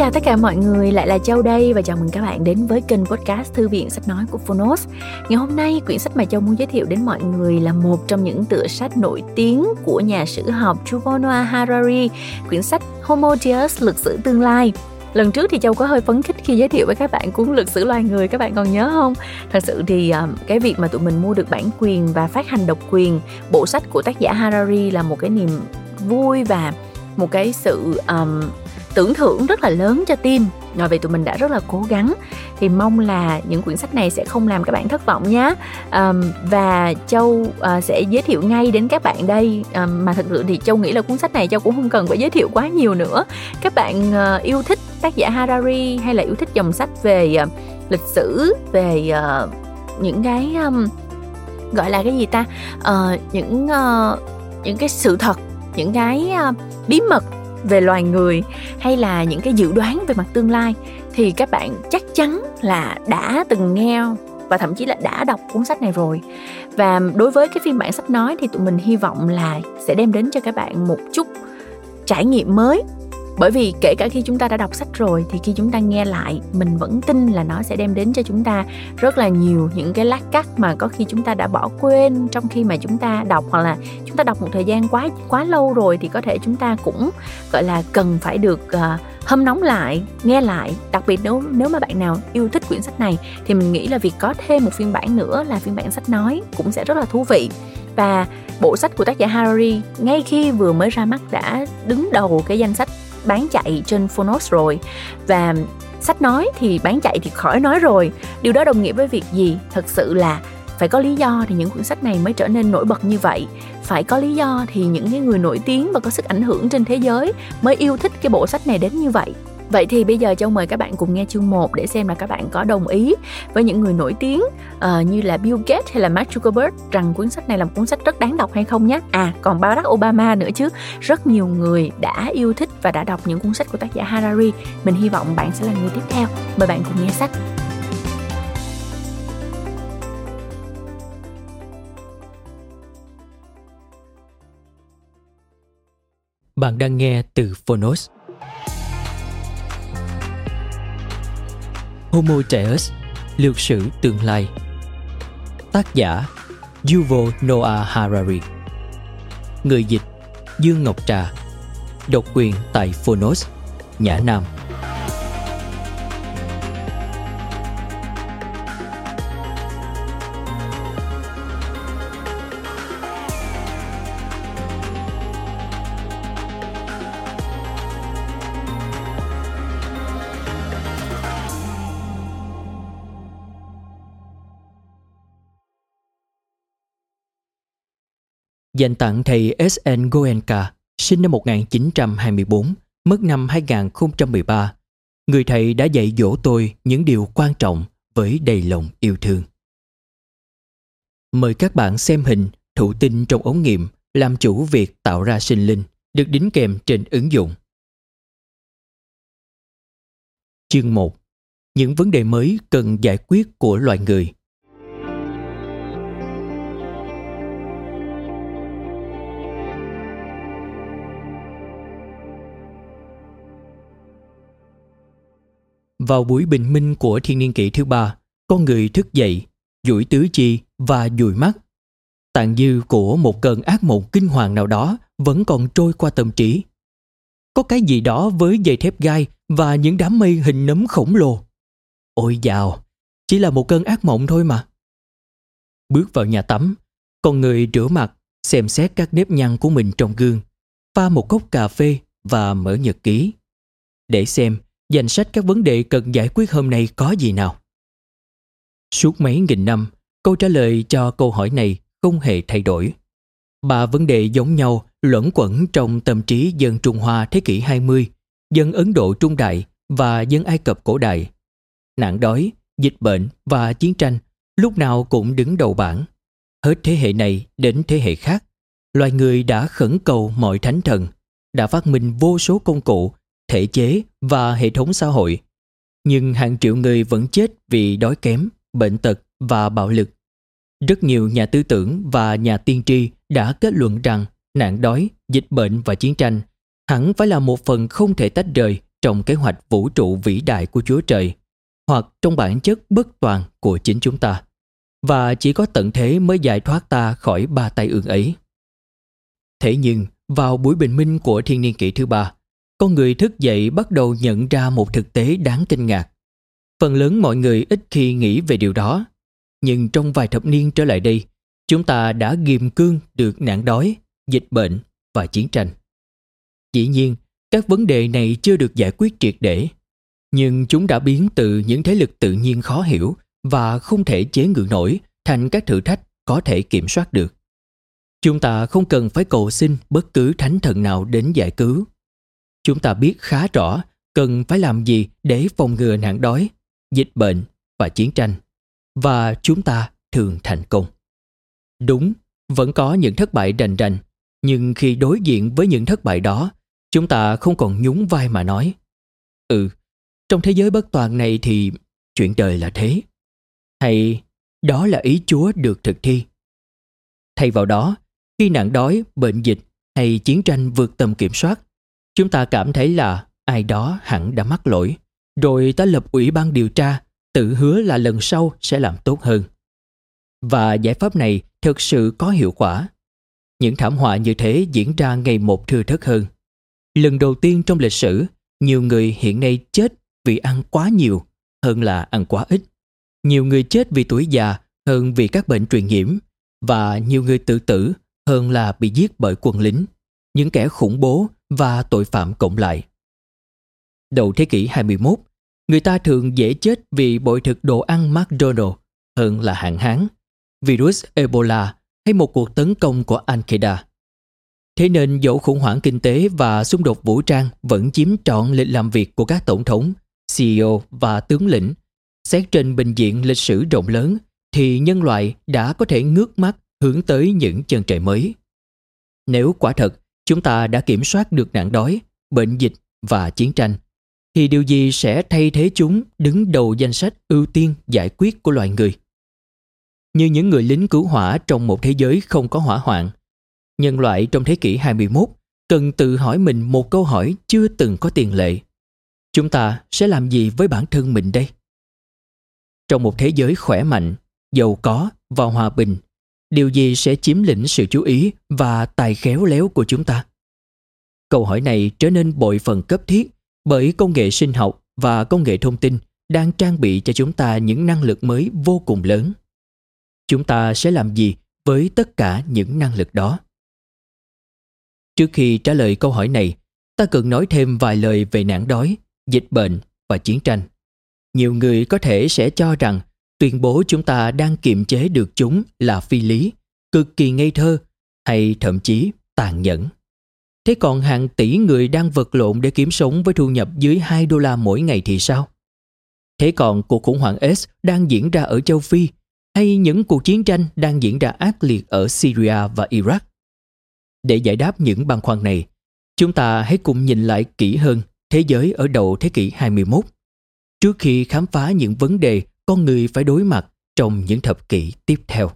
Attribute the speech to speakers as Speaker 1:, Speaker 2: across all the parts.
Speaker 1: chào tất cả mọi người, lại là Châu đây và chào mừng các bạn đến với kênh podcast Thư viện sách nói của Phonos. Ngày hôm nay, quyển sách mà Châu muốn giới thiệu đến mọi người là một trong những tựa sách nổi tiếng của nhà sử học Yuval Noah Harari, quyển sách Homo Deus, lực sử tương lai. Lần trước thì Châu có hơi phấn khích khi giới thiệu với các bạn cuốn Lịch sử loài người, các bạn còn nhớ không? Thật sự thì à, cái việc mà tụi mình mua được bản quyền và phát hành độc quyền bộ sách của tác giả Harari là một cái niềm vui và một cái sự um, tưởng thưởng rất là lớn cho team. Rồi vì tụi mình đã rất là cố gắng thì mong là những quyển sách này sẽ không làm các bạn thất vọng nhé um, và châu uh, sẽ giới thiệu ngay đến các bạn đây. Um, mà thật sự thì châu nghĩ là cuốn sách này châu cũng không cần phải giới thiệu quá nhiều nữa. Các bạn uh, yêu thích tác giả harari hay là yêu thích dòng sách về uh, lịch sử về uh, những cái um, gọi là cái gì ta? Uh, những uh, những cái sự thật những cái uh, bí mật về loài người hay là những cái dự đoán về mặt tương lai thì các bạn chắc chắn là đã từng nghe và thậm chí là đã đọc cuốn sách này rồi. Và đối với cái phiên bản sách nói thì tụi mình hy vọng là sẽ đem đến cho các bạn một chút trải nghiệm mới bởi vì kể cả khi chúng ta đã đọc sách rồi thì khi chúng ta nghe lại mình vẫn tin là nó sẽ đem đến cho chúng ta rất là nhiều những cái lát cắt mà có khi chúng ta đã bỏ quên trong khi mà chúng ta đọc hoặc là chúng ta đọc một thời gian quá quá lâu rồi thì có thể chúng ta cũng gọi là cần phải được uh, hâm nóng lại nghe lại. Đặc biệt nếu nếu mà bạn nào yêu thích quyển sách này thì mình nghĩ là việc có thêm một phiên bản nữa là phiên bản sách nói cũng sẽ rất là thú vị. Và bộ sách của tác giả Harari ngay khi vừa mới ra mắt đã đứng đầu cái danh sách bán chạy trên Phonos rồi. Và sách nói thì bán chạy thì khỏi nói rồi. Điều đó đồng nghĩa với việc gì? Thật sự là phải có lý do thì những cuốn sách này mới trở nên nổi bật như vậy. Phải có lý do thì những cái người nổi tiếng và có sức ảnh hưởng trên thế giới mới yêu thích cái bộ sách này đến như vậy. Vậy thì bây giờ Châu mời các bạn cùng nghe chương 1 để xem là các bạn có đồng ý với những người nổi tiếng uh, như là Bill Gates hay là Mark Zuckerberg rằng cuốn sách này là một cuốn sách rất đáng đọc hay không nhé. À còn Barack Obama nữa chứ. Rất nhiều người đã yêu thích và đã đọc những cuốn sách của tác giả Harari. Mình hy vọng bạn sẽ là người tiếp theo. Mời bạn cùng nghe sách.
Speaker 2: Bạn đang nghe từ Phonos. Homo Deus, lược sử tương lai. Tác giả Yuval Noah Harari. Người dịch Dương Ngọc Trà. Độc quyền tại Phonos, Nhã Nam. Dành tặng thầy S.N. Goenka, sinh năm 1924, mất năm 2013. Người thầy đã dạy dỗ tôi những điều quan trọng với đầy lòng yêu thương. Mời các bạn xem hình thụ tinh trong ống nghiệm làm chủ việc tạo ra sinh linh được đính kèm trên ứng dụng. Chương 1 Những vấn đề mới cần giải quyết của loài người Vào buổi bình minh của thiên niên kỷ thứ ba, con người thức dậy, duỗi tứ chi và dụi mắt. Tàn dư của một cơn ác mộng kinh hoàng nào đó vẫn còn trôi qua tâm trí. Có cái gì đó với dây thép gai và những đám mây hình nấm khổng lồ. Ôi dào, chỉ là một cơn ác mộng thôi mà. Bước vào nhà tắm, con người rửa mặt, xem xét các nếp nhăn của mình trong gương, pha một cốc cà phê và mở nhật ký. Để xem danh sách các vấn đề cần giải quyết hôm nay có gì nào? Suốt mấy nghìn năm, câu trả lời cho câu hỏi này không hề thay đổi. Ba vấn đề giống nhau luẩn quẩn trong tâm trí dân Trung Hoa thế kỷ 20, dân Ấn Độ Trung Đại và dân Ai Cập cổ đại. Nạn đói, dịch bệnh và chiến tranh lúc nào cũng đứng đầu bảng. Hết thế hệ này đến thế hệ khác, loài người đã khẩn cầu mọi thánh thần, đã phát minh vô số công cụ thể chế và hệ thống xã hội. Nhưng hàng triệu người vẫn chết vì đói kém, bệnh tật và bạo lực. Rất nhiều nhà tư tưởng và nhà tiên tri đã kết luận rằng nạn đói, dịch bệnh và chiến tranh hẳn phải là một phần không thể tách rời trong kế hoạch vũ trụ vĩ đại của Chúa Trời hoặc trong bản chất bất toàn của chính chúng ta và chỉ có tận thế mới giải thoát ta khỏi ba tay ương ấy. Thế nhưng, vào buổi bình minh của thiên niên kỷ thứ ba, con người thức dậy bắt đầu nhận ra một thực tế đáng kinh ngạc. Phần lớn mọi người ít khi nghĩ về điều đó, nhưng trong vài thập niên trở lại đây, chúng ta đã ghim cương được nạn đói, dịch bệnh và chiến tranh. Dĩ nhiên, các vấn đề này chưa được giải quyết triệt để, nhưng chúng đã biến từ những thế lực tự nhiên khó hiểu và không thể chế ngự nổi thành các thử thách có thể kiểm soát được. Chúng ta không cần phải cầu xin bất cứ thánh thần nào đến giải cứu. Chúng ta biết khá rõ cần phải làm gì để phòng ngừa nạn đói, dịch bệnh và chiến tranh. Và chúng ta thường thành công. Đúng, vẫn có những thất bại đành đành, nhưng khi đối diện với những thất bại đó, chúng ta không còn nhún vai mà nói. Ừ, trong thế giới bất toàn này thì chuyện đời là thế. Hay đó là ý Chúa được thực thi. Thay vào đó, khi nạn đói, bệnh dịch hay chiến tranh vượt tầm kiểm soát, chúng ta cảm thấy là ai đó hẳn đã mắc lỗi, rồi ta lập ủy ban điều tra, tự hứa là lần sau sẽ làm tốt hơn. Và giải pháp này thực sự có hiệu quả. Những thảm họa như thế diễn ra ngày một thưa thớt hơn. Lần đầu tiên trong lịch sử, nhiều người hiện nay chết vì ăn quá nhiều hơn là ăn quá ít. Nhiều người chết vì tuổi già hơn vì các bệnh truyền nhiễm và nhiều người tự tử hơn là bị giết bởi quân lính, những kẻ khủng bố và tội phạm cộng lại. Đầu thế kỷ 21, người ta thường dễ chết vì bội thực đồ ăn McDonald hơn là hạn hán, virus Ebola hay một cuộc tấn công của Al-Qaeda. Thế nên dẫu khủng hoảng kinh tế và xung đột vũ trang vẫn chiếm trọn lịch làm việc của các tổng thống, CEO và tướng lĩnh, xét trên bình diện lịch sử rộng lớn thì nhân loại đã có thể ngước mắt hướng tới những chân trời mới. Nếu quả thật chúng ta đã kiểm soát được nạn đói, bệnh dịch và chiến tranh, thì điều gì sẽ thay thế chúng đứng đầu danh sách ưu tiên giải quyết của loài người? Như những người lính cứu hỏa trong một thế giới không có hỏa hoạn, nhân loại trong thế kỷ 21 cần tự hỏi mình một câu hỏi chưa từng có tiền lệ. Chúng ta sẽ làm gì với bản thân mình đây? Trong một thế giới khỏe mạnh, giàu có và hòa bình điều gì sẽ chiếm lĩnh sự chú ý và tài khéo léo của chúng ta? Câu hỏi này trở nên bội phần cấp thiết bởi công nghệ sinh học và công nghệ thông tin đang trang bị cho chúng ta những năng lực mới vô cùng lớn. Chúng ta sẽ làm gì với tất cả những năng lực đó? Trước khi trả lời câu hỏi này, ta cần nói thêm vài lời về nạn đói, dịch bệnh và chiến tranh. Nhiều người có thể sẽ cho rằng tuyên bố chúng ta đang kiềm chế được chúng là phi lý, cực kỳ ngây thơ hay thậm chí tàn nhẫn. Thế còn hàng tỷ người đang vật lộn để kiếm sống với thu nhập dưới 2 đô la mỗi ngày thì sao? Thế còn cuộc khủng hoảng S đang diễn ra ở châu Phi hay những cuộc chiến tranh đang diễn ra ác liệt ở Syria và Iraq? Để giải đáp những băn khoăn này, chúng ta hãy cùng nhìn lại kỹ hơn thế giới ở đầu thế kỷ 21 trước khi khám phá những vấn đề con người phải đối mặt trong những thập kỷ tiếp theo.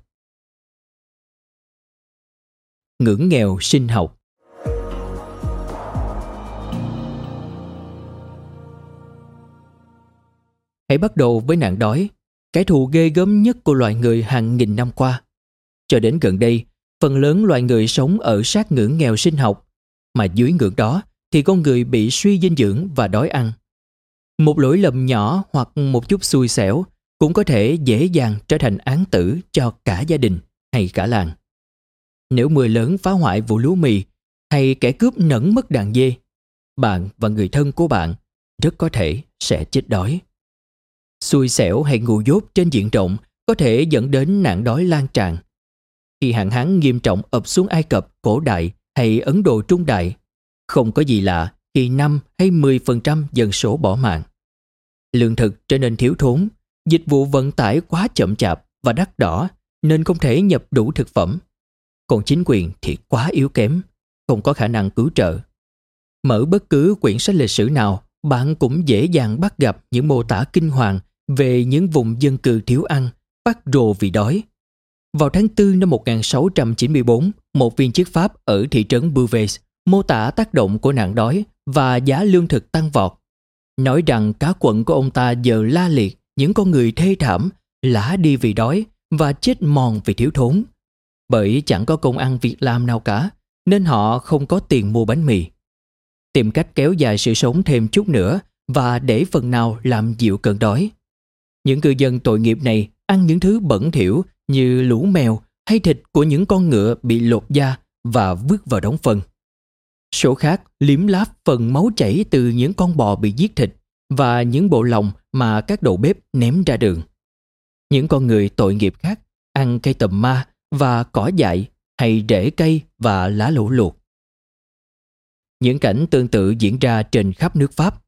Speaker 2: Ngưỡng nghèo sinh học Hãy bắt đầu với nạn đói, kẻ thù ghê gớm nhất của loài người hàng nghìn năm qua. Cho đến gần đây, phần lớn loài người sống ở sát ngưỡng nghèo sinh học, mà dưới ngưỡng đó thì con người bị suy dinh dưỡng và đói ăn. Một lỗi lầm nhỏ hoặc một chút xui xẻo cũng có thể dễ dàng trở thành án tử cho cả gia đình hay cả làng. Nếu mưa lớn phá hoại vụ lúa mì hay kẻ cướp nẫn mất đàn dê, bạn và người thân của bạn rất có thể sẽ chết đói. Xui xẻo hay ngu dốt trên diện rộng có thể dẫn đến nạn đói lan tràn. Khi hạn hán nghiêm trọng ập xuống Ai Cập cổ đại hay Ấn Độ trung đại, không có gì lạ khi 5 hay 10% dân số bỏ mạng. Lương thực trở nên thiếu thốn Dịch vụ vận tải quá chậm chạp và đắt đỏ nên không thể nhập đủ thực phẩm. Còn chính quyền thì quá yếu kém, không có khả năng cứu trợ. Mở bất cứ quyển sách lịch sử nào, bạn cũng dễ dàng bắt gặp những mô tả kinh hoàng về những vùng dân cư thiếu ăn, bắt rồ vì đói. Vào tháng 4 năm 1694, một viên chức Pháp ở thị trấn Beauvais mô tả tác động của nạn đói và giá lương thực tăng vọt nói rằng cá quận của ông ta giờ la liệt những con người thê thảm, lã đi vì đói và chết mòn vì thiếu thốn. Bởi chẳng có công ăn việc làm nào cả, nên họ không có tiền mua bánh mì. Tìm cách kéo dài sự sống thêm chút nữa và để phần nào làm dịu cơn đói. Những cư dân tội nghiệp này ăn những thứ bẩn thỉu như lũ mèo hay thịt của những con ngựa bị lột da và vứt vào đống phân. Số khác liếm láp phần máu chảy từ những con bò bị giết thịt và những bộ lòng mà các đầu bếp ném ra đường. Những con người tội nghiệp khác ăn cây tầm ma và cỏ dại hay rễ cây và lá lũ luộc. Những cảnh tương tự diễn ra trên khắp nước Pháp.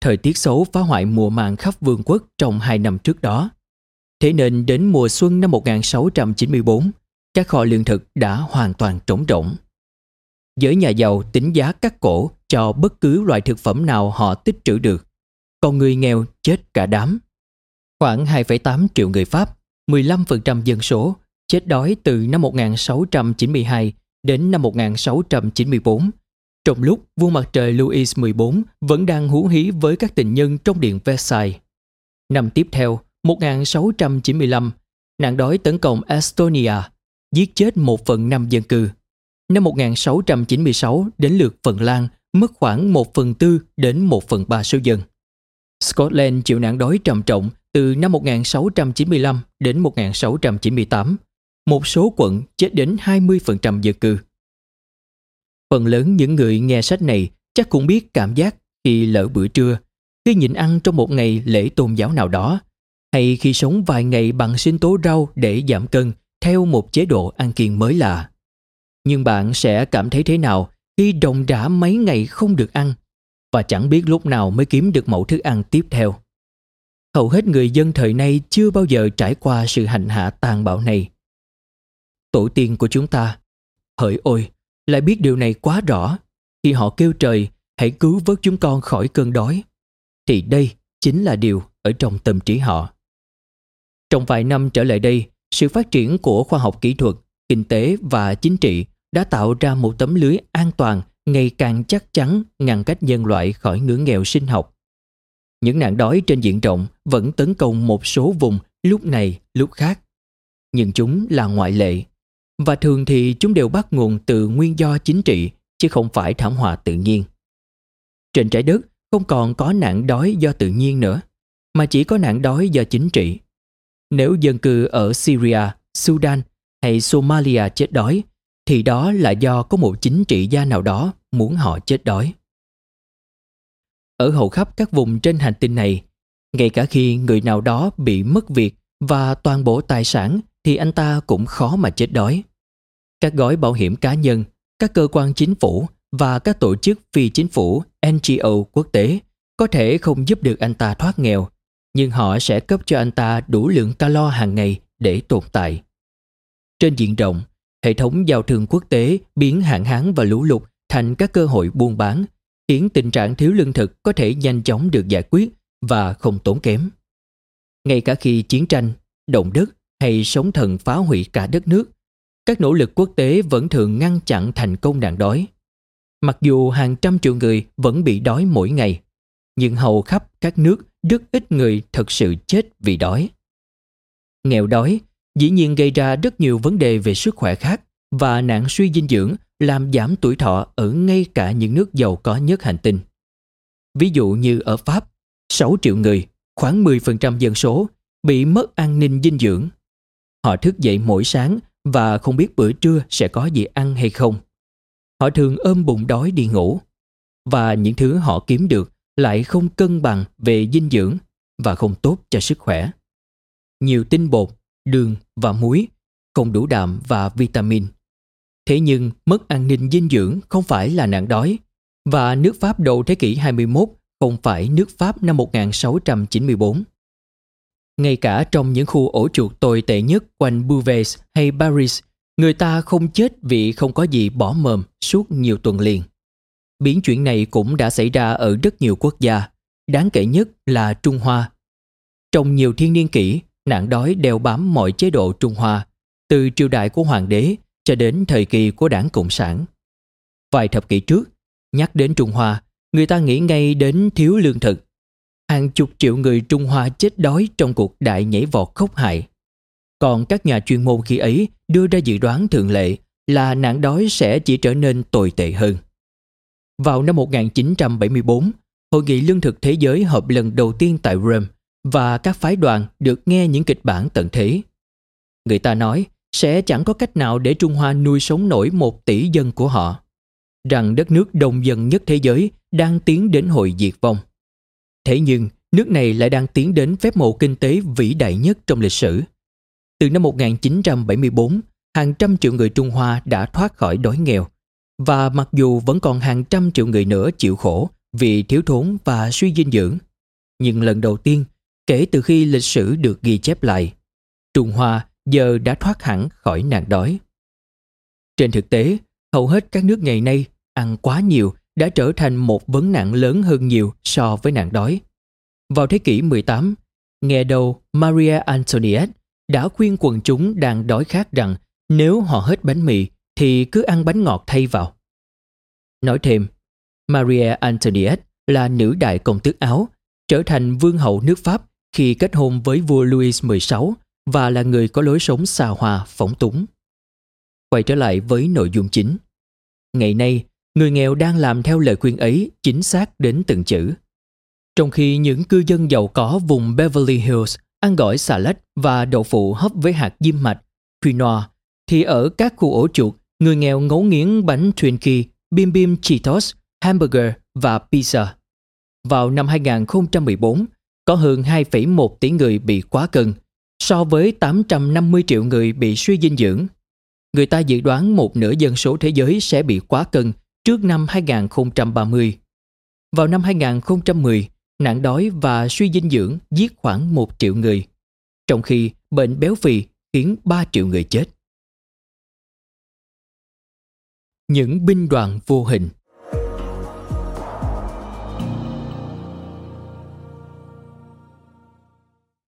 Speaker 2: Thời tiết xấu phá hoại mùa màng khắp vương quốc trong hai năm trước đó. Thế nên đến mùa xuân năm 1694, các kho lương thực đã hoàn toàn trống rỗng. Giới nhà giàu tính giá cắt cổ cho bất cứ loại thực phẩm nào họ tích trữ được. Còn người nghèo chết cả đám. Khoảng 2,8 triệu người Pháp, 15% dân số, chết đói từ năm 1692 đến năm 1694. Trong lúc vua mặt trời Louis XIV vẫn đang hú hí với các tình nhân trong điện Versailles. Năm tiếp theo, 1695, nạn đói tấn công Estonia, giết chết một phần năm dân cư. Năm 1696 đến lượt Phần Lan mất khoảng 1 phần tư đến 1 phần ba số dân. Scotland chịu nạn đói trầm trọng từ năm 1695 đến 1698. Một số quận chết đến 20% dân cư. Phần lớn những người nghe sách này chắc cũng biết cảm giác khi lỡ bữa trưa, khi nhịn ăn trong một ngày lễ tôn giáo nào đó, hay khi sống vài ngày bằng sinh tố rau để giảm cân theo một chế độ ăn kiêng mới lạ. Nhưng bạn sẽ cảm thấy thế nào khi đồng rã mấy ngày không được ăn và chẳng biết lúc nào mới kiếm được mẫu thức ăn tiếp theo. Hầu hết người dân thời nay chưa bao giờ trải qua sự hành hạ tàn bạo này. Tổ tiên của chúng ta, hỡi ôi, lại biết điều này quá rõ khi họ kêu trời hãy cứu vớt chúng con khỏi cơn đói. Thì đây chính là điều ở trong tâm trí họ. Trong vài năm trở lại đây, sự phát triển của khoa học kỹ thuật, kinh tế và chính trị đã tạo ra một tấm lưới an toàn ngày càng chắc chắn ngăn cách nhân loại khỏi ngưỡng nghèo sinh học. Những nạn đói trên diện rộng vẫn tấn công một số vùng lúc này lúc khác. Nhưng chúng là ngoại lệ. Và thường thì chúng đều bắt nguồn từ nguyên do chính trị chứ không phải thảm họa tự nhiên. Trên trái đất không còn có nạn đói do tự nhiên nữa, mà chỉ có nạn đói do chính trị. Nếu dân cư ở Syria, Sudan hay Somalia chết đói, thì đó là do có một chính trị gia nào đó muốn họ chết đói. Ở hầu khắp các vùng trên hành tinh này, ngay cả khi người nào đó bị mất việc và toàn bộ tài sản thì anh ta cũng khó mà chết đói. Các gói bảo hiểm cá nhân, các cơ quan chính phủ và các tổ chức phi chính phủ NGO quốc tế có thể không giúp được anh ta thoát nghèo, nhưng họ sẽ cấp cho anh ta đủ lượng calo hàng ngày để tồn tại. Trên diện rộng, hệ thống giao thương quốc tế biến hạn hán và lũ lụt thành các cơ hội buôn bán, khiến tình trạng thiếu lương thực có thể nhanh chóng được giải quyết và không tốn kém. Ngay cả khi chiến tranh, động đất hay sóng thần phá hủy cả đất nước, các nỗ lực quốc tế vẫn thường ngăn chặn thành công nạn đói. Mặc dù hàng trăm triệu người vẫn bị đói mỗi ngày, nhưng hầu khắp các nước rất ít người thật sự chết vì đói. Nghèo đói dĩ nhiên gây ra rất nhiều vấn đề về sức khỏe khác và nạn suy dinh dưỡng làm giảm tuổi thọ ở ngay cả những nước giàu có nhất hành tinh. Ví dụ như ở Pháp, 6 triệu người, khoảng 10% dân số, bị mất an ninh dinh dưỡng. Họ thức dậy mỗi sáng và không biết bữa trưa sẽ có gì ăn hay không. Họ thường ôm bụng đói đi ngủ. Và những thứ họ kiếm được lại không cân bằng về dinh dưỡng và không tốt cho sức khỏe. Nhiều tinh bột, đường và muối, không đủ đạm và vitamin – Thế nhưng mất an ninh dinh dưỡng không phải là nạn đói và nước Pháp đầu thế kỷ 21 không phải nước Pháp năm 1694. Ngay cả trong những khu ổ chuột tồi tệ nhất quanh Beauvais hay Paris, người ta không chết vì không có gì bỏ mồm suốt nhiều tuần liền. Biến chuyển này cũng đã xảy ra ở rất nhiều quốc gia, đáng kể nhất là Trung Hoa. Trong nhiều thiên niên kỷ, nạn đói đeo bám mọi chế độ Trung Hoa, từ triều đại của hoàng đế cho đến thời kỳ của đảng Cộng sản. Vài thập kỷ trước, nhắc đến Trung Hoa, người ta nghĩ ngay đến thiếu lương thực hàng chục triệu người Trung Hoa chết đói trong cuộc đại nhảy vọt khốc hại. Còn các nhà chuyên môn khi ấy đưa ra dự đoán thường lệ là nạn đói sẽ chỉ trở nên tồi tệ hơn. Vào năm 1974, Hội nghị Lương thực Thế giới họp lần đầu tiên tại Rome và các phái đoàn được nghe những kịch bản tận thế. Người ta nói sẽ chẳng có cách nào để Trung Hoa nuôi sống nổi một tỷ dân của họ. Rằng đất nước đông dân nhất thế giới đang tiến đến hội diệt vong. Thế nhưng, nước này lại đang tiến đến phép màu kinh tế vĩ đại nhất trong lịch sử. Từ năm 1974, hàng trăm triệu người Trung Hoa đã thoát khỏi đói nghèo. Và mặc dù vẫn còn hàng trăm triệu người nữa chịu khổ vì thiếu thốn và suy dinh dưỡng, nhưng lần đầu tiên kể từ khi lịch sử được ghi chép lại, Trung Hoa giờ đã thoát hẳn khỏi nạn đói. Trên thực tế, hầu hết các nước ngày nay ăn quá nhiều đã trở thành một vấn nạn lớn hơn nhiều so với nạn đói. Vào thế kỷ 18, nghe đầu Maria Antoinette đã khuyên quần chúng đang đói khát rằng nếu họ hết bánh mì thì cứ ăn bánh ngọt thay vào. Nói thêm, Maria Antoinette là nữ đại công tước Áo, trở thành vương hậu nước Pháp khi kết hôn với vua Louis XVI và là người có lối sống xà hòa, phóng túng. Quay trở lại với nội dung chính. Ngày nay, người nghèo đang làm theo lời khuyên ấy chính xác đến từng chữ. Trong khi những cư dân giàu có vùng Beverly Hills ăn gỏi xà lách và đậu phụ hấp với hạt diêm mạch, quinoa, thì ở các khu ổ chuột, người nghèo ngấu nghiến bánh Twinkie, bim bim Cheetos, hamburger và pizza. Vào năm 2014, có hơn 2,1 tỷ người bị quá cân, so với 850 triệu người bị suy dinh dưỡng. Người ta dự đoán một nửa dân số thế giới sẽ bị quá cân trước năm 2030. Vào năm 2010, nạn đói và suy dinh dưỡng giết khoảng 1 triệu người, trong khi bệnh béo phì khiến 3 triệu người chết. Những binh đoàn vô hình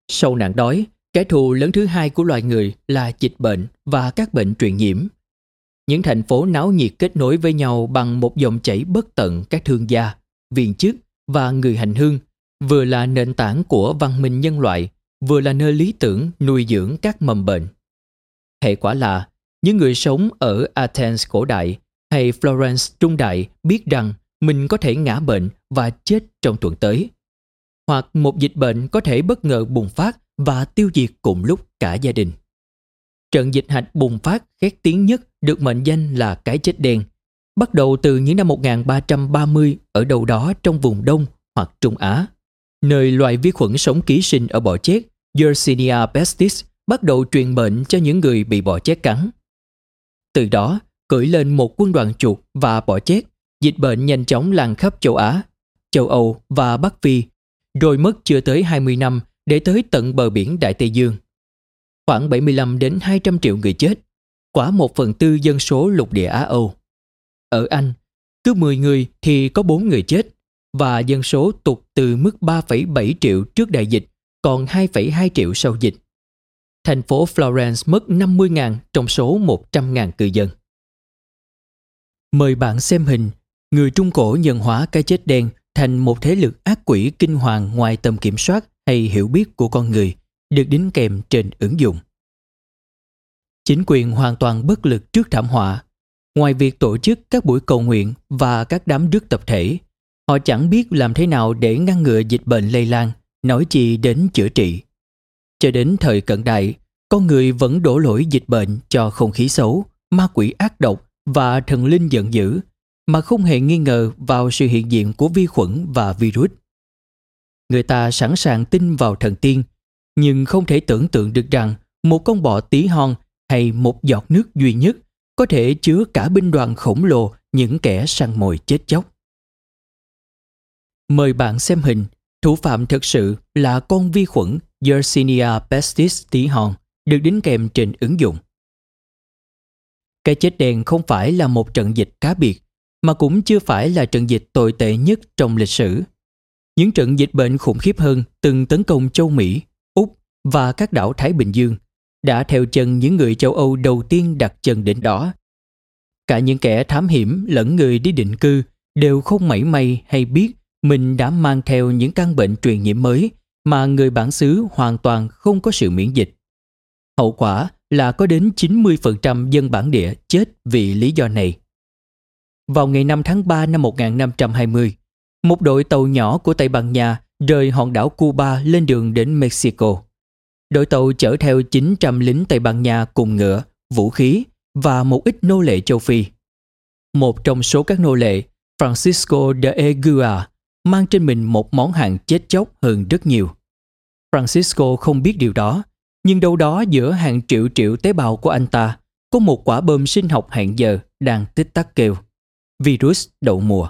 Speaker 2: Sau nạn đói, kẻ thù lớn thứ hai của loài người là dịch bệnh và các bệnh truyền nhiễm. Những thành phố náo nhiệt kết nối với nhau bằng một dòng chảy bất tận các thương gia, viên chức và người hành hương, vừa là nền tảng của văn minh nhân loại, vừa là nơi lý tưởng nuôi dưỡng các mầm bệnh. Hệ quả là, những người sống ở Athens cổ đại hay Florence trung đại biết rằng mình có thể ngã bệnh và chết trong tuần tới – hoặc một dịch bệnh có thể bất ngờ bùng phát và tiêu diệt cùng lúc cả gia đình. Trận dịch hạch bùng phát khét tiếng nhất được mệnh danh là cái chết đen, bắt đầu từ những năm 1330 ở đâu đó trong vùng Đông hoặc Trung Á, nơi loài vi khuẩn sống ký sinh ở bọ chết Yersinia pestis bắt đầu truyền bệnh cho những người bị bọ chết cắn. Từ đó, cưỡi lên một quân đoàn chuột và bọ chết, dịch bệnh nhanh chóng lan khắp châu Á, châu Âu và Bắc Phi rồi mất chưa tới 20 năm để tới tận bờ biển Đại Tây Dương. Khoảng 75 đến 200 triệu người chết, quả một phần tư dân số lục địa Á Âu. Ở Anh, cứ 10 người thì có 4 người chết và dân số tụt từ mức 3,7 triệu trước đại dịch còn 2,2 triệu sau dịch. Thành phố Florence mất 50.000 trong số 100.000 cư dân. Mời bạn xem hình Người Trung Cổ nhận hóa cái chết đen thành một thế lực ác quỷ kinh hoàng ngoài tầm kiểm soát hay hiểu biết của con người được đính kèm trên ứng dụng. Chính quyền hoàn toàn bất lực trước thảm họa. Ngoài việc tổ chức các buổi cầu nguyện và các đám rước tập thể, họ chẳng biết làm thế nào để ngăn ngừa dịch bệnh lây lan, nói chi đến chữa trị. Cho đến thời cận đại, con người vẫn đổ lỗi dịch bệnh cho không khí xấu, ma quỷ ác độc và thần linh giận dữ mà không hề nghi ngờ vào sự hiện diện của vi khuẩn và virus. Người ta sẵn sàng tin vào thần tiên, nhưng không thể tưởng tượng được rằng một con bọ tí hon hay một giọt nước duy nhất có thể chứa cả binh đoàn khổng lồ những kẻ săn mồi chết chóc. Mời bạn xem hình, thủ phạm thực sự là con vi khuẩn Yersinia pestis tí hon được đính kèm trên ứng dụng. Cái chết đen không phải là một trận dịch cá biệt mà cũng chưa phải là trận dịch tồi tệ nhất trong lịch sử. Những trận dịch bệnh khủng khiếp hơn từng tấn công châu Mỹ, Úc và các đảo Thái Bình Dương đã theo chân những người châu Âu đầu tiên đặt chân đến đó. Cả những kẻ thám hiểm lẫn người đi định cư đều không mảy may hay biết mình đã mang theo những căn bệnh truyền nhiễm mới mà người bản xứ hoàn toàn không có sự miễn dịch. Hậu quả là có đến 90% dân bản địa chết vì lý do này. Vào ngày 5 tháng 3 năm 1520, một đội tàu nhỏ của Tây Ban Nha rời hòn đảo Cuba lên đường đến Mexico. Đội tàu chở theo 900 lính Tây Ban Nha cùng ngựa, vũ khí và một ít nô lệ châu Phi. Một trong số các nô lệ, Francisco de Egua, mang trên mình một món hàng chết chóc hơn rất nhiều. Francisco không biết điều đó, nhưng đâu đó giữa hàng triệu triệu tế bào của anh ta có một quả bơm sinh học hẹn giờ đang tích tắc kêu. Virus đậu mùa.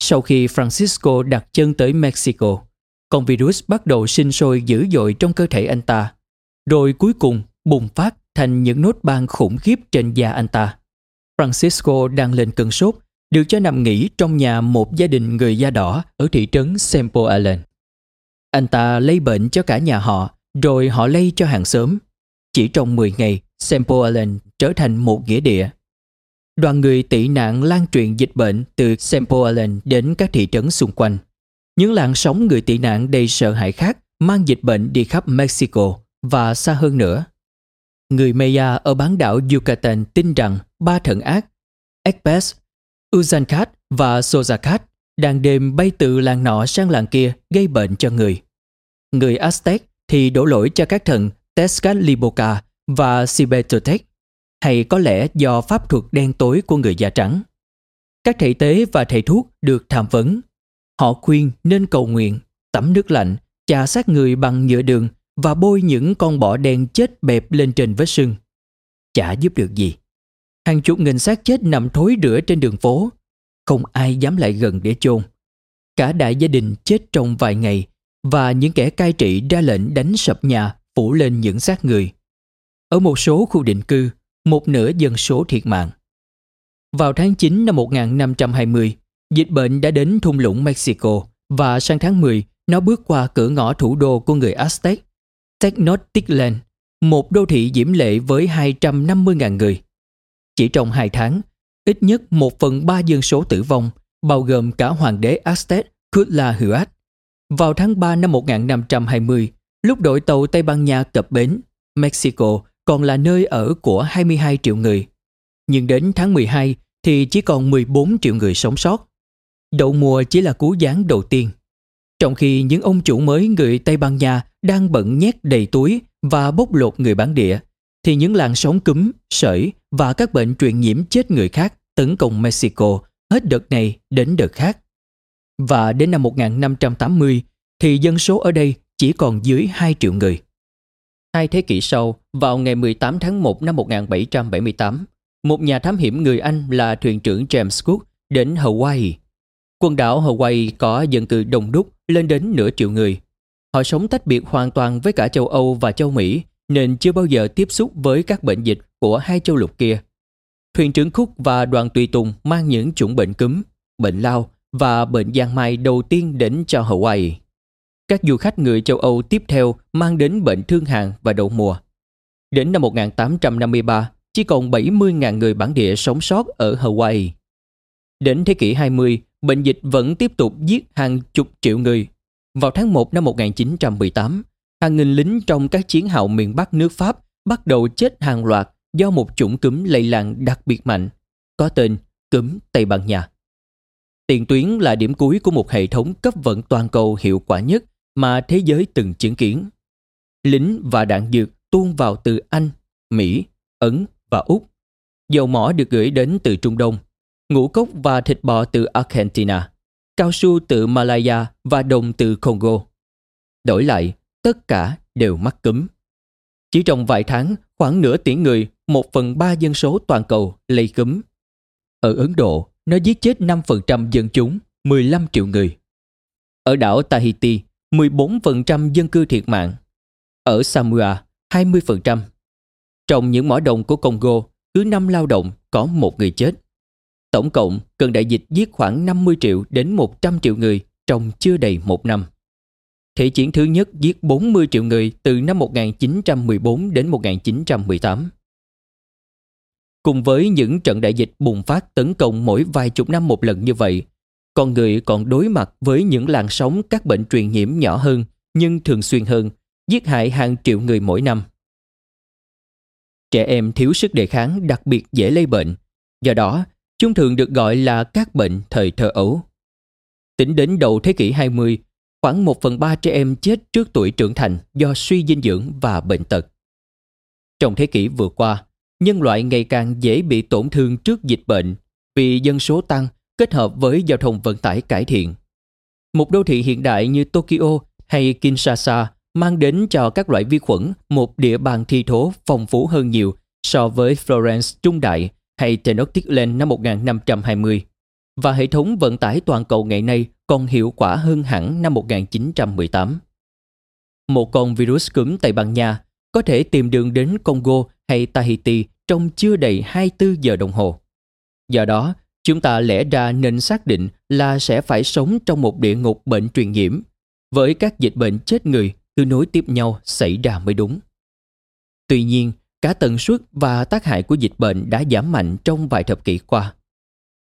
Speaker 2: Sau khi Francisco đặt chân tới Mexico, con virus bắt đầu sinh sôi dữ dội trong cơ thể anh ta, rồi cuối cùng bùng phát thành những nốt ban khủng khiếp trên da anh ta. Francisco đang lên cơn sốt, được cho nằm nghỉ trong nhà một gia đình người da đỏ ở thị trấn Sempo Island. Anh ta lây bệnh cho cả nhà họ, rồi họ lây cho hàng xóm. Chỉ trong 10 ngày, Sempo Island trở thành một nghĩa địa. Đoàn người tị nạn lan truyền dịch bệnh từ Sempoalen đến các thị trấn xung quanh. Những làn sóng người tị nạn đầy sợ hãi khác mang dịch bệnh đi khắp Mexico và xa hơn nữa. Người Maya ở bán đảo Yucatan tin rằng ba thần ác Ekpes, Uzankat và Sozakat đang đêm bay từ làng nọ sang làng kia gây bệnh cho người. Người Aztec thì đổ lỗi cho các thần Tezcatlipoca và Sibetotec hay có lẽ do pháp thuật đen tối của người da trắng. Các thầy tế và thầy thuốc được tham vấn. Họ khuyên nên cầu nguyện, tắm nước lạnh, chà sát người bằng nhựa đường và bôi những con bọ đen chết bẹp lên trên vết sưng. Chả giúp được gì. Hàng chục nghìn xác chết nằm thối rữa trên đường phố. Không ai dám lại gần để chôn. Cả đại gia đình chết trong vài ngày và những kẻ cai trị ra lệnh đánh sập nhà phủ lên những xác người. Ở một số khu định cư, một nửa dân số thiệt mạng. Vào tháng 9 năm 1520, dịch bệnh đã đến thung lũng Mexico và sang tháng 10, nó bước qua cửa ngõ thủ đô của người Aztec, Tenochtitlan, một đô thị diễm lệ với 250.000 người. Chỉ trong hai tháng, ít nhất một phần ba dân số tử vong, bao gồm cả hoàng đế Aztec Cuitlahuac. Vào tháng 3 năm 1520, lúc đội tàu Tây Ban Nha cập bến, Mexico còn là nơi ở của 22 triệu người. Nhưng đến tháng 12 thì chỉ còn 14 triệu người sống sót. Đậu mùa chỉ là cú gián đầu tiên. Trong khi những ông chủ mới người Tây Ban Nha đang bận nhét đầy túi và bốc lột người bản địa, thì những làn sóng cúm, sởi và các bệnh truyền nhiễm chết người khác tấn công Mexico hết đợt này đến đợt khác. Và đến năm 1580 thì dân số ở đây chỉ còn dưới 2 triệu người. Hai thế kỷ sau, vào ngày 18 tháng 1 năm 1778, một nhà thám hiểm người Anh là thuyền trưởng James Cook đến Hawaii. Quần đảo Hawaii có dân cư đông đúc lên đến nửa triệu người. Họ sống tách biệt hoàn toàn với cả châu Âu và châu Mỹ nên chưa bao giờ tiếp xúc với các bệnh dịch của hai châu lục kia. Thuyền trưởng Cook và đoàn tùy tùng mang những chủng bệnh cúm, bệnh lao và bệnh giang mai đầu tiên đến cho Hawaii. Các du khách người châu Âu tiếp theo mang đến bệnh thương hàn và đậu mùa. Đến năm 1853, chỉ còn 70.000 người bản địa sống sót ở Hawaii. Đến thế kỷ 20, bệnh dịch vẫn tiếp tục giết hàng chục triệu người. Vào tháng 1 năm 1918, hàng nghìn lính trong các chiến hào miền Bắc nước Pháp bắt đầu chết hàng loạt do một chủng cúm lây lan đặc biệt mạnh, có tên cúm Tây Ban Nha. Tiền tuyến là điểm cuối của một hệ thống cấp vận toàn cầu hiệu quả nhất mà thế giới từng chứng kiến. Lính và đạn dược tuôn vào từ Anh, Mỹ, Ấn và Úc. Dầu mỏ được gửi đến từ Trung Đông, ngũ cốc và thịt bò từ Argentina, cao su từ Malaya và đồng từ Congo. Đổi lại, tất cả đều mắc cúm. Chỉ trong vài tháng, khoảng nửa tỷ người, một phần ba dân số toàn cầu lây cúm. Ở Ấn Độ, nó giết chết 5% dân chúng, 15 triệu người. Ở đảo Tahiti, 14% dân cư thiệt mạng. Ở Samoa, 20%. Trong những mỏ đồng của Congo, cứ 5 lao động có một người chết. Tổng cộng, cơn đại dịch giết khoảng 50 triệu đến 100 triệu người trong chưa đầy một năm. Thế chiến thứ nhất giết 40 triệu người từ năm 1914 đến 1918. Cùng với những trận đại dịch bùng phát tấn công mỗi vài chục năm một lần như vậy, con người còn đối mặt với những làn sóng các bệnh truyền nhiễm nhỏ hơn nhưng thường xuyên hơn, giết hại hàng triệu người mỗi năm. Trẻ em thiếu sức đề kháng đặc biệt dễ lây bệnh, do đó chúng thường được gọi là các bệnh thời thơ ấu. Tính đến đầu thế kỷ 20, khoảng 1 phần 3 trẻ em chết trước tuổi trưởng thành do suy dinh dưỡng và bệnh tật. Trong thế kỷ vừa qua, nhân loại ngày càng dễ bị tổn thương trước dịch bệnh vì dân số tăng kết hợp với giao thông vận tải cải thiện. Một đô thị hiện đại như Tokyo hay Kinshasa mang đến cho các loại vi khuẩn một địa bàn thi thố phong phú hơn nhiều so với Florence Trung Đại hay Tenochtitlan năm 1520 và hệ thống vận tải toàn cầu ngày nay còn hiệu quả hơn hẳn năm 1918. Một con virus cúm Tây Ban Nha có thể tìm đường đến Congo hay Tahiti trong chưa đầy 24 giờ đồng hồ. Do đó, chúng ta lẽ ra nên xác định là sẽ phải sống trong một địa ngục bệnh truyền nhiễm với các dịch bệnh chết người cứ nối tiếp nhau xảy ra mới đúng. Tuy nhiên, cả tần suất và tác hại của dịch bệnh đã giảm mạnh trong vài thập kỷ qua.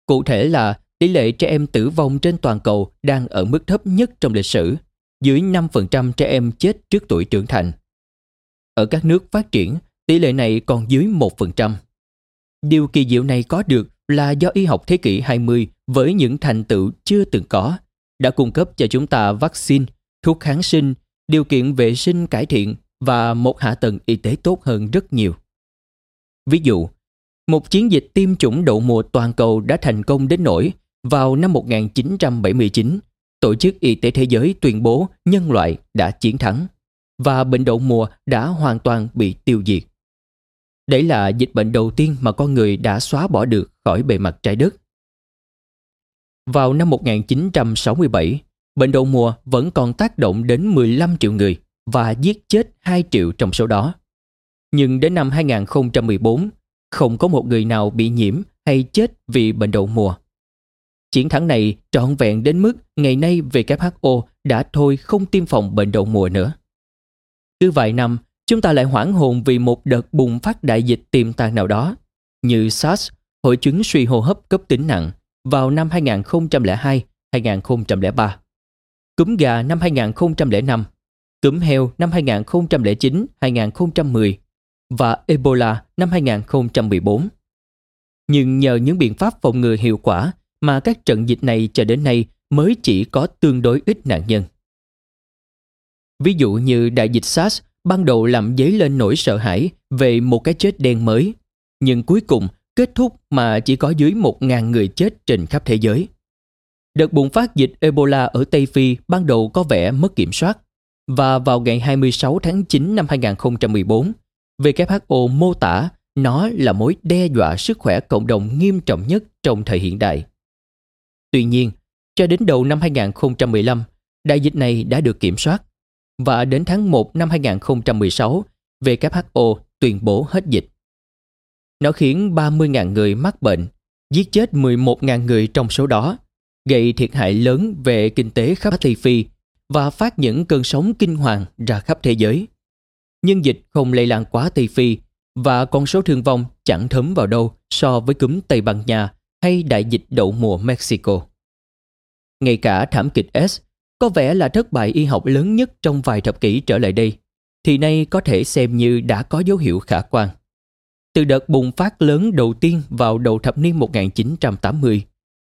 Speaker 2: Cụ thể là tỷ lệ trẻ em tử vong trên toàn cầu đang ở mức thấp nhất trong lịch sử, dưới 5% trẻ em chết trước tuổi trưởng thành. Ở các nước phát triển, tỷ lệ này còn dưới 1%. Điều kỳ diệu này có được là do y học thế kỷ 20 với những thành tựu chưa từng có đã cung cấp cho chúng ta vaccine, thuốc kháng sinh, điều kiện vệ sinh cải thiện và một hạ tầng y tế tốt hơn rất nhiều. Ví dụ, một chiến dịch tiêm chủng đậu mùa toàn cầu đã thành công đến nỗi vào năm 1979, Tổ chức Y tế Thế giới tuyên bố nhân loại đã chiến thắng và bệnh đậu mùa đã hoàn toàn bị tiêu diệt. Đấy là dịch bệnh đầu tiên mà con người đã xóa bỏ được khỏi bề mặt trái đất. Vào năm 1967, bệnh đậu mùa vẫn còn tác động đến 15 triệu người và giết chết 2 triệu trong số đó. Nhưng đến năm 2014, không có một người nào bị nhiễm hay chết vì bệnh đậu mùa. Chiến thắng này trọn vẹn đến mức ngày nay WHO đã thôi không tiêm phòng bệnh đậu mùa nữa. Cứ vài năm, chúng ta lại hoảng hồn vì một đợt bùng phát đại dịch tiềm tàng nào đó, như SARS, hội chứng suy hô hấp cấp tính nặng vào năm 2002-2003, cúm gà năm 2005, cúm heo năm 2009-2010 và Ebola năm 2014. Nhưng nhờ những biện pháp phòng ngừa hiệu quả mà các trận dịch này cho đến nay mới chỉ có tương đối ít nạn nhân. Ví dụ như đại dịch SARS ban đầu làm dấy lên nỗi sợ hãi về một cái chết đen mới, nhưng cuối cùng kết thúc mà chỉ có dưới 1.000 người chết trên khắp thế giới. Đợt bùng phát dịch Ebola ở Tây Phi ban đầu có vẻ mất kiểm soát và vào ngày 26 tháng 9 năm 2014, WHO mô tả nó là mối đe dọa sức khỏe cộng đồng nghiêm trọng nhất trong thời hiện đại. Tuy nhiên, cho đến đầu năm 2015, đại dịch này đã được kiểm soát và đến tháng 1 năm 2016, WHO tuyên bố hết dịch. Nó khiến 30.000 người mắc bệnh, giết chết 11.000 người trong số đó, gây thiệt hại lớn về kinh tế khắp Tây Phi và phát những cơn sóng kinh hoàng ra khắp thế giới. Nhưng dịch không lây lan quá Tây Phi và con số thương vong chẳng thấm vào đâu so với cúm Tây Ban Nha hay đại dịch đậu mùa Mexico. Ngay cả thảm kịch S có vẻ là thất bại y học lớn nhất trong vài thập kỷ trở lại đây, thì nay có thể xem như đã có dấu hiệu khả quan. Từ đợt bùng phát lớn đầu tiên vào đầu thập niên 1980,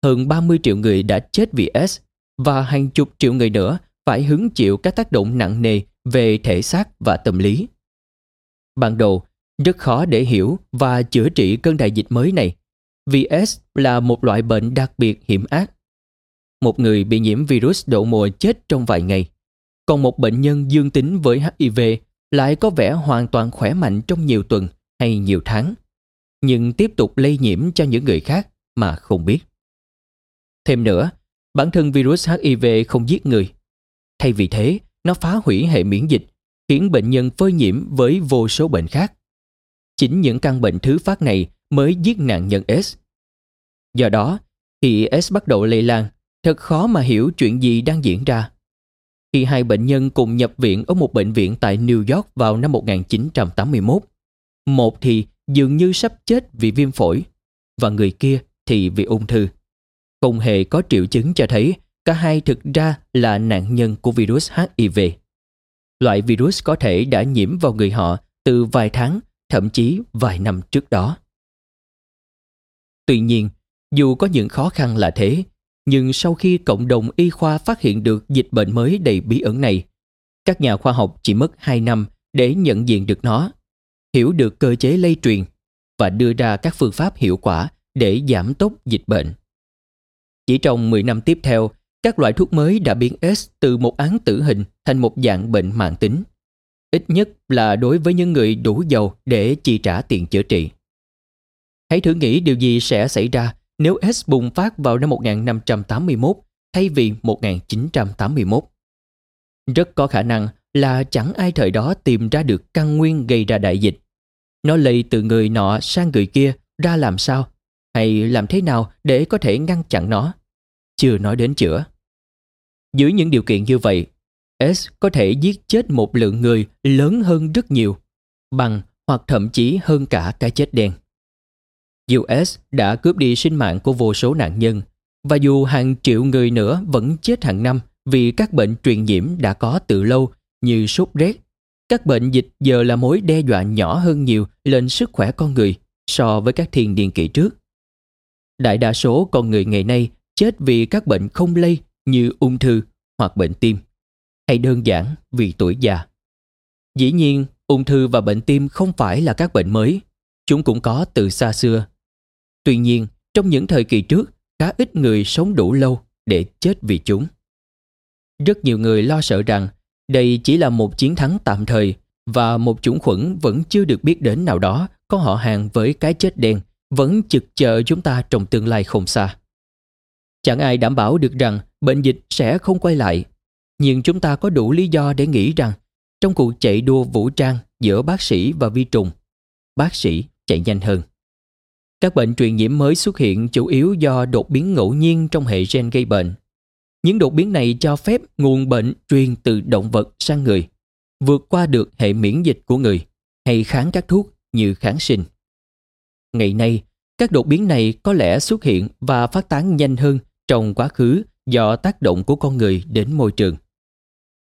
Speaker 2: hơn 30 triệu người đã chết vì S và hàng chục triệu người nữa phải hứng chịu các tác động nặng nề về thể xác và tâm lý. Ban đầu, rất khó để hiểu và chữa trị cơn đại dịch mới này vì S là một loại bệnh đặc biệt hiểm ác. Một người bị nhiễm virus đậu mùa chết trong vài ngày, còn một bệnh nhân dương tính với HIV lại có vẻ hoàn toàn khỏe mạnh trong nhiều tuần hay nhiều tháng, nhưng tiếp tục lây nhiễm cho những người khác mà không biết. Thêm nữa, bản thân virus HIV không giết người. Thay vì thế, nó phá hủy hệ miễn dịch, khiến bệnh nhân phơi nhiễm với vô số bệnh khác. Chính những căn bệnh thứ phát này mới giết nạn nhân S. Do đó, khi S bắt đầu lây lan, thật khó mà hiểu chuyện gì đang diễn ra. Khi hai bệnh nhân cùng nhập viện ở một bệnh viện tại New York vào năm 1981, một thì dường như sắp chết vì viêm phổi và người kia thì vì ung thư. không hề có triệu chứng cho thấy cả hai thực ra là nạn nhân của virus HIV. Loại virus có thể đã nhiễm vào người họ từ vài tháng, thậm chí vài năm trước đó. Tuy nhiên, dù có những khó khăn là thế, nhưng sau khi cộng đồng y khoa phát hiện được dịch bệnh mới đầy bí ẩn này, các nhà khoa học chỉ mất 2 năm để nhận diện được nó, hiểu được cơ chế lây truyền và đưa ra các phương pháp hiệu quả để giảm tốc dịch bệnh. Chỉ trong 10 năm tiếp theo, các loại thuốc mới đã biến S từ một án tử hình thành một dạng bệnh mạng tính. Ít nhất là đối với những người đủ giàu để chi trả tiền chữa trị. Hãy thử nghĩ điều gì sẽ xảy ra nếu S bùng phát vào năm 1581 thay vì 1981. Rất có khả năng là chẳng ai thời đó tìm ra được căn nguyên gây ra đại dịch. Nó lây từ người nọ sang người kia ra làm sao? Hay làm thế nào để có thể ngăn chặn nó? Chưa nói đến chữa. Dưới những điều kiện như vậy, S có thể giết chết một lượng người lớn hơn rất nhiều, bằng hoặc thậm chí hơn cả cái chết đen. US đã cướp đi sinh mạng của vô số nạn nhân và dù hàng triệu người nữa vẫn chết hàng năm vì các bệnh truyền nhiễm đã có từ lâu như sốt rét, các bệnh dịch giờ là mối đe dọa nhỏ hơn nhiều lên sức khỏe con người so với các thiên niên kỷ trước. Đại đa số con người ngày nay chết vì các bệnh không lây như ung thư hoặc bệnh tim, hay đơn giản vì tuổi già. Dĩ nhiên, ung thư và bệnh tim không phải là các bệnh mới, chúng cũng có từ xa xưa Tuy nhiên, trong những thời kỳ trước, khá ít người sống đủ lâu để chết vì chúng. Rất nhiều người lo sợ rằng đây chỉ là một chiến thắng tạm thời và một chủng khuẩn vẫn chưa được biết đến nào đó có họ hàng với cái chết đen vẫn chực chờ chúng ta trong tương lai không xa. Chẳng ai đảm bảo được rằng bệnh dịch sẽ không quay lại, nhưng chúng ta có đủ lý do để nghĩ rằng trong cuộc chạy đua vũ trang giữa bác sĩ và vi trùng, bác sĩ chạy nhanh hơn. Các bệnh truyền nhiễm mới xuất hiện chủ yếu do đột biến ngẫu nhiên trong hệ gen gây bệnh. Những đột biến này cho phép nguồn bệnh truyền từ động vật sang người, vượt qua được hệ miễn dịch của người hay kháng các thuốc như kháng sinh. Ngày nay, các đột biến này có lẽ xuất hiện và phát tán nhanh hơn trong quá khứ do tác động của con người đến môi trường.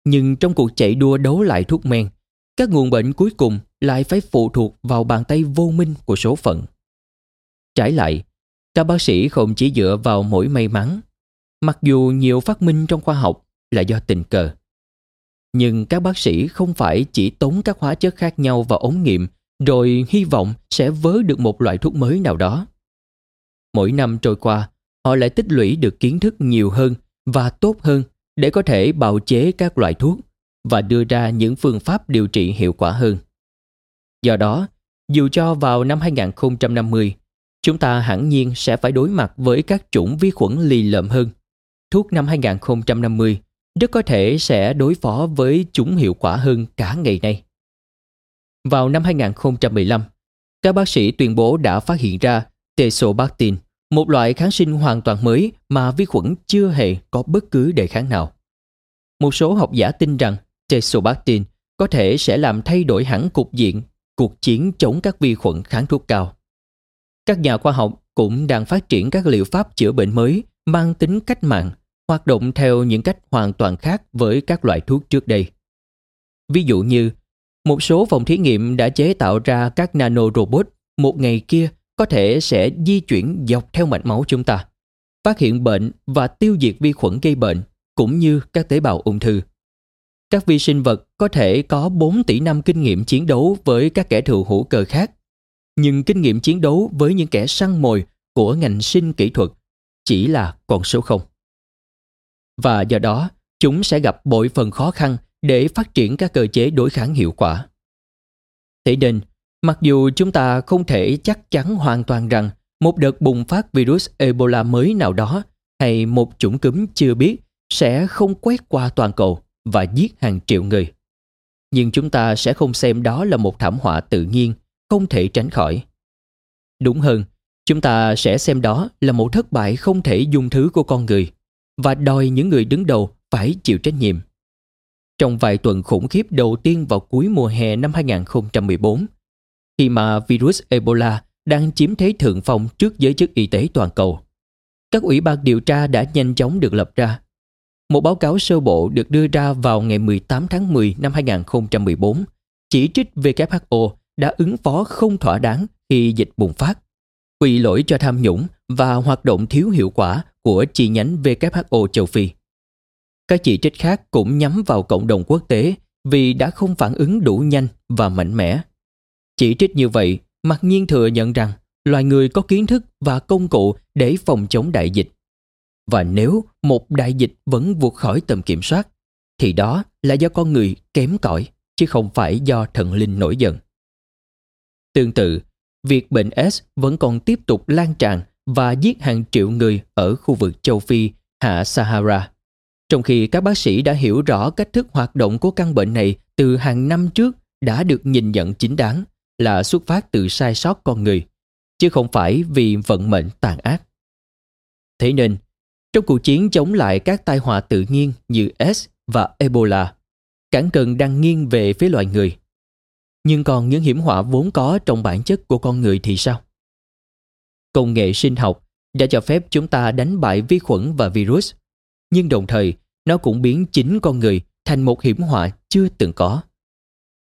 Speaker 2: Nhưng trong cuộc chạy đua đấu lại thuốc men, các nguồn bệnh cuối cùng lại phải phụ thuộc vào bàn tay vô minh của số phận. Trái lại, các bác sĩ không chỉ dựa vào mỗi may mắn, mặc dù nhiều phát minh trong khoa học là do tình cờ. Nhưng các bác sĩ không phải chỉ tốn các hóa chất khác nhau vào ống nghiệm rồi hy vọng sẽ vớ được một loại thuốc mới nào đó. Mỗi năm trôi qua, họ lại tích lũy được kiến thức nhiều hơn và tốt hơn để có thể bào chế các loại thuốc và đưa ra những phương pháp điều trị hiệu quả hơn. Do đó, dù cho vào năm 2050 chúng ta hẳn nhiên sẽ phải đối mặt với các chủng vi khuẩn lì lợm hơn. Thuốc năm 2050 rất có thể sẽ đối phó với chúng hiệu quả hơn cả ngày nay. Vào năm 2015, các bác sĩ tuyên bố đã phát hiện ra Tesobactin, một loại kháng sinh hoàn toàn mới mà vi khuẩn chưa hề có bất cứ đề kháng nào. Một số học giả tin rằng Tesobactin có thể sẽ làm thay đổi hẳn cục diện cuộc chiến chống các vi khuẩn kháng thuốc cao. Các nhà khoa học cũng đang phát triển các liệu pháp chữa bệnh mới mang tính cách mạng, hoạt động theo những cách hoàn toàn khác với các loại thuốc trước đây. Ví dụ như, một số phòng thí nghiệm đã chế tạo ra các nano robot một ngày kia có thể sẽ di chuyển dọc theo mạch máu chúng ta, phát hiện bệnh và tiêu diệt vi khuẩn gây bệnh, cũng như các tế bào ung thư. Các vi sinh vật có thể có 4 tỷ năm kinh nghiệm chiến đấu với các kẻ thù hữu cơ khác nhưng kinh nghiệm chiến đấu với những kẻ săn mồi của ngành sinh kỹ thuật chỉ là con số không. Và do đó, chúng sẽ gặp bội phần khó khăn để phát triển các cơ chế đối kháng hiệu quả. Thế nên, mặc dù chúng ta không thể chắc chắn hoàn toàn rằng một đợt bùng phát virus Ebola mới nào đó hay một chủng cúm chưa biết sẽ không quét qua toàn cầu và giết hàng triệu người. Nhưng chúng ta sẽ không xem đó là một thảm họa tự nhiên không thể tránh khỏi. Đúng hơn, chúng ta sẽ xem đó là một thất bại không thể dung thứ của con người và đòi những người đứng đầu phải chịu trách nhiệm. Trong vài tuần khủng khiếp đầu tiên vào cuối mùa hè năm 2014, khi mà virus Ebola đang chiếm thế thượng phong trước giới chức y tế toàn cầu, các ủy ban điều tra đã nhanh chóng được lập ra. Một báo cáo sơ bộ được đưa ra vào ngày 18 tháng 10 năm 2014 chỉ trích WHO đã ứng phó không thỏa đáng khi dịch bùng phát, quy lỗi cho tham nhũng và hoạt động thiếu hiệu quả của chi nhánh WHO châu Phi. Các chỉ trích khác cũng nhắm vào cộng đồng quốc tế vì đã không phản ứng đủ nhanh và mạnh mẽ. Chỉ trích như vậy, mặc nhiên thừa nhận rằng loài người có kiến thức và công cụ để phòng chống đại dịch. Và nếu một đại dịch vẫn vượt khỏi tầm kiểm soát, thì đó là do con người kém cỏi, chứ không phải do thần linh nổi giận. Tương tự, việc bệnh S vẫn còn tiếp tục lan tràn và giết hàng triệu người ở khu vực châu Phi, hạ Sahara. Trong khi các bác sĩ đã hiểu rõ cách thức hoạt động của căn bệnh này từ hàng năm trước đã được nhìn nhận chính đáng là xuất phát từ sai sót con người, chứ không phải vì vận mệnh tàn ác. Thế nên, trong cuộc chiến chống lại các tai họa tự nhiên như S và Ebola, cản cân đang nghiêng về phía loài người. Nhưng còn những hiểm họa vốn có trong bản chất của con người thì sao? Công nghệ sinh học đã cho phép chúng ta đánh bại vi khuẩn và virus, nhưng đồng thời nó cũng biến chính con người thành một hiểm họa chưa từng có.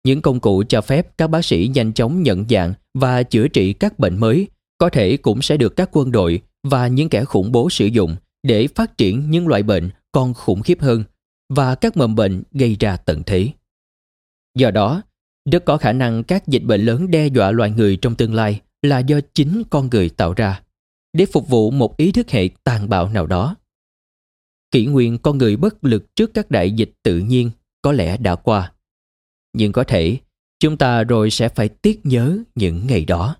Speaker 2: Những công cụ cho phép các bác sĩ nhanh chóng nhận dạng và chữa trị các bệnh mới có thể cũng sẽ được các quân đội và những kẻ khủng bố sử dụng để phát triển những loại bệnh còn khủng khiếp hơn và các mầm bệnh gây ra tận thế. Do đó, rất có khả năng các dịch bệnh lớn đe dọa loài người trong tương lai là do chính con người tạo ra, để phục vụ một ý thức hệ tàn bạo nào đó. Kỷ nguyên con người bất lực trước các đại dịch tự nhiên có lẽ đã qua. Nhưng có thể, chúng ta rồi sẽ phải tiếc nhớ những ngày đó.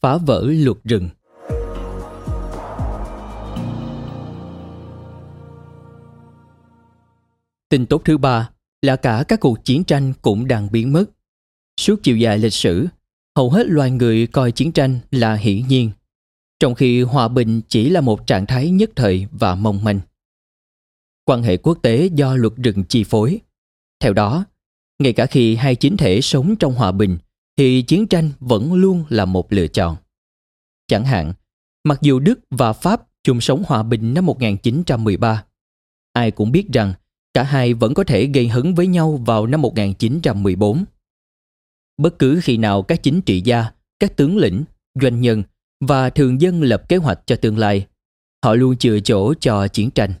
Speaker 2: Phá vỡ luật rừng Tin tốt thứ ba là cả các cuộc chiến tranh cũng đang biến mất. Suốt chiều dài lịch sử, hầu hết loài người coi chiến tranh là hiển nhiên, trong khi hòa bình chỉ là một trạng thái nhất thời và mong manh. Quan hệ quốc tế do luật rừng chi phối. Theo đó, ngay cả khi hai chính thể sống trong hòa bình, thì chiến tranh vẫn luôn là một lựa chọn. Chẳng hạn, mặc dù Đức và Pháp chung sống hòa bình năm 1913, ai cũng biết rằng cả hai vẫn có thể gây hấn với nhau vào năm 1914. Bất cứ khi nào các chính trị gia, các tướng lĩnh, doanh nhân và thường dân lập kế hoạch cho tương lai, họ luôn chừa chỗ cho chiến tranh.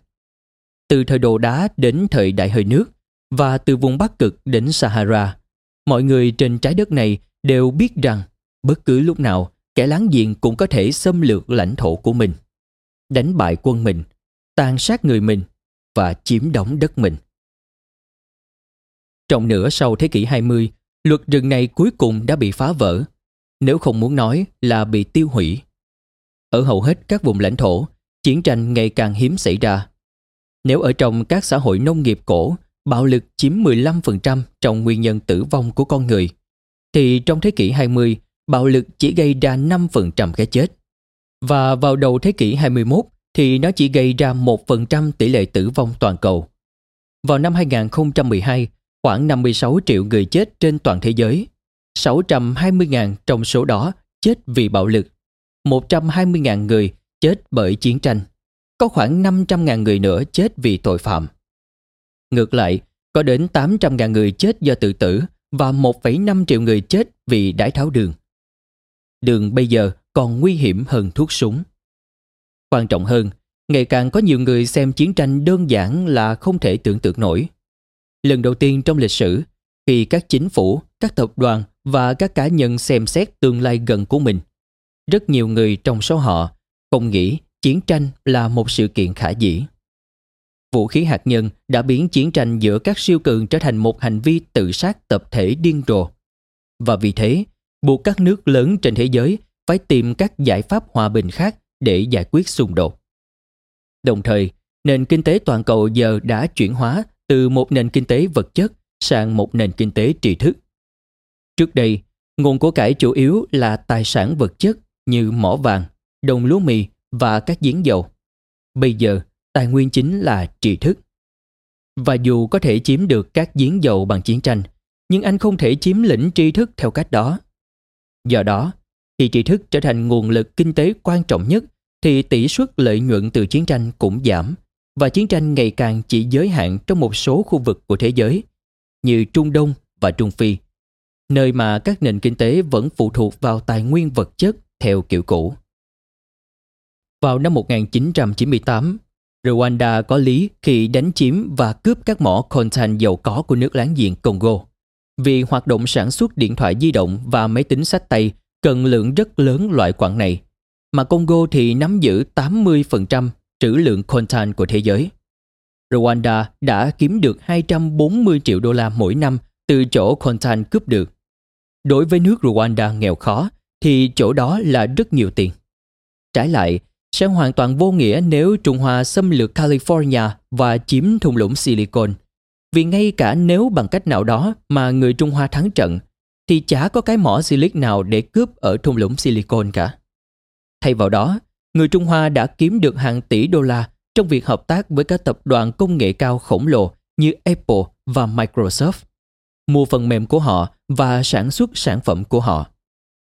Speaker 2: Từ thời đồ đá đến thời đại hơi nước và từ vùng Bắc Cực đến Sahara, mọi người trên trái đất này đều biết rằng bất cứ lúc nào kẻ láng giềng cũng có thể xâm lược lãnh thổ của mình, đánh bại quân mình, tàn sát người mình và chiếm đóng đất mình. Trong nửa sau thế kỷ 20, luật rừng này cuối cùng đã bị phá vỡ, nếu không muốn nói là bị tiêu hủy. Ở hầu hết các vùng lãnh thổ, chiến tranh ngày càng hiếm xảy ra. Nếu ở trong các xã hội nông nghiệp cổ, bạo lực chiếm 15% trong nguyên nhân tử vong của con người, thì trong thế kỷ 20, bạo lực chỉ gây ra 5% cái chết. Và vào đầu thế kỷ 21, thì nó chỉ gây ra 1% tỷ lệ tử vong toàn cầu. Vào năm 2012, khoảng 56 triệu người chết trên toàn thế giới. 620.000 trong số đó chết vì bạo lực. 120.000 người chết bởi chiến tranh. Có khoảng 500.000 người nữa chết vì tội phạm. Ngược lại, có đến 800.000 người chết do tự tử và 1,5 triệu người chết vì đái tháo đường. Đường bây giờ còn nguy hiểm hơn thuốc súng. Quan trọng hơn, ngày càng có nhiều người xem chiến tranh đơn giản là không thể tưởng tượng nổi. Lần đầu tiên trong lịch sử, khi các chính phủ, các tập đoàn và các cá nhân xem xét tương lai gần của mình, rất nhiều người trong số họ không nghĩ chiến tranh là một sự kiện khả dĩ. Vũ khí hạt nhân đã biến chiến tranh giữa các siêu cường trở thành một hành vi tự sát tập thể điên rồ. Và vì thế, buộc các nước lớn trên thế giới phải tìm các giải pháp hòa bình khác để giải quyết xung đột. Đồng thời, nền kinh tế toàn cầu giờ đã chuyển hóa từ một nền kinh tế vật chất sang một nền kinh tế tri thức. Trước đây, nguồn của cải chủ yếu là tài sản vật chất như mỏ vàng, đồng lúa mì và các giếng dầu. Bây giờ, tài nguyên chính là tri thức. Và dù có thể chiếm được các giếng dầu bằng chiến tranh, nhưng anh không thể chiếm lĩnh tri thức theo cách đó. Do đó, khi tri thức trở thành nguồn lực kinh tế quan trọng nhất thì tỷ suất lợi nhuận từ chiến tranh cũng giảm và chiến tranh ngày càng chỉ giới hạn trong một số khu vực của thế giới như Trung Đông và Trung Phi, nơi mà các nền kinh tế vẫn phụ thuộc vào tài nguyên vật chất theo kiểu cũ. Vào năm 1998, Rwanda có lý khi đánh chiếm và cướp các mỏ coltan giàu có của nước láng giềng Congo. Vì hoạt động sản xuất điện thoại di động và máy tính sách tay cần lượng rất lớn loại quặng này, mà Congo thì nắm giữ 80% trữ lượng coltan của thế giới. Rwanda đã kiếm được 240 triệu đô la mỗi năm từ chỗ coltan cướp được. Đối với nước Rwanda nghèo khó thì chỗ đó là rất nhiều tiền. Trái lại, sẽ hoàn toàn vô nghĩa nếu Trung Hoa xâm lược California và chiếm thung lũng Silicon. Vì ngay cả nếu bằng cách nào đó mà người Trung Hoa thắng trận, thì chả có cái mỏ silic nào để cướp ở thung lũng Silicon cả. Thay vào đó, người Trung Hoa đã kiếm được hàng tỷ đô la trong việc hợp tác với các tập đoàn công nghệ cao khổng lồ như Apple và Microsoft, mua phần mềm của họ và sản xuất sản phẩm của họ.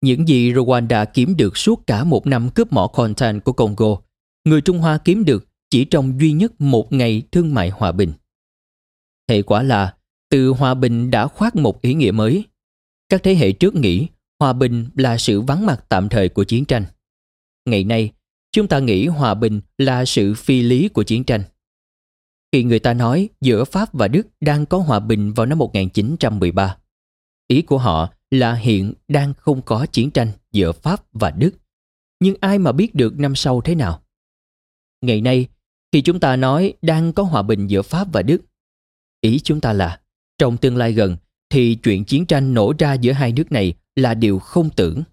Speaker 2: Những gì Rwanda kiếm được suốt cả một năm cướp mỏ content của Congo, người Trung Hoa kiếm được chỉ trong duy nhất một ngày thương mại hòa bình. Hệ quả là, từ hòa bình đã khoác một ý nghĩa mới. Các thế hệ trước nghĩ hòa bình là sự vắng mặt tạm thời của chiến tranh. Ngày nay, chúng ta nghĩ hòa bình là sự phi lý của chiến tranh. Khi người ta nói giữa Pháp và Đức đang có hòa bình vào năm 1913, ý của họ là hiện đang không có chiến tranh giữa Pháp và Đức. Nhưng ai mà biết được năm sau thế nào? Ngày nay, khi chúng ta nói đang có hòa bình giữa Pháp và Đức, ý chúng ta là trong tương lai gần thì chuyện chiến tranh nổ ra giữa hai nước này là điều không tưởng.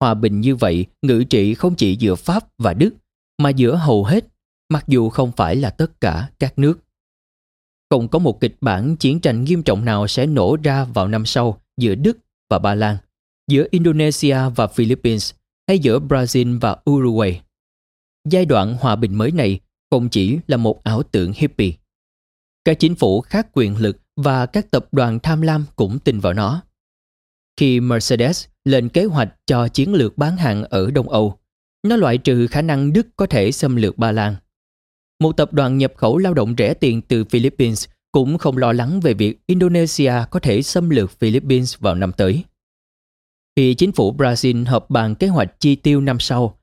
Speaker 2: Hòa bình như vậy ngự trị không chỉ giữa Pháp và Đức mà giữa hầu hết, mặc dù không phải là tất cả các nước. Không có một kịch bản chiến tranh nghiêm trọng nào sẽ nổ ra vào năm sau giữa Đức và Ba Lan, giữa Indonesia và Philippines hay giữa Brazil và Uruguay. Giai đoạn hòa bình mới này không chỉ là một ảo tưởng hippie. Các chính phủ khác quyền lực và các tập đoàn tham lam cũng tin vào nó. Khi Mercedes lên kế hoạch cho chiến lược bán hàng ở Đông Âu, nó loại trừ khả năng Đức có thể xâm lược Ba Lan. Một tập đoàn nhập khẩu lao động rẻ tiền từ Philippines cũng không lo lắng về việc Indonesia có thể xâm lược Philippines vào năm tới. Khi chính phủ Brazil họp bàn kế hoạch chi tiêu năm sau,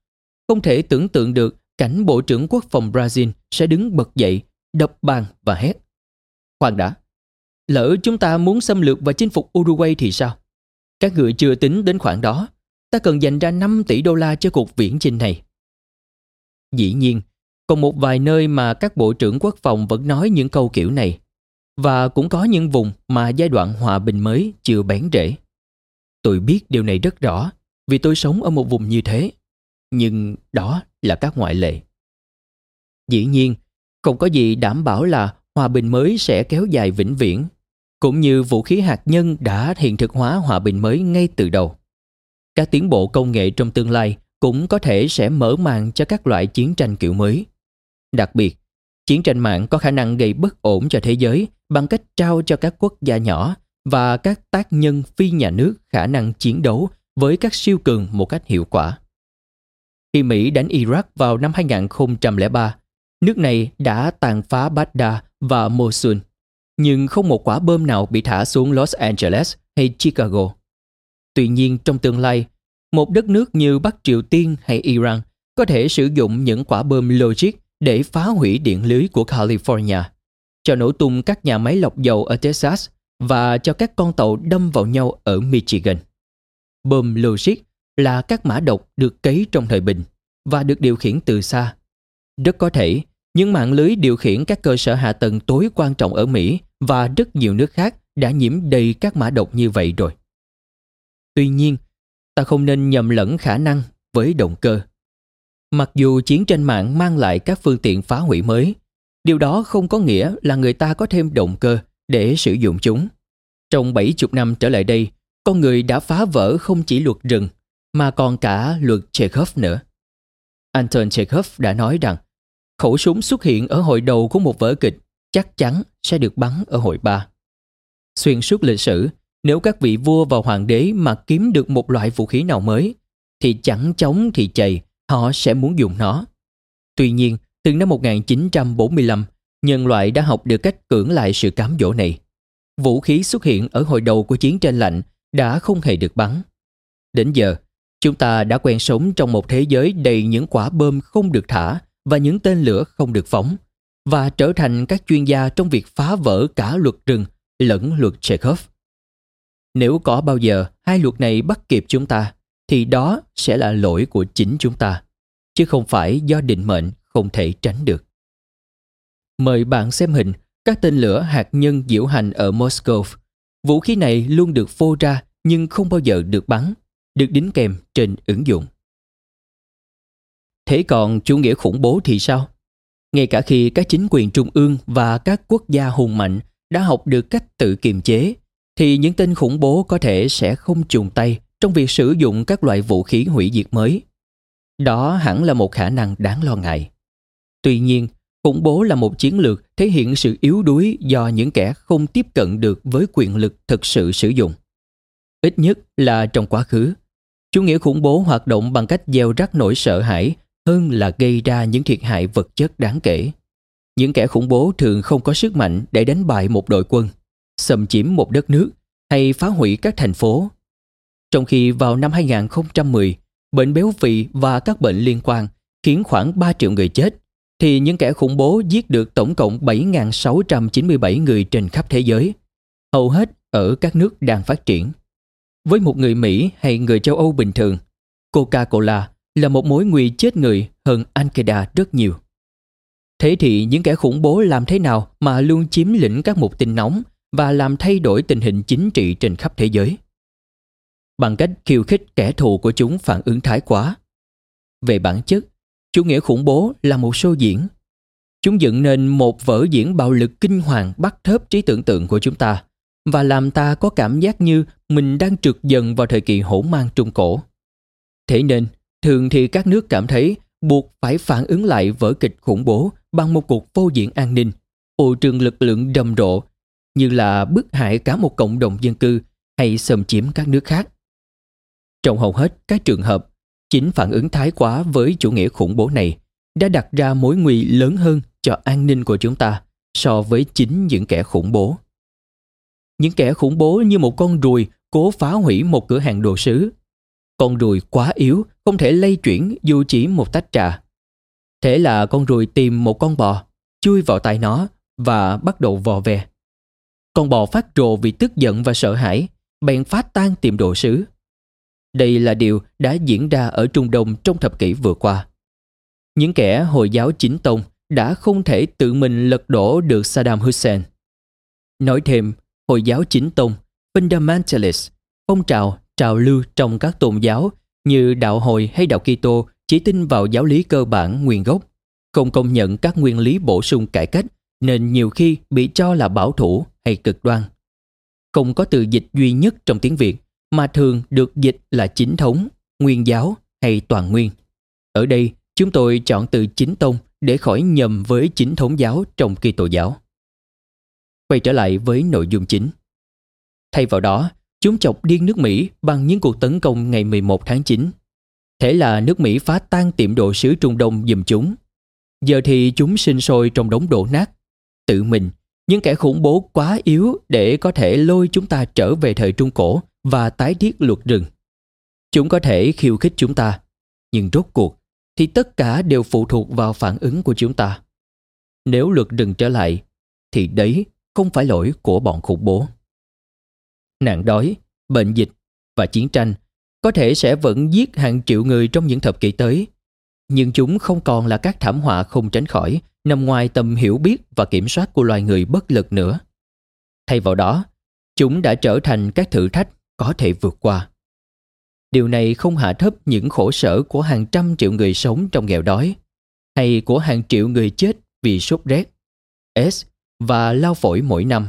Speaker 2: không thể tưởng tượng được cảnh Bộ trưởng Quốc phòng Brazil sẽ đứng bật dậy, đập bàn và hét. Khoan đã, lỡ chúng ta muốn xâm lược và chinh phục Uruguay thì sao? Các người chưa tính đến khoản đó, ta cần dành ra 5 tỷ đô la cho cuộc viễn chinh này. Dĩ nhiên, còn một vài nơi mà các bộ trưởng quốc phòng vẫn nói những câu kiểu này. Và cũng có những vùng mà giai đoạn hòa bình mới chưa bén rễ. Tôi biết điều này rất rõ vì tôi sống ở một vùng như thế. Nhưng đó là các ngoại lệ. Dĩ nhiên, không có gì đảm bảo là hòa bình mới sẽ kéo dài vĩnh viễn, cũng như vũ khí hạt nhân đã hiện thực hóa hòa bình mới ngay từ đầu. Các tiến bộ công nghệ trong tương lai cũng có thể sẽ mở màn cho các loại chiến tranh kiểu mới. Đặc biệt, chiến tranh mạng có khả năng gây bất ổn cho thế giới bằng cách trao cho các quốc gia nhỏ và các tác nhân phi nhà nước khả năng chiến đấu với các siêu cường một cách hiệu quả. Khi Mỹ đánh Iraq vào năm 2003, nước này đã tàn phá Baghdad và Mosul, nhưng không một quả bom nào bị thả xuống Los Angeles hay Chicago. Tuy nhiên trong tương lai, một đất nước như Bắc Triều Tiên hay Iran có thể sử dụng những quả bom logic để phá hủy điện lưới của California, cho nổ tung các nhà máy lọc dầu ở Texas và cho các con tàu đâm vào nhau ở Michigan. Bom logic là các mã độc được cấy trong thời bình và được điều khiển từ xa. Rất có thể, những mạng lưới điều khiển các cơ sở hạ tầng tối quan trọng ở Mỹ và rất nhiều nước khác đã nhiễm đầy các mã độc như vậy rồi. Tuy nhiên, ta không nên nhầm lẫn khả năng với động cơ. Mặc dù chiến tranh mạng mang lại các phương tiện phá hủy mới, điều đó không có nghĩa là người ta có thêm động cơ để sử dụng chúng. Trong 70 năm trở lại đây, con người đã phá vỡ không chỉ luật rừng mà còn cả luật Chekhov nữa. Anton Chekhov đã nói rằng khẩu súng xuất hiện ở hồi đầu của một vở kịch chắc chắn sẽ được bắn ở hội ba. Xuyên suốt lịch sử, nếu các vị vua và hoàng đế mà kiếm được một loại vũ khí nào mới, thì chẳng chống thì chày, họ sẽ muốn dùng nó. Tuy nhiên, từ năm 1945, nhân loại đã học được cách cưỡng lại sự cám dỗ này. Vũ khí xuất hiện ở hồi đầu của chiến tranh lạnh đã không hề được bắn. Đến giờ, chúng ta đã quen sống trong một thế giới đầy những quả bom không được thả và những tên lửa không được phóng và trở thành các chuyên gia trong việc phá vỡ cả luật rừng lẫn luật Chekhov. Nếu có bao giờ hai luật này bắt kịp chúng ta, thì đó sẽ là lỗi của chính chúng ta, chứ không phải do định mệnh không thể tránh được. Mời bạn xem hình các tên lửa hạt nhân diễu hành ở Moscow. Vũ khí này luôn được phô ra nhưng không bao giờ được bắn, được đính kèm trên ứng dụng. Thế còn chủ nghĩa khủng bố thì sao? Ngay cả khi các chính quyền trung ương và các quốc gia hùng mạnh đã học được cách tự kiềm chế, thì những tên khủng bố có thể sẽ không chùng tay trong việc sử dụng các loại vũ khí hủy diệt mới. Đó hẳn là một khả năng đáng lo ngại. Tuy nhiên, khủng bố là một chiến lược thể hiện sự yếu đuối do những kẻ không tiếp cận được với quyền lực thực sự sử dụng. Ít nhất là trong quá khứ, chủ nghĩa khủng bố hoạt động bằng cách gieo rắc nỗi sợ hãi hơn là gây ra những thiệt hại vật chất đáng kể. Những kẻ khủng bố thường không có sức mạnh để đánh bại một đội quân, xâm chiếm một đất nước hay phá hủy các thành phố. Trong khi vào năm 2010, bệnh béo phì và các bệnh liên quan khiến khoảng 3 triệu người chết, thì những kẻ khủng bố giết được tổng cộng 7.697 người trên khắp thế giới, hầu hết ở các nước đang phát triển. Với một người Mỹ hay người châu Âu bình thường, Coca-Cola là một mối nguy chết người hơn Al-Qaeda rất nhiều. Thế thì những kẻ khủng bố làm thế nào mà luôn chiếm lĩnh các mục tin nóng và làm thay đổi tình hình chính trị trên khắp thế giới? Bằng cách khiêu khích kẻ thù của chúng phản ứng thái quá. Về bản chất, chủ nghĩa khủng bố là một show diễn. Chúng dựng nên một vở diễn bạo lực kinh hoàng bắt thớp trí tưởng tượng của chúng ta và làm ta có cảm giác như mình đang trượt dần vào thời kỳ hỗn mang trung cổ. Thế nên, Thường thì các nước cảm thấy buộc phải phản ứng lại vở kịch khủng bố bằng một cuộc vô diện an ninh, ồ trường lực lượng đầm rộ như là bức hại cả một cộng đồng dân cư hay xâm chiếm các nước khác. Trong hầu hết các trường hợp, chính phản ứng thái quá với chủ nghĩa khủng bố này đã đặt ra mối nguy lớn hơn cho an ninh của chúng ta so với chính những kẻ khủng bố. Những kẻ khủng bố như một con ruồi cố phá hủy một cửa hàng đồ sứ con ruồi quá yếu, không thể lay chuyển dù chỉ một tách trà. Thế là con ruồi tìm một con bò, chui vào tay nó và bắt đầu vò ve. Con bò phát rồ vì tức giận và sợ hãi, bèn phát tan tiệm đồ sứ. Đây là điều đã diễn ra ở Trung Đông trong thập kỷ vừa qua. Những kẻ Hồi giáo chính tông đã không thể tự mình lật đổ được Saddam Hussein. Nói thêm, Hồi giáo chính tông, fundamentalist, phong trào trào lưu trong các tôn giáo như đạo hồi hay đạo Kitô chỉ tin vào giáo lý cơ bản nguyên gốc, không công nhận các nguyên lý bổ sung cải cách nên nhiều khi bị cho là bảo thủ hay cực đoan. Không có từ dịch duy nhất trong tiếng Việt mà thường được dịch là chính thống, nguyên giáo hay toàn nguyên. Ở đây, chúng tôi chọn từ chính tông để khỏi nhầm với chính thống giáo trong Kitô giáo. Quay trở lại với nội dung chính. Thay vào đó, Chúng chọc điên nước Mỹ bằng những cuộc tấn công ngày 11 tháng 9. Thế là nước Mỹ phá tan tiệm đồ sứ Trung Đông giùm chúng. Giờ thì chúng sinh sôi trong đống đổ nát. Tự mình, những kẻ khủng bố quá yếu để có thể lôi chúng ta trở về thời Trung Cổ và tái thiết luật rừng. Chúng có thể khiêu khích chúng ta, nhưng rốt cuộc thì tất cả đều phụ thuộc vào phản ứng của chúng ta. Nếu luật rừng trở lại, thì đấy không phải lỗi của bọn khủng bố nạn đói, bệnh dịch và chiến tranh có thể sẽ vẫn giết hàng triệu người trong những thập kỷ tới. Nhưng chúng không còn là các thảm họa không tránh khỏi, nằm ngoài tầm hiểu biết và kiểm soát của loài người bất lực nữa. Thay vào đó, chúng đã trở thành các thử thách có thể vượt qua. Điều này không hạ thấp những khổ sở của hàng trăm triệu người sống trong nghèo đói, hay của hàng triệu người chết vì sốt rét, S và lao phổi mỗi năm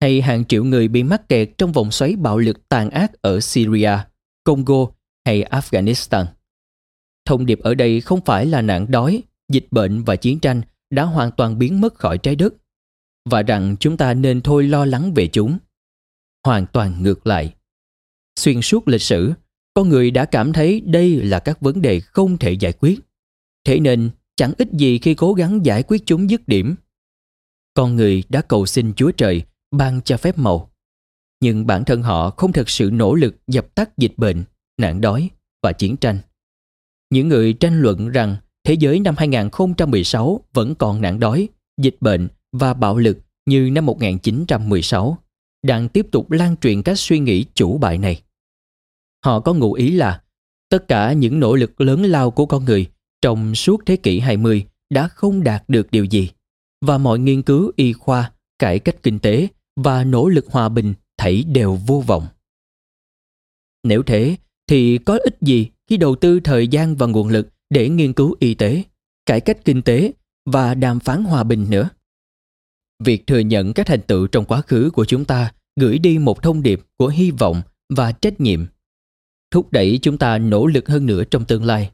Speaker 2: hay hàng triệu người bị mắc kẹt trong vòng xoáy bạo lực tàn ác ở Syria, Congo hay Afghanistan. Thông điệp ở đây không phải là nạn đói, dịch bệnh và chiến tranh đã hoàn toàn biến mất khỏi trái đất và rằng chúng ta nên thôi lo lắng về chúng. hoàn toàn ngược lại. Xuyên suốt lịch sử, con người đã cảm thấy đây là các vấn đề không thể giải quyết. Thế nên chẳng ích gì khi cố gắng giải quyết chúng dứt điểm. Con người đã cầu xin Chúa Trời ban cho phép màu. Nhưng bản thân họ không thực sự nỗ lực dập tắt dịch bệnh, nạn đói và chiến tranh. Những người tranh luận rằng thế giới năm 2016 vẫn còn nạn đói, dịch bệnh và bạo lực như năm 1916 đang tiếp tục lan truyền các suy nghĩ chủ bại này. Họ có ngụ ý là tất cả những nỗ lực lớn lao của con người trong suốt thế kỷ 20 đã không đạt được điều gì và mọi nghiên cứu y khoa, cải cách kinh tế và nỗ lực hòa bình thảy đều vô vọng. Nếu thế thì có ích gì khi đầu tư thời gian và nguồn lực để nghiên cứu y tế, cải cách kinh tế và đàm phán hòa bình nữa? Việc thừa nhận các thành tựu trong quá khứ của chúng ta gửi đi một thông điệp của hy vọng và trách nhiệm thúc đẩy chúng ta nỗ lực hơn nữa trong tương lai.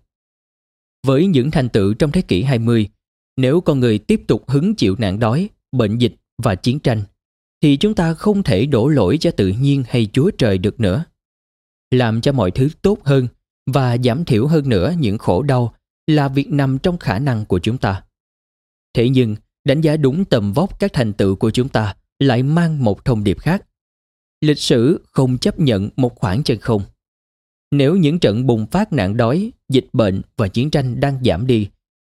Speaker 2: Với những thành tựu trong thế kỷ 20, nếu con người tiếp tục hứng chịu nạn đói, bệnh dịch và chiến tranh, thì chúng ta không thể đổ lỗi cho tự nhiên hay Chúa Trời được nữa. Làm cho mọi thứ tốt hơn và giảm thiểu hơn nữa những khổ đau là việc nằm trong khả năng của chúng ta. Thế nhưng, đánh giá đúng tầm vóc các thành tựu của chúng ta lại mang một thông điệp khác. Lịch sử không chấp nhận một khoảng chân không. Nếu những trận bùng phát nạn đói, dịch bệnh và chiến tranh đang giảm đi,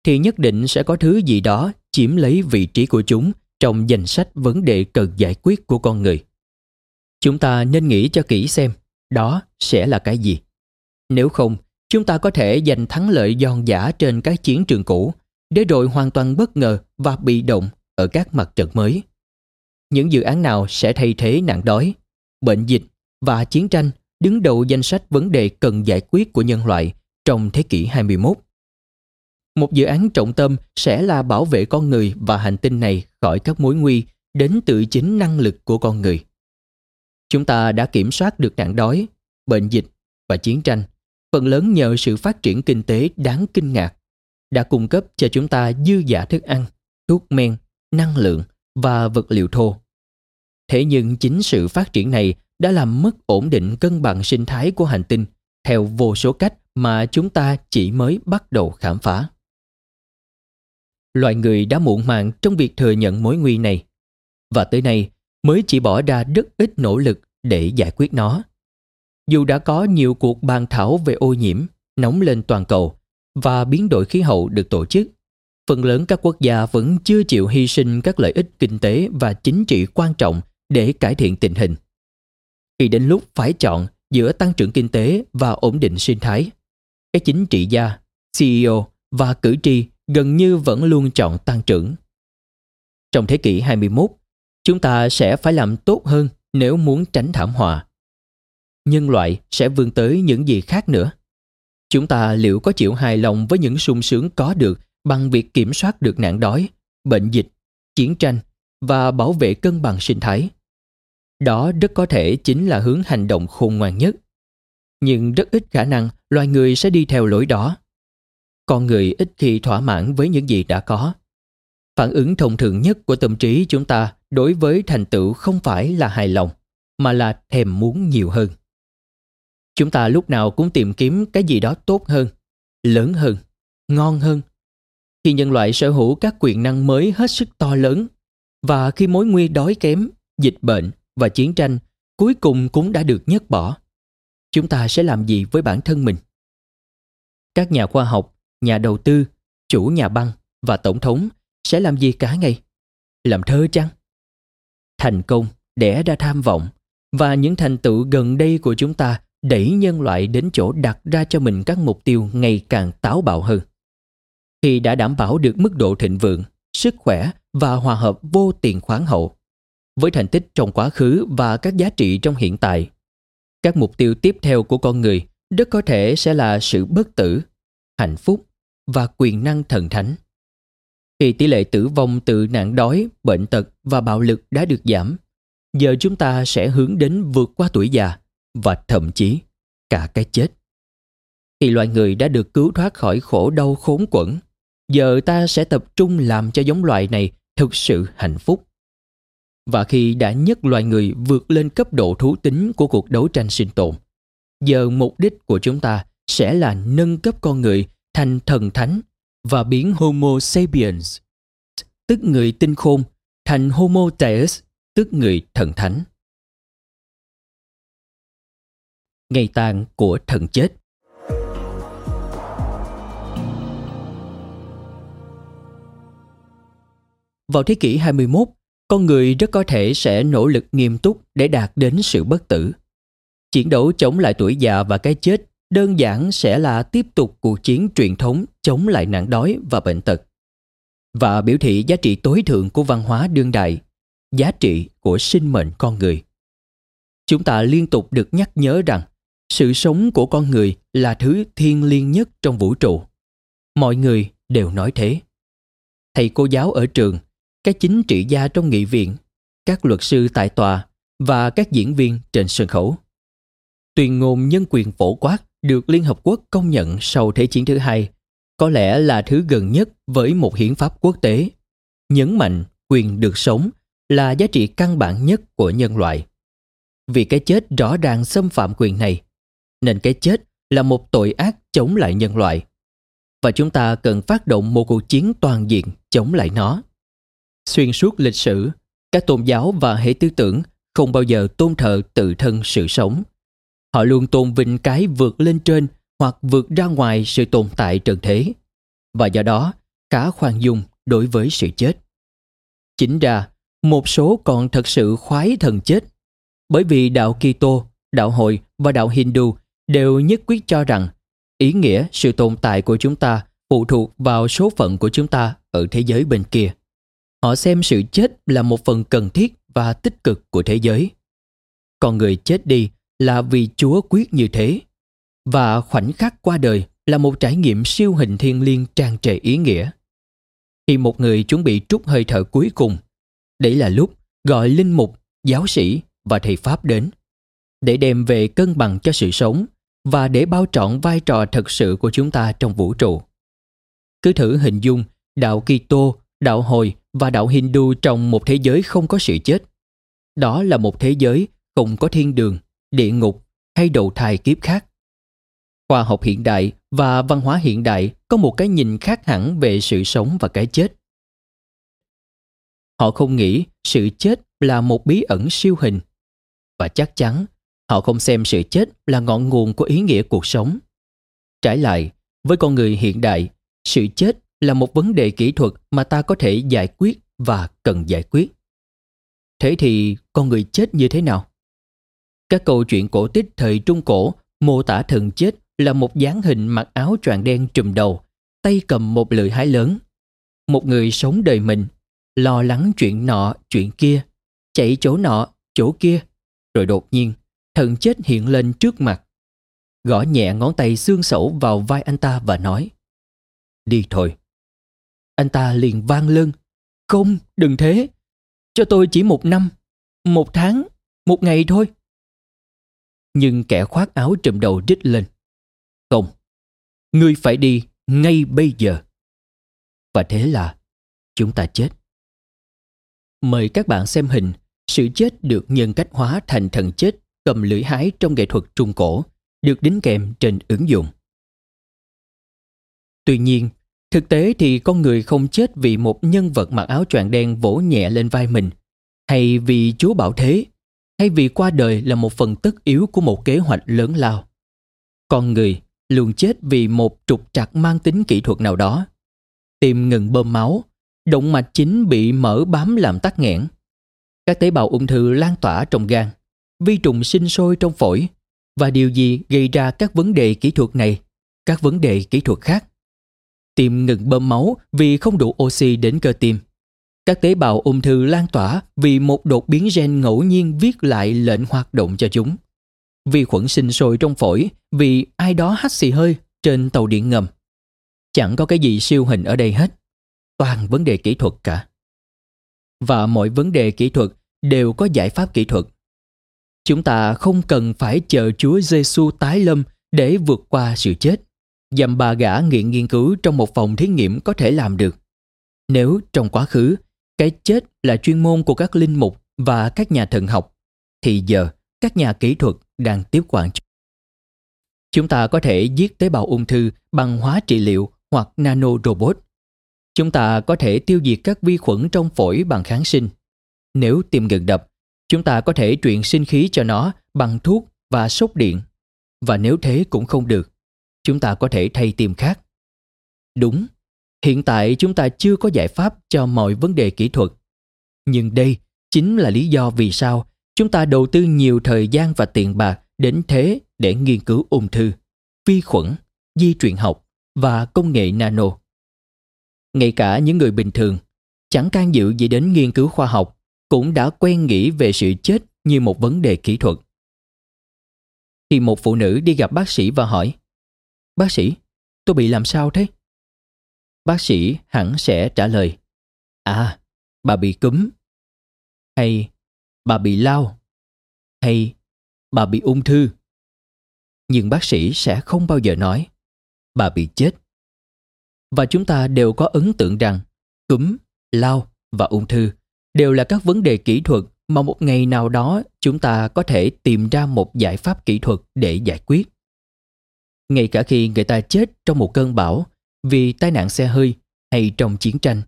Speaker 2: thì nhất định sẽ có thứ gì đó chiếm lấy vị trí của chúng trong danh sách vấn đề cần giải quyết của con người. Chúng ta nên nghĩ cho kỹ xem đó sẽ là cái gì. Nếu không, chúng ta có thể giành thắng lợi giòn giả trên các chiến trường cũ để rồi hoàn toàn bất ngờ và bị động ở các mặt trận mới. Những dự án nào sẽ thay thế nạn đói, bệnh dịch và chiến tranh đứng đầu danh sách vấn đề cần giải quyết của nhân loại trong thế kỷ 21. Một dự án trọng tâm sẽ là bảo vệ con người và hành tinh này khỏi các mối nguy đến từ chính năng lực của con người. Chúng ta đã kiểm soát được nạn đói, bệnh dịch và chiến tranh, phần lớn nhờ sự phát triển kinh tế đáng kinh ngạc, đã cung cấp cho chúng ta dư giả thức ăn, thuốc men, năng lượng và vật liệu thô. Thế nhưng chính sự phát triển này đã làm mất ổn định cân bằng sinh thái của hành tinh theo vô số cách mà chúng ta chỉ mới bắt đầu khám phá. Loài người đã muộn màng trong việc thừa nhận mối nguy này và tới nay mới chỉ bỏ ra rất ít nỗ lực để giải quyết nó. Dù đã có nhiều cuộc bàn thảo về ô nhiễm, nóng lên toàn cầu và biến đổi khí hậu được tổ chức, phần lớn các quốc gia vẫn chưa chịu hy sinh các lợi ích kinh tế và chính trị quan trọng để cải thiện tình hình khi đến lúc phải chọn giữa tăng trưởng kinh tế và ổn định sinh thái. Các chính trị gia, CEO và cử tri gần như vẫn luôn chọn tăng trưởng. Trong thế kỷ 21, chúng ta sẽ phải làm tốt hơn nếu muốn tránh thảm họa. Nhân loại sẽ vươn tới những gì khác nữa. Chúng ta liệu có chịu hài lòng với những sung sướng có được bằng việc kiểm soát được nạn đói, bệnh dịch, chiến tranh và bảo vệ cân bằng sinh thái? Đó rất có thể chính là hướng hành động khôn ngoan nhất. Nhưng rất ít khả năng loài người sẽ đi theo lối đó. Con người ít khi thỏa mãn với những gì đã có. Phản ứng thông thường nhất của tâm trí chúng ta đối với thành tựu không phải là hài lòng, mà là thèm muốn nhiều hơn. Chúng ta lúc nào cũng tìm kiếm cái gì đó tốt hơn, lớn hơn, ngon hơn. Khi nhân loại sở hữu các quyền năng mới hết sức to lớn và khi mối nguy đói kém, dịch bệnh và chiến tranh cuối cùng cũng đã được nhấc bỏ. Chúng ta sẽ làm gì với bản thân mình? Các nhà khoa học, nhà đầu tư, chủ nhà băng và tổng thống sẽ làm gì cả ngày? Làm thơ chăng? Thành công đẻ ra tham vọng và những thành tựu gần đây của chúng ta đẩy nhân loại đến chỗ đặt ra cho mình các mục tiêu ngày càng táo bạo hơn. Khi đã đảm bảo được mức độ thịnh vượng, sức khỏe và hòa hợp vô tiền khoáng hậu, với thành tích trong quá khứ và các giá trị trong hiện tại. Các mục tiêu tiếp theo của con người rất có thể sẽ là sự bất tử, hạnh phúc và quyền năng thần thánh. Khi tỷ lệ tử vong từ nạn đói, bệnh tật và bạo lực đã được giảm, giờ chúng ta sẽ hướng đến vượt qua tuổi già và thậm chí cả cái chết. Khi loài người đã được cứu thoát khỏi khổ đau khốn quẫn, giờ ta sẽ tập trung làm cho giống loài này thực sự hạnh phúc và khi đã nhất loài người vượt lên cấp độ thú tính của cuộc đấu tranh sinh tồn, giờ mục đích của chúng ta sẽ là nâng cấp con người thành thần thánh và biến Homo sapiens, tức người tinh khôn, thành Homo deus, tức người thần thánh. Ngày tàn của thần chết Vào thế kỷ 21, con người rất có thể sẽ nỗ lực nghiêm túc để đạt đến sự bất tử. Chiến đấu chống lại tuổi già và cái chết đơn giản sẽ là tiếp tục cuộc chiến truyền thống chống lại nạn đói và bệnh tật và biểu thị giá trị tối thượng của văn hóa đương đại, giá trị của sinh mệnh con người. Chúng ta liên tục được nhắc nhớ rằng sự sống của con người là thứ thiêng liêng nhất trong vũ trụ. Mọi người đều nói thế. Thầy cô giáo ở trường, các chính trị gia trong nghị viện, các luật sư tại tòa và các diễn viên trên sân khấu. Tuyên ngôn nhân quyền phổ quát được Liên Hợp Quốc công nhận sau Thế chiến thứ hai có lẽ là thứ gần nhất với một hiến pháp quốc tế. Nhấn mạnh quyền được sống là giá trị căn bản nhất của nhân loại. Vì cái chết rõ ràng xâm phạm quyền này, nên cái chết là một tội ác chống lại nhân loại. Và chúng ta cần phát động một cuộc chiến toàn diện chống lại nó. Xuyên suốt lịch sử, các tôn giáo và hệ tư tưởng không bao giờ tôn thờ tự thân sự sống. Họ luôn tôn vinh cái vượt lên trên hoặc vượt ra ngoài sự tồn tại trần thế và do đó khá khoan dung đối với sự chết. Chính ra, một số còn thật sự khoái thần chết bởi vì đạo Kitô, đạo Hội và đạo Hindu đều nhất quyết cho rằng ý nghĩa sự tồn tại của chúng ta phụ thuộc vào số phận của chúng ta ở thế giới bên kia. Họ xem sự chết là một phần cần thiết và tích cực của thế giới. Còn người chết đi là vì Chúa quyết như thế và khoảnh khắc qua đời là một trải nghiệm siêu hình thiên liêng tràn trề ý nghĩa. Khi một người chuẩn bị trút hơi thở cuối cùng, đấy là lúc gọi linh mục, giáo sĩ và thầy Pháp đến để đem về cân bằng cho sự sống và để bao trọn vai trò thật sự của chúng ta trong vũ trụ. Cứ thử hình dung đạo Kitô, đạo Hồi và đạo Hindu trong một thế giới không có sự chết. Đó là một thế giới không có thiên đường, địa ngục hay đầu thai kiếp khác. Khoa học hiện đại và văn hóa hiện đại có một cái nhìn khác hẳn về sự sống và cái chết. Họ không nghĩ sự chết là một bí ẩn siêu hình và chắc chắn họ không xem sự chết là ngọn nguồn của ý nghĩa cuộc sống. Trái lại, với con người hiện đại, sự chết là một vấn đề kỹ thuật mà ta có thể giải quyết và cần giải quyết. Thế thì con người chết như thế nào? Các câu chuyện cổ tích thời Trung Cổ mô tả thần chết là một dáng hình mặc áo choàng đen trùm đầu, tay cầm một lưỡi hái lớn. Một người sống đời mình, lo lắng chuyện nọ, chuyện kia, chạy chỗ nọ, chỗ kia, rồi đột nhiên, thần chết hiện lên trước mặt. Gõ nhẹ ngón tay xương sẩu vào vai anh ta và nói Đi thôi. Anh ta liền vang lưng Không, đừng thế. Cho tôi chỉ một năm, một tháng, một ngày thôi. Nhưng kẻ khoác áo trùm đầu rít lên không, ngươi phải đi ngay bây giờ. Và thế là chúng ta chết. Mời các bạn xem hình sự chết được nhân cách hóa thành thần chết cầm lưỡi hái trong nghệ thuật Trung Cổ được đính kèm trên ứng dụng. Tuy nhiên, thực tế thì con người không chết vì một nhân vật mặc áo choàng đen vỗ nhẹ lên vai mình, hay vì Chúa bảo thế, hay vì qua đời là một phần tất yếu của một kế hoạch lớn lao. Con người luôn chết vì một trục trặc mang tính kỹ thuật nào đó. Tim ngừng bơm máu, động mạch chính bị mở bám làm tắc nghẽn. Các tế bào ung thư lan tỏa trong gan, vi trùng sinh sôi trong phổi và điều gì gây ra các vấn đề kỹ thuật này, các vấn đề kỹ thuật khác. Tim ngừng bơm máu vì không đủ oxy đến cơ tim. Các tế bào ung thư lan tỏa vì một đột biến gen ngẫu nhiên viết lại lệnh hoạt động cho chúng vi khuẩn sinh sôi trong phổi vì ai đó hắt xì hơi trên tàu điện ngầm. Chẳng có cái gì siêu hình ở đây hết. Toàn vấn đề kỹ thuật cả. Và mọi vấn đề kỹ thuật đều có giải pháp kỹ thuật. Chúng ta không cần phải chờ Chúa Giêsu tái lâm để vượt qua sự chết. Dầm bà gã nghiện nghiên cứu trong một phòng thí nghiệm có thể làm được. Nếu trong quá khứ, cái chết là chuyên môn của các linh mục, và các nhà thần học, thì giờ các nhà kỹ thuật đang tiếp quản. Chúng ta có thể giết tế bào ung thư bằng hóa trị liệu hoặc nano robot. Chúng ta có thể tiêu diệt các vi khuẩn trong phổi bằng kháng sinh. Nếu tim ngừng đập, chúng ta có thể truyền sinh khí cho nó bằng thuốc và sốc điện. Và nếu thế cũng không được, chúng ta có thể thay tim khác. Đúng, hiện tại chúng ta chưa có giải pháp cho mọi vấn đề kỹ thuật. Nhưng đây chính là lý do vì sao chúng ta đầu tư nhiều thời gian và tiền bạc đến thế để nghiên cứu ung thư, vi khuẩn, di truyền học và công nghệ nano. Ngay cả những người bình thường, chẳng can dự gì đến nghiên cứu khoa học, cũng đã quen nghĩ về sự chết như một vấn đề kỹ thuật. Khi một phụ nữ đi gặp bác sĩ và hỏi Bác sĩ, tôi bị làm sao thế? Bác sĩ hẳn sẽ trả lời À, bà bị cúm Hay bà bị lao Hay bà bị ung thư Nhưng bác sĩ sẽ không bao giờ nói Bà bị chết Và chúng ta đều có ấn tượng rằng Cúm, lao và ung thư đều là các vấn đề kỹ thuật mà một ngày nào đó chúng ta có thể tìm ra một giải pháp kỹ thuật để giải quyết. Ngay cả khi người ta chết trong một cơn bão vì tai nạn xe hơi hay trong chiến tranh,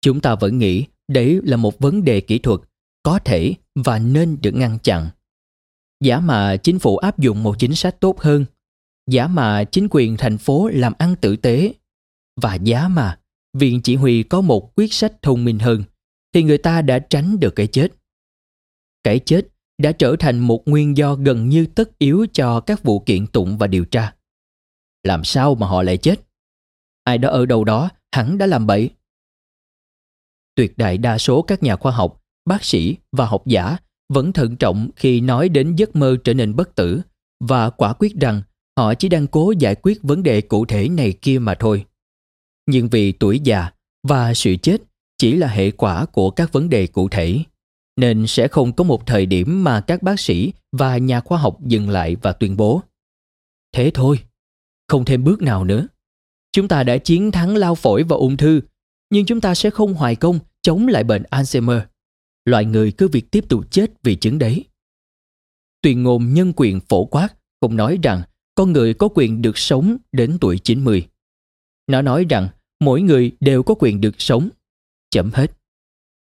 Speaker 2: chúng ta vẫn nghĩ đấy là một vấn đề kỹ thuật có thể và nên được ngăn chặn. Giả mà chính phủ áp dụng một chính sách tốt hơn, giả mà chính quyền thành phố làm ăn tử tế, và giá mà viện chỉ huy có một quyết sách thông minh hơn, thì người ta đã tránh được cái chết cái chết đã trở thành một nguyên do gần như tất yếu cho các vụ kiện tụng và điều tra. Làm sao mà họ lại chết? Ai đó ở đâu đó hẳn đã làm bậy. Tuyệt đại đa số các nhà khoa học, bác sĩ và học giả vẫn thận trọng khi nói đến giấc mơ trở nên bất tử và quả quyết rằng họ chỉ đang cố giải quyết vấn đề cụ thể này kia mà thôi. Nhưng vì tuổi già và sự chết chỉ là hệ quả của các vấn đề cụ thể nên sẽ không có một thời điểm mà các bác sĩ và nhà khoa học dừng lại và tuyên bố thế thôi không thêm bước nào nữa chúng ta đã chiến thắng lao phổi và ung thư nhưng chúng ta sẽ không hoài công chống lại bệnh alzheimer loại người cứ việc tiếp tục chết vì chứng đấy tuyên ngôn nhân quyền phổ quát cũng nói rằng con người có quyền được sống đến tuổi 90. Nó nói rằng mỗi người đều có quyền được sống. chấm hết.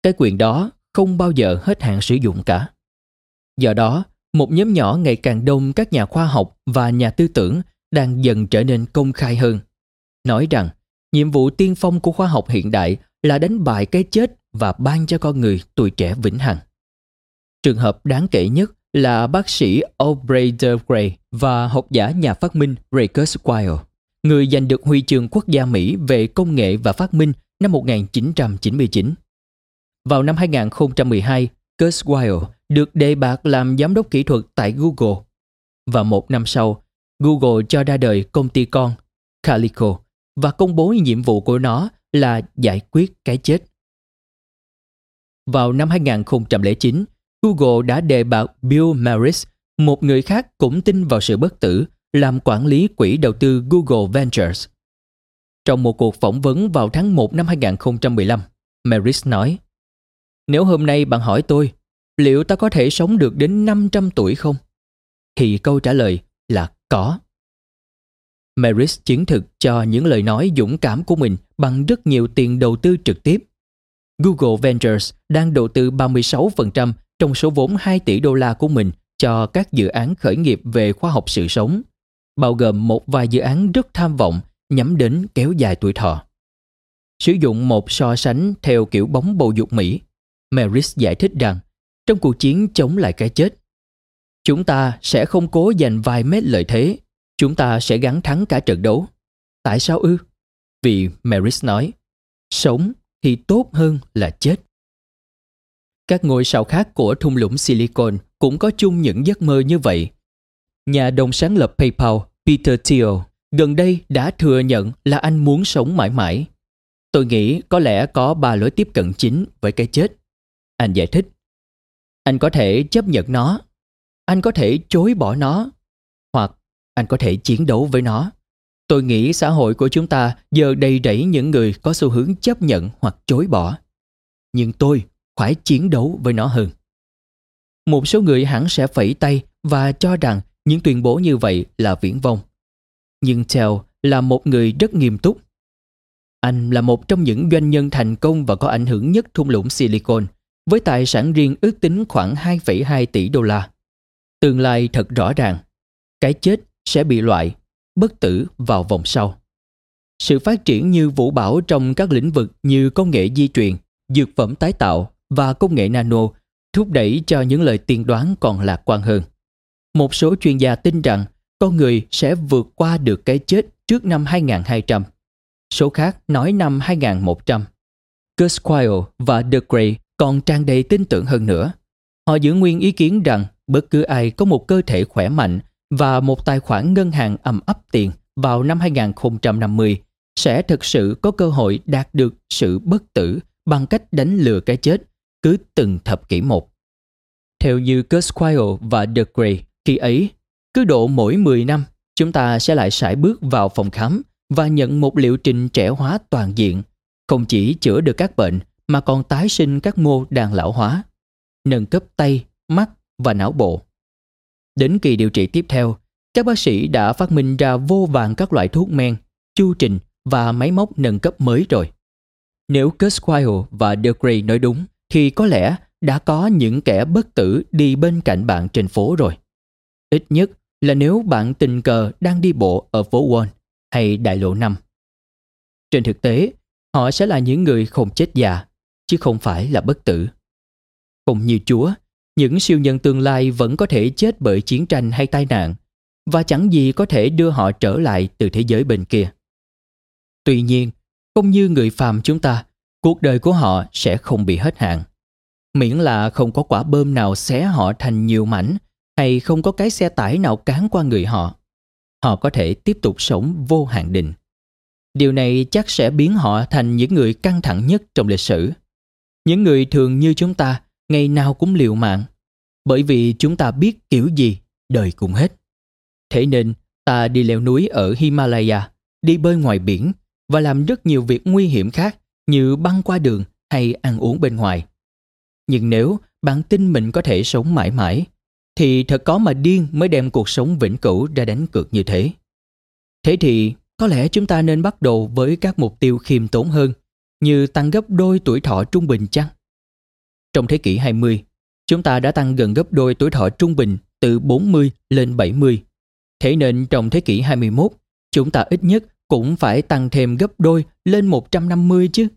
Speaker 2: Cái quyền đó không bao giờ hết hạn sử dụng cả. Do đó, một nhóm nhỏ ngày càng đông các nhà khoa học và nhà tư tưởng đang dần trở nên công khai hơn. Nói rằng, nhiệm vụ tiên phong của khoa học hiện đại là đánh bại cái chết và ban cho con người tuổi trẻ vĩnh hằng. Trường hợp đáng kể nhất là bác sĩ Aubrey de Grey và học giả nhà phát minh Ray Kurzweil, người giành được huy chương quốc gia Mỹ về công nghệ và phát minh năm 1999. Vào năm 2012, Kurzweil được đề bạt làm giám đốc kỹ thuật tại Google. Và một năm sau, Google cho ra đời công ty con Calico và công bố nhiệm vụ của nó là giải quyết cái chết. Vào năm 2009, Google đã đề bạt Bill Maris, một người khác cũng tin vào sự bất tử, làm quản lý quỹ đầu tư Google Ventures. Trong một cuộc phỏng vấn vào tháng 1 năm 2015, Maris nói nếu hôm nay bạn hỏi tôi, liệu ta có thể sống được đến 500 tuổi không? Thì câu trả lời là có. Maris chứng thực cho những lời nói dũng cảm của mình bằng rất nhiều tiền đầu tư trực tiếp. Google Ventures đang đầu tư 36% trong số vốn 2 tỷ đô la của mình cho các dự án khởi nghiệp về khoa học sự sống, bao gồm một vài dự án rất tham vọng nhắm đến kéo dài tuổi thọ. Sử dụng một so sánh theo kiểu bóng bầu dục Mỹ, Maris giải thích rằng trong cuộc chiến chống lại cái chết, chúng ta sẽ không cố giành vài mét lợi thế, chúng ta sẽ gắn thắng cả trận đấu. Tại sao ư? Vì Maris nói, sống thì tốt hơn là chết. Các ngôi sao khác của thung lũng Silicon cũng có chung những giấc mơ như vậy. Nhà đồng sáng lập PayPal, Peter Thiel, gần đây đã thừa nhận là anh muốn sống mãi mãi. Tôi nghĩ có lẽ có ba lối tiếp cận chính với cái chết. Anh giải thích. Anh có thể chấp nhận nó, anh có thể chối bỏ nó, hoặc anh có thể chiến đấu với nó. Tôi nghĩ xã hội của chúng ta giờ đầy rẫy những người có xu hướng chấp nhận hoặc chối bỏ. Nhưng tôi phải chiến đấu với nó hơn. một số người hẳn sẽ phẩy tay và cho rằng những tuyên bố như vậy là viễn vông. Nhưng Tell là một người rất nghiêm túc. Anh là một trong những doanh nhân thành công và có ảnh hưởng nhất thung lũng Silicon, với tài sản riêng ước tính khoảng 2,2 tỷ đô la. Tương lai thật rõ ràng, cái chết sẽ bị loại, bất tử vào vòng sau. Sự phát triển như vũ bảo trong các lĩnh vực như công nghệ di truyền, dược phẩm tái tạo và công nghệ nano thúc đẩy cho những lời tiên đoán còn lạc quan hơn. Một số chuyên gia tin rằng con người sẽ vượt qua được cái chết trước năm 2200. Số khác nói năm 2100. Kurzweil và De Grey còn tràn đầy tin tưởng hơn nữa. Họ giữ nguyên ý kiến rằng bất cứ ai có một cơ thể khỏe mạnh và một tài khoản ngân hàng ầm ấp tiền vào năm 2050 sẽ thực sự có cơ hội đạt được sự bất tử bằng cách đánh lừa cái chết cứ từng thập kỷ một. Theo như Kurzweil và De Grey, khi ấy, cứ độ mỗi 10 năm, chúng ta sẽ lại sải bước vào phòng khám và nhận một liệu trình trẻ hóa toàn diện, không chỉ chữa được các bệnh mà còn tái sinh các mô đang lão hóa, nâng cấp tay, mắt và não bộ. Đến kỳ điều trị tiếp theo, các bác sĩ đã phát minh ra vô vàng các loại thuốc men, chu trình và máy móc nâng cấp mới rồi. Nếu Kurzweil và De Grey nói đúng, thì có lẽ đã có những kẻ bất tử đi bên cạnh bạn trên phố rồi. Ít nhất là nếu bạn tình cờ đang đi bộ ở phố Wall hay đại lộ 5. Trên thực tế, họ sẽ là những người không chết già, chứ không phải là bất tử. Không như Chúa, những siêu nhân tương lai vẫn có thể chết bởi chiến tranh hay tai nạn và chẳng gì có thể đưa họ trở lại từ thế giới bên kia. Tuy nhiên, không như người phàm chúng ta, cuộc đời của họ sẽ không bị hết hạn. Miễn là không có quả bơm nào xé họ thành nhiều mảnh hay không có cái xe tải nào cán qua người họ, họ có thể tiếp tục sống vô hạn định. Điều này chắc sẽ biến họ thành những người căng thẳng nhất trong lịch sử. Những người thường như chúng ta ngày nào cũng liều mạng bởi vì chúng ta biết kiểu gì đời cũng hết. Thế nên ta đi leo núi ở Himalaya, đi bơi ngoài biển và làm rất nhiều việc nguy hiểm khác như băng qua đường hay ăn uống bên ngoài. Nhưng nếu bạn tin mình có thể sống mãi mãi, thì thật có mà điên mới đem cuộc sống vĩnh cửu ra đánh cược như thế. Thế thì có lẽ chúng ta nên bắt đầu với các mục tiêu khiêm tốn hơn, như tăng gấp đôi tuổi thọ trung bình chăng? Trong thế kỷ 20, chúng ta đã tăng gần gấp đôi tuổi thọ trung bình từ 40 lên 70. Thế nên trong thế kỷ 21, chúng ta ít nhất cũng phải tăng thêm gấp đôi lên 150 chứ.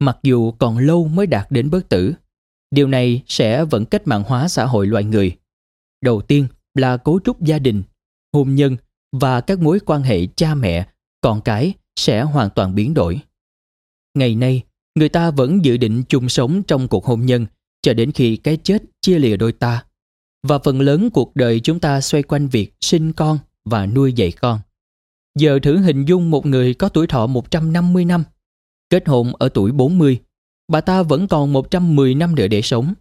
Speaker 2: Mặc dù còn lâu mới đạt đến bất tử, điều này sẽ vẫn cách mạng hóa xã hội loài người. Đầu tiên là cấu trúc gia đình, hôn nhân và các mối quan hệ cha mẹ, con cái sẽ hoàn toàn biến đổi. Ngày nay, người ta vẫn dự định chung sống trong cuộc hôn nhân cho đến khi cái chết chia lìa đôi ta. Và phần lớn cuộc đời chúng ta xoay quanh việc sinh con và nuôi dạy con. Giờ thử hình dung một người có tuổi thọ 150 năm, kết hôn ở tuổi 40, bà ta vẫn còn 110 năm nữa để sống.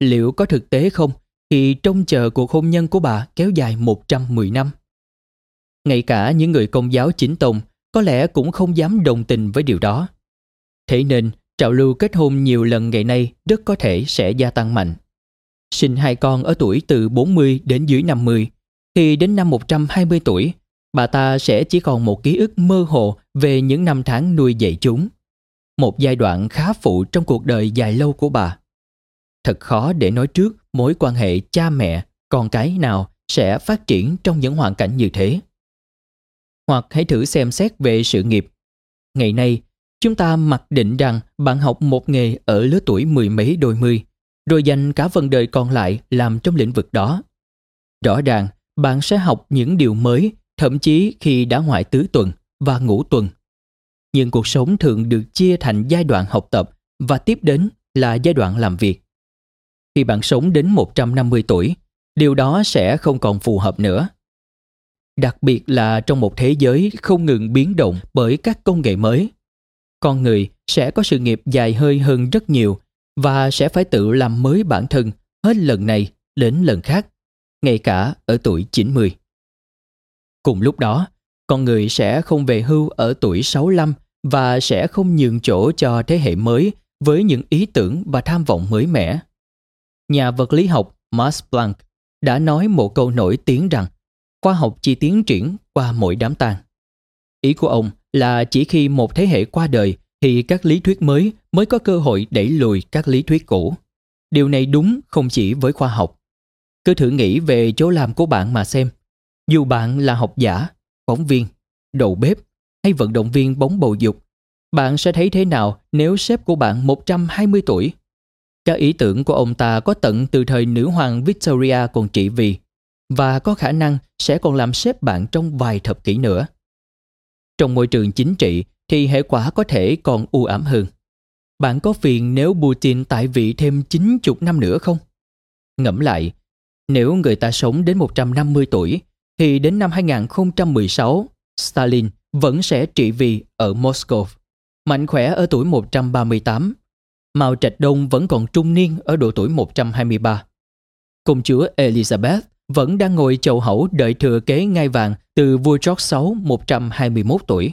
Speaker 2: Liệu có thực tế không khi trông chờ cuộc hôn nhân của bà kéo dài 110 năm? Ngay cả những người công giáo chính tông có lẽ cũng không dám đồng tình với điều đó. Thế nên, trào lưu kết hôn nhiều lần ngày nay rất có thể sẽ gia tăng mạnh. Sinh hai con ở tuổi từ 40 đến dưới 50, thì đến năm 120 tuổi, bà ta sẽ chỉ còn một ký ức mơ hồ về những năm tháng nuôi dạy chúng. Một giai đoạn khá phụ trong cuộc đời dài lâu của bà. Thật khó để nói trước mối quan hệ cha mẹ, con cái nào sẽ phát triển trong những hoàn cảnh như thế. Hoặc hãy thử xem xét về sự nghiệp. Ngày nay, chúng ta mặc định rằng bạn học một nghề ở lứa tuổi mười mấy đôi mươi, rồi dành cả phần đời còn lại làm trong lĩnh vực đó. Rõ ràng, bạn sẽ học những điều mới thậm chí khi đã ngoại tứ tuần và ngũ tuần. Nhưng cuộc sống thường được chia thành giai đoạn học tập và tiếp đến là giai đoạn làm việc. Khi bạn sống đến 150 tuổi, điều đó sẽ không còn phù hợp nữa. Đặc biệt là trong một thế giới không ngừng biến động bởi các công nghệ mới. Con người sẽ có sự nghiệp dài hơi hơn rất nhiều và sẽ phải tự làm mới bản thân hết lần này đến lần khác, ngay cả ở tuổi 90. Cùng lúc đó, con người sẽ không về hưu ở tuổi 65 và sẽ không nhường chỗ cho thế hệ mới với những ý tưởng và tham vọng mới mẻ. Nhà vật lý học Max Planck đã nói một câu nổi tiếng rằng khoa học chỉ tiến triển qua mỗi đám tang. Ý của ông là chỉ khi một thế hệ qua đời thì các lý thuyết mới mới có cơ hội đẩy lùi các lý thuyết cũ. Điều này đúng không chỉ với khoa học. Cứ thử nghĩ về chỗ làm của bạn mà xem. Dù bạn là học giả, phóng viên, đầu bếp hay vận động viên bóng bầu dục, bạn sẽ thấy thế nào nếu sếp của bạn 120 tuổi? Các ý tưởng của ông ta có tận từ thời nữ hoàng Victoria còn trị vì và có khả năng sẽ còn làm sếp bạn trong vài thập kỷ nữa. Trong môi trường chính trị thì hệ quả có thể còn u ám hơn. Bạn có phiền nếu Putin tại vị thêm 90 năm nữa không? Ngẫm lại, nếu người ta sống đến 150 tuổi thì đến năm 2016, Stalin vẫn sẽ trị vì ở Moscow. Mạnh khỏe ở tuổi 138. Mao Trạch Đông vẫn còn trung niên ở độ tuổi 123. Công chúa Elizabeth vẫn đang ngồi chầu hậu đợi thừa kế ngai vàng từ vua George VI 121 tuổi.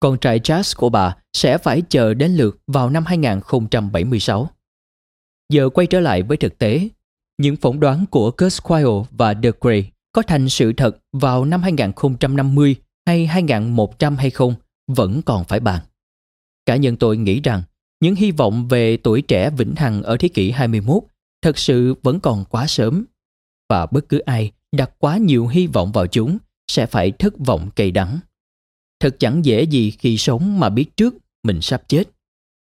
Speaker 2: Con trai Charles của bà sẽ phải chờ đến lượt vào năm 2076. Giờ quay trở lại với thực tế, những phỏng đoán của Kurzweil và De Grey có thành sự thật vào năm 2050 hay 2100 hay không vẫn còn phải bàn. Cả nhân tôi nghĩ rằng những hy vọng về tuổi trẻ vĩnh hằng ở thế kỷ 21 thật sự vẫn còn quá sớm và bất cứ ai đặt quá nhiều hy vọng vào chúng sẽ phải thất vọng cay đắng. Thật chẳng dễ gì khi sống mà biết trước mình sắp chết.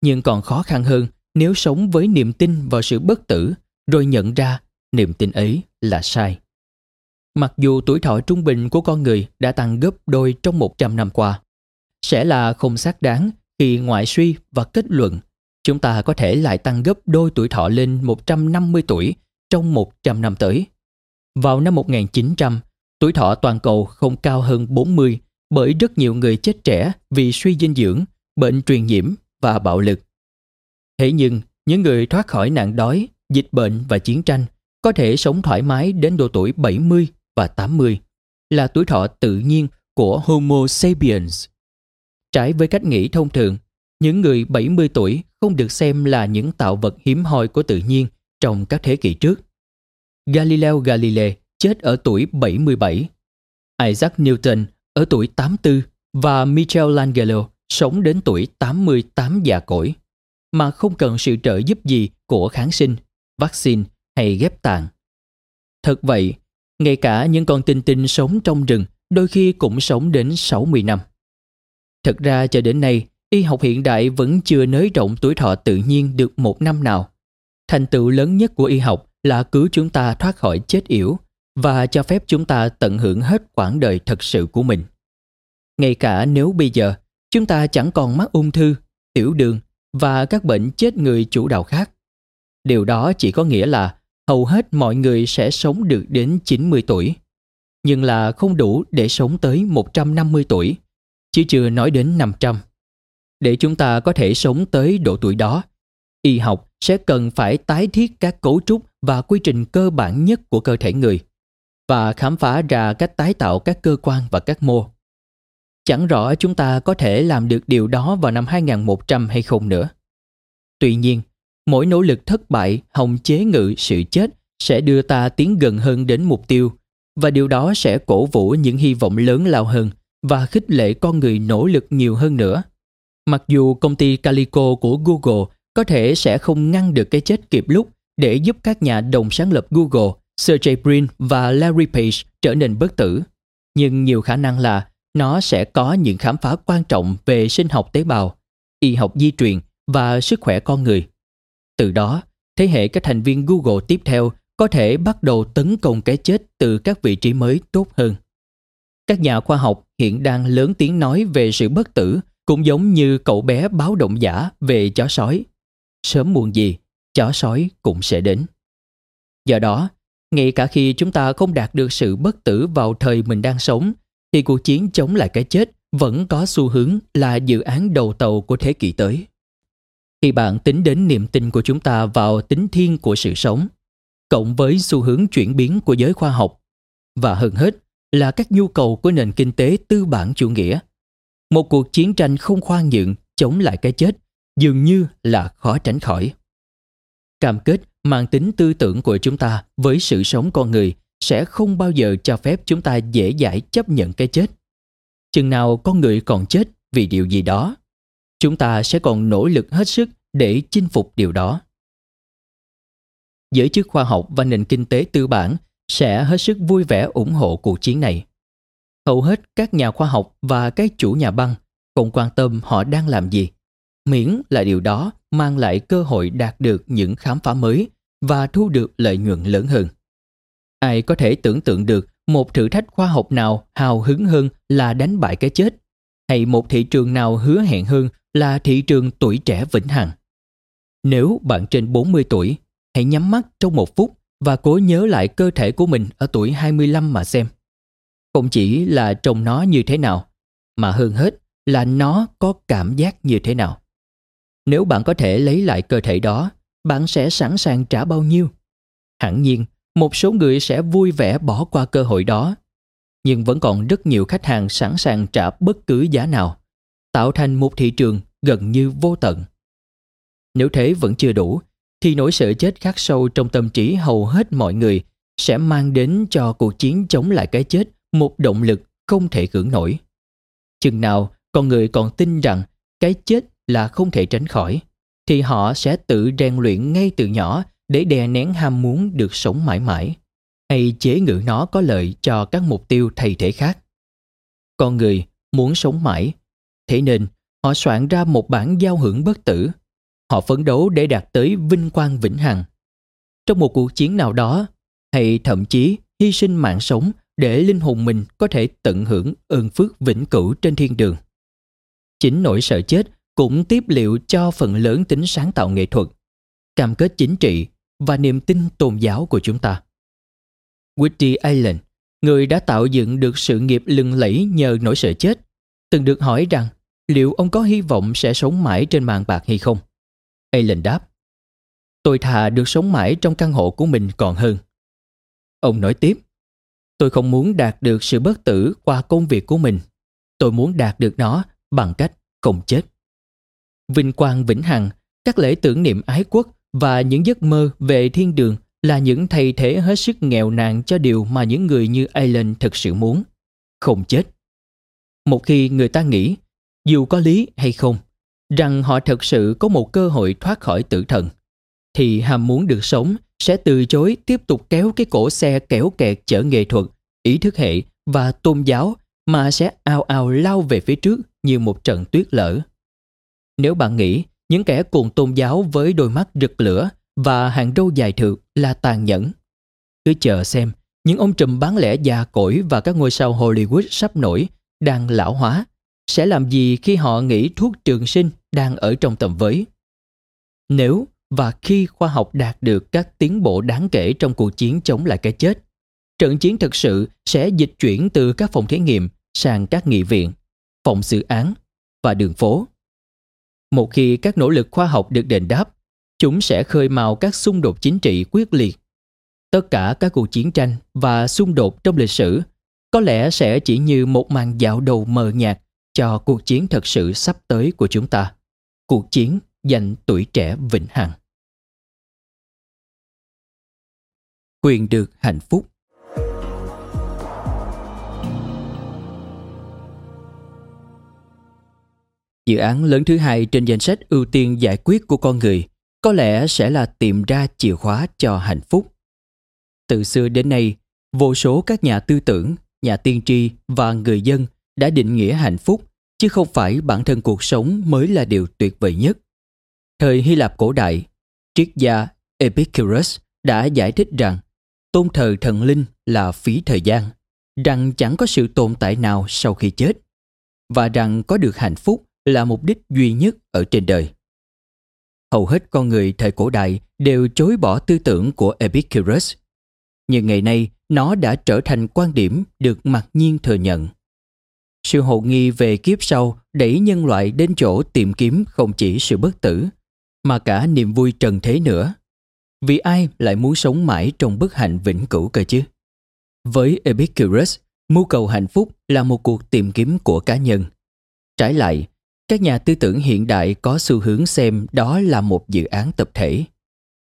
Speaker 2: Nhưng còn khó khăn hơn nếu sống với niềm tin vào sự bất tử rồi nhận ra niềm tin ấy là sai. Mặc dù tuổi thọ trung bình của con người đã tăng gấp đôi trong 100 năm qua, sẽ là không xác đáng khi ngoại suy và kết luận chúng ta có thể lại tăng gấp đôi tuổi thọ lên 150 tuổi trong 100 năm tới. Vào năm 1900, tuổi thọ toàn cầu không cao hơn 40 bởi rất nhiều người chết trẻ vì suy dinh dưỡng, bệnh truyền nhiễm và bạo lực. Thế nhưng, những người thoát khỏi nạn đói, dịch bệnh và chiến tranh có thể sống thoải mái đến độ tuổi 70 và 80 là tuổi thọ tự nhiên của Homo sapiens. Trái với cách nghĩ thông thường, những người 70 tuổi không được xem là những tạo vật hiếm hoi của tự nhiên trong các thế kỷ trước. Galileo Galilei chết ở tuổi 77. Isaac Newton ở tuổi 84 và Michelangelo sống đến tuổi 88 già cỗi mà không cần sự trợ giúp gì của kháng sinh, vaccine hay ghép tạng. Thật vậy, ngay cả những con tinh tinh sống trong rừng đôi khi cũng sống đến 60 năm. Thật ra cho đến nay, y học hiện đại vẫn chưa nới rộng tuổi thọ tự nhiên được một năm nào. Thành tựu lớn nhất của y học là cứu chúng ta thoát khỏi chết yểu và cho phép chúng ta tận hưởng hết quãng đời thật sự của mình. Ngay cả nếu bây giờ chúng ta chẳng còn mắc ung thư, tiểu đường và các bệnh chết người chủ đạo khác. Điều đó chỉ có nghĩa là hầu hết mọi người sẽ sống được đến 90 tuổi, nhưng là không đủ để sống tới 150 tuổi, chứ chưa nói đến 500. Để chúng ta có thể sống tới độ tuổi đó, y học sẽ cần phải tái thiết các cấu trúc và quy trình cơ bản nhất của cơ thể người và khám phá ra cách tái tạo các cơ quan và các mô. Chẳng rõ chúng ta có thể làm được điều đó vào năm 2100 hay không nữa. Tuy nhiên, mỗi nỗ lực thất bại hòng chế ngự sự chết sẽ đưa ta tiến gần hơn đến mục tiêu và điều đó sẽ cổ vũ những hy vọng lớn lao hơn và khích lệ con người nỗ lực nhiều hơn nữa. Mặc dù công ty Calico của Google có thể sẽ không ngăn được cái chết kịp lúc để giúp các nhà đồng sáng lập Google, Sergey Brin và Larry Page trở nên bất tử. Nhưng nhiều khả năng là nó sẽ có những khám phá quan trọng về sinh học tế bào, y học di truyền và sức khỏe con người. Từ đó, thế hệ các thành viên Google tiếp theo có thể bắt đầu tấn công cái chết từ các vị trí mới tốt hơn. Các nhà khoa học hiện đang lớn tiếng nói về sự bất tử cũng giống như cậu bé báo động giả về chó sói. Sớm muộn gì, chó sói cũng sẽ đến. Do đó, ngay cả khi chúng ta không đạt được sự bất tử vào thời mình đang sống, thì cuộc chiến chống lại cái chết vẫn có xu hướng là dự án đầu tàu của thế kỷ tới. Khi bạn tính đến niềm tin của chúng ta vào tính thiên của sự sống, cộng với xu hướng chuyển biến của giới khoa học, và hơn hết là các nhu cầu của nền kinh tế tư bản chủ nghĩa, một cuộc chiến tranh không khoan nhượng chống lại cái chết dường như là khó tránh khỏi. Cam kết mang tính tư tưởng của chúng ta với sự sống con người sẽ không bao giờ cho phép chúng ta dễ dãi chấp nhận cái chết. Chừng nào con người còn chết vì điều gì đó, chúng ta sẽ còn nỗ lực hết sức để chinh phục điều đó. Giới chức khoa học và nền kinh tế tư bản sẽ hết sức vui vẻ ủng hộ cuộc chiến này. Hầu hết các nhà khoa học và các chủ nhà băng không quan tâm họ đang làm gì, miễn là điều đó mang lại cơ hội đạt được những khám phá mới và thu được lợi nhuận lớn hơn. Ai có thể tưởng tượng được một thử thách khoa học nào hào hứng hơn là đánh bại cái chết, hay một thị trường nào hứa hẹn hơn là thị trường tuổi trẻ vĩnh hằng. Nếu bạn trên 40 tuổi, hãy nhắm mắt trong một phút và cố nhớ lại cơ thể của mình ở tuổi 25 mà xem. Không chỉ là trông nó như thế nào, mà hơn hết là nó có cảm giác như thế nào. Nếu bạn có thể lấy lại cơ thể đó, bạn sẽ sẵn sàng trả bao nhiêu? Hẳn nhiên, một số người sẽ vui vẻ bỏ qua cơ hội đó. Nhưng vẫn còn rất nhiều khách hàng sẵn sàng trả bất cứ giá nào, tạo thành một thị trường gần như vô tận. Nếu thế vẫn chưa đủ, thì nỗi sợ chết khắc sâu trong tâm trí hầu hết mọi người sẽ mang đến cho cuộc chiến chống lại cái chết một động lực không thể cưỡng nổi. Chừng nào con người còn tin rằng cái chết là không thể tránh khỏi, thì họ sẽ tự rèn luyện ngay từ nhỏ để đè nén ham muốn được sống mãi mãi, hay chế ngự nó có lợi cho các mục tiêu thay thể khác. Con người muốn sống mãi, thế nên họ soạn ra một bản giao hưởng bất tử. Họ phấn đấu để đạt tới vinh quang vĩnh hằng. Trong một cuộc chiến nào đó, hay thậm chí hy sinh mạng sống để linh hồn mình có thể tận hưởng ơn phước vĩnh cửu trên thiên đường. Chính nỗi sợ chết cũng tiếp liệu cho phần lớn tính sáng tạo nghệ thuật, cam kết chính trị và niềm tin tôn giáo của chúng ta. Woody Allen, người đã tạo dựng được sự nghiệp lừng lẫy nhờ nỗi sợ chết, từng được hỏi rằng liệu ông có hy vọng sẽ sống mãi trên màn bạc hay không? Allen đáp, tôi thà được sống mãi trong căn hộ của mình còn hơn. Ông nói tiếp, tôi không muốn đạt được sự bất tử qua công việc của mình. Tôi muốn đạt được nó bằng cách không chết. Vinh quang vĩnh hằng, các lễ tưởng niệm ái quốc và những giấc mơ về thiên đường là những thay thế hết sức nghèo nàn cho điều mà những người như Alan thực sự muốn. Không chết. Một khi người ta nghĩ, dù có lý hay không, rằng họ thực sự có một cơ hội thoát khỏi tử thần, thì ham muốn được sống sẽ từ chối tiếp tục kéo cái cổ xe kéo kẹt chở nghệ thuật, ý thức hệ và tôn giáo mà sẽ ao ao lao về phía trước như một trận tuyết lở. Nếu bạn nghĩ những kẻ cùng tôn giáo với đôi mắt rực lửa và hàng râu dài thượt là tàn nhẫn, cứ chờ xem những ông trùm bán lẻ già cỗi và các ngôi sao Hollywood sắp nổi đang lão hóa sẽ làm gì khi họ nghĩ thuốc trường sinh đang ở trong tầm với. Nếu và khi khoa học đạt được các tiến bộ đáng kể trong cuộc chiến chống lại cái chết, trận chiến thực sự sẽ dịch chuyển từ các phòng thí nghiệm sang các nghị viện, phòng xử án và đường phố. Một khi các nỗ lực khoa học được đền đáp, chúng sẽ khơi mào các xung đột chính trị quyết liệt. Tất cả các cuộc chiến tranh và xung đột trong lịch sử có lẽ sẽ chỉ như một màn dạo đầu mờ nhạt cho cuộc chiến thật sự sắp tới của chúng ta. Cuộc chiến dành tuổi trẻ vĩnh hằng. Quyền được hạnh phúc Dự án lớn thứ hai trên danh sách ưu tiên giải quyết của con người có lẽ sẽ là tìm ra chìa khóa cho hạnh phúc. Từ xưa đến nay, vô số các nhà tư tưởng, nhà tiên tri và người dân đã định nghĩa hạnh phúc chứ không phải bản thân cuộc sống mới là điều tuyệt vời nhất. Thời Hy Lạp cổ đại, triết gia Epicurus đã giải thích rằng tôn thờ thần linh là phí thời gian, rằng chẳng có sự tồn tại nào sau khi chết, và rằng có được hạnh phúc là mục đích duy nhất ở trên đời. Hầu hết con người thời cổ đại đều chối bỏ tư tưởng của Epicurus. Nhưng ngày nay, nó đã trở thành quan điểm được mặc nhiên thừa nhận. Sự hồ nghi về kiếp sau đẩy nhân loại đến chỗ tìm kiếm không chỉ sự bất tử, mà cả niềm vui trần thế nữa. Vì ai lại muốn sống mãi trong bất hạnh vĩnh cửu cơ chứ? Với Epicurus, mưu cầu hạnh phúc là một cuộc tìm kiếm của cá nhân. Trái lại, các nhà tư tưởng hiện đại có xu hướng xem đó là một dự án tập thể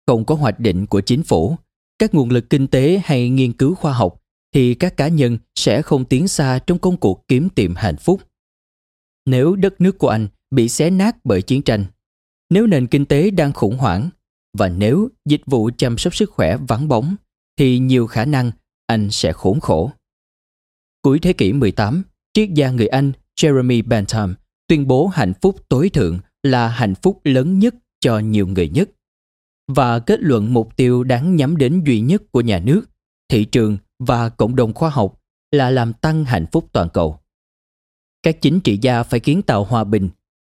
Speaker 2: không có hoạch định của chính phủ, các nguồn lực kinh tế hay nghiên cứu khoa học thì các cá nhân sẽ không tiến xa trong công cuộc kiếm tìm hạnh phúc. Nếu đất nước của anh bị xé nát bởi chiến tranh, nếu nền kinh tế đang khủng hoảng và nếu dịch vụ chăm sóc sức khỏe vắng bóng thì nhiều khả năng anh sẽ khốn khổ. Cuối thế kỷ 18, triết gia người Anh Jeremy Bentham tuyên bố hạnh phúc tối thượng là hạnh phúc lớn nhất cho nhiều người nhất và kết luận mục tiêu đáng nhắm đến duy nhất của nhà nước, thị trường và cộng đồng khoa học là làm tăng hạnh phúc toàn cầu. Các chính trị gia phải kiến tạo hòa bình,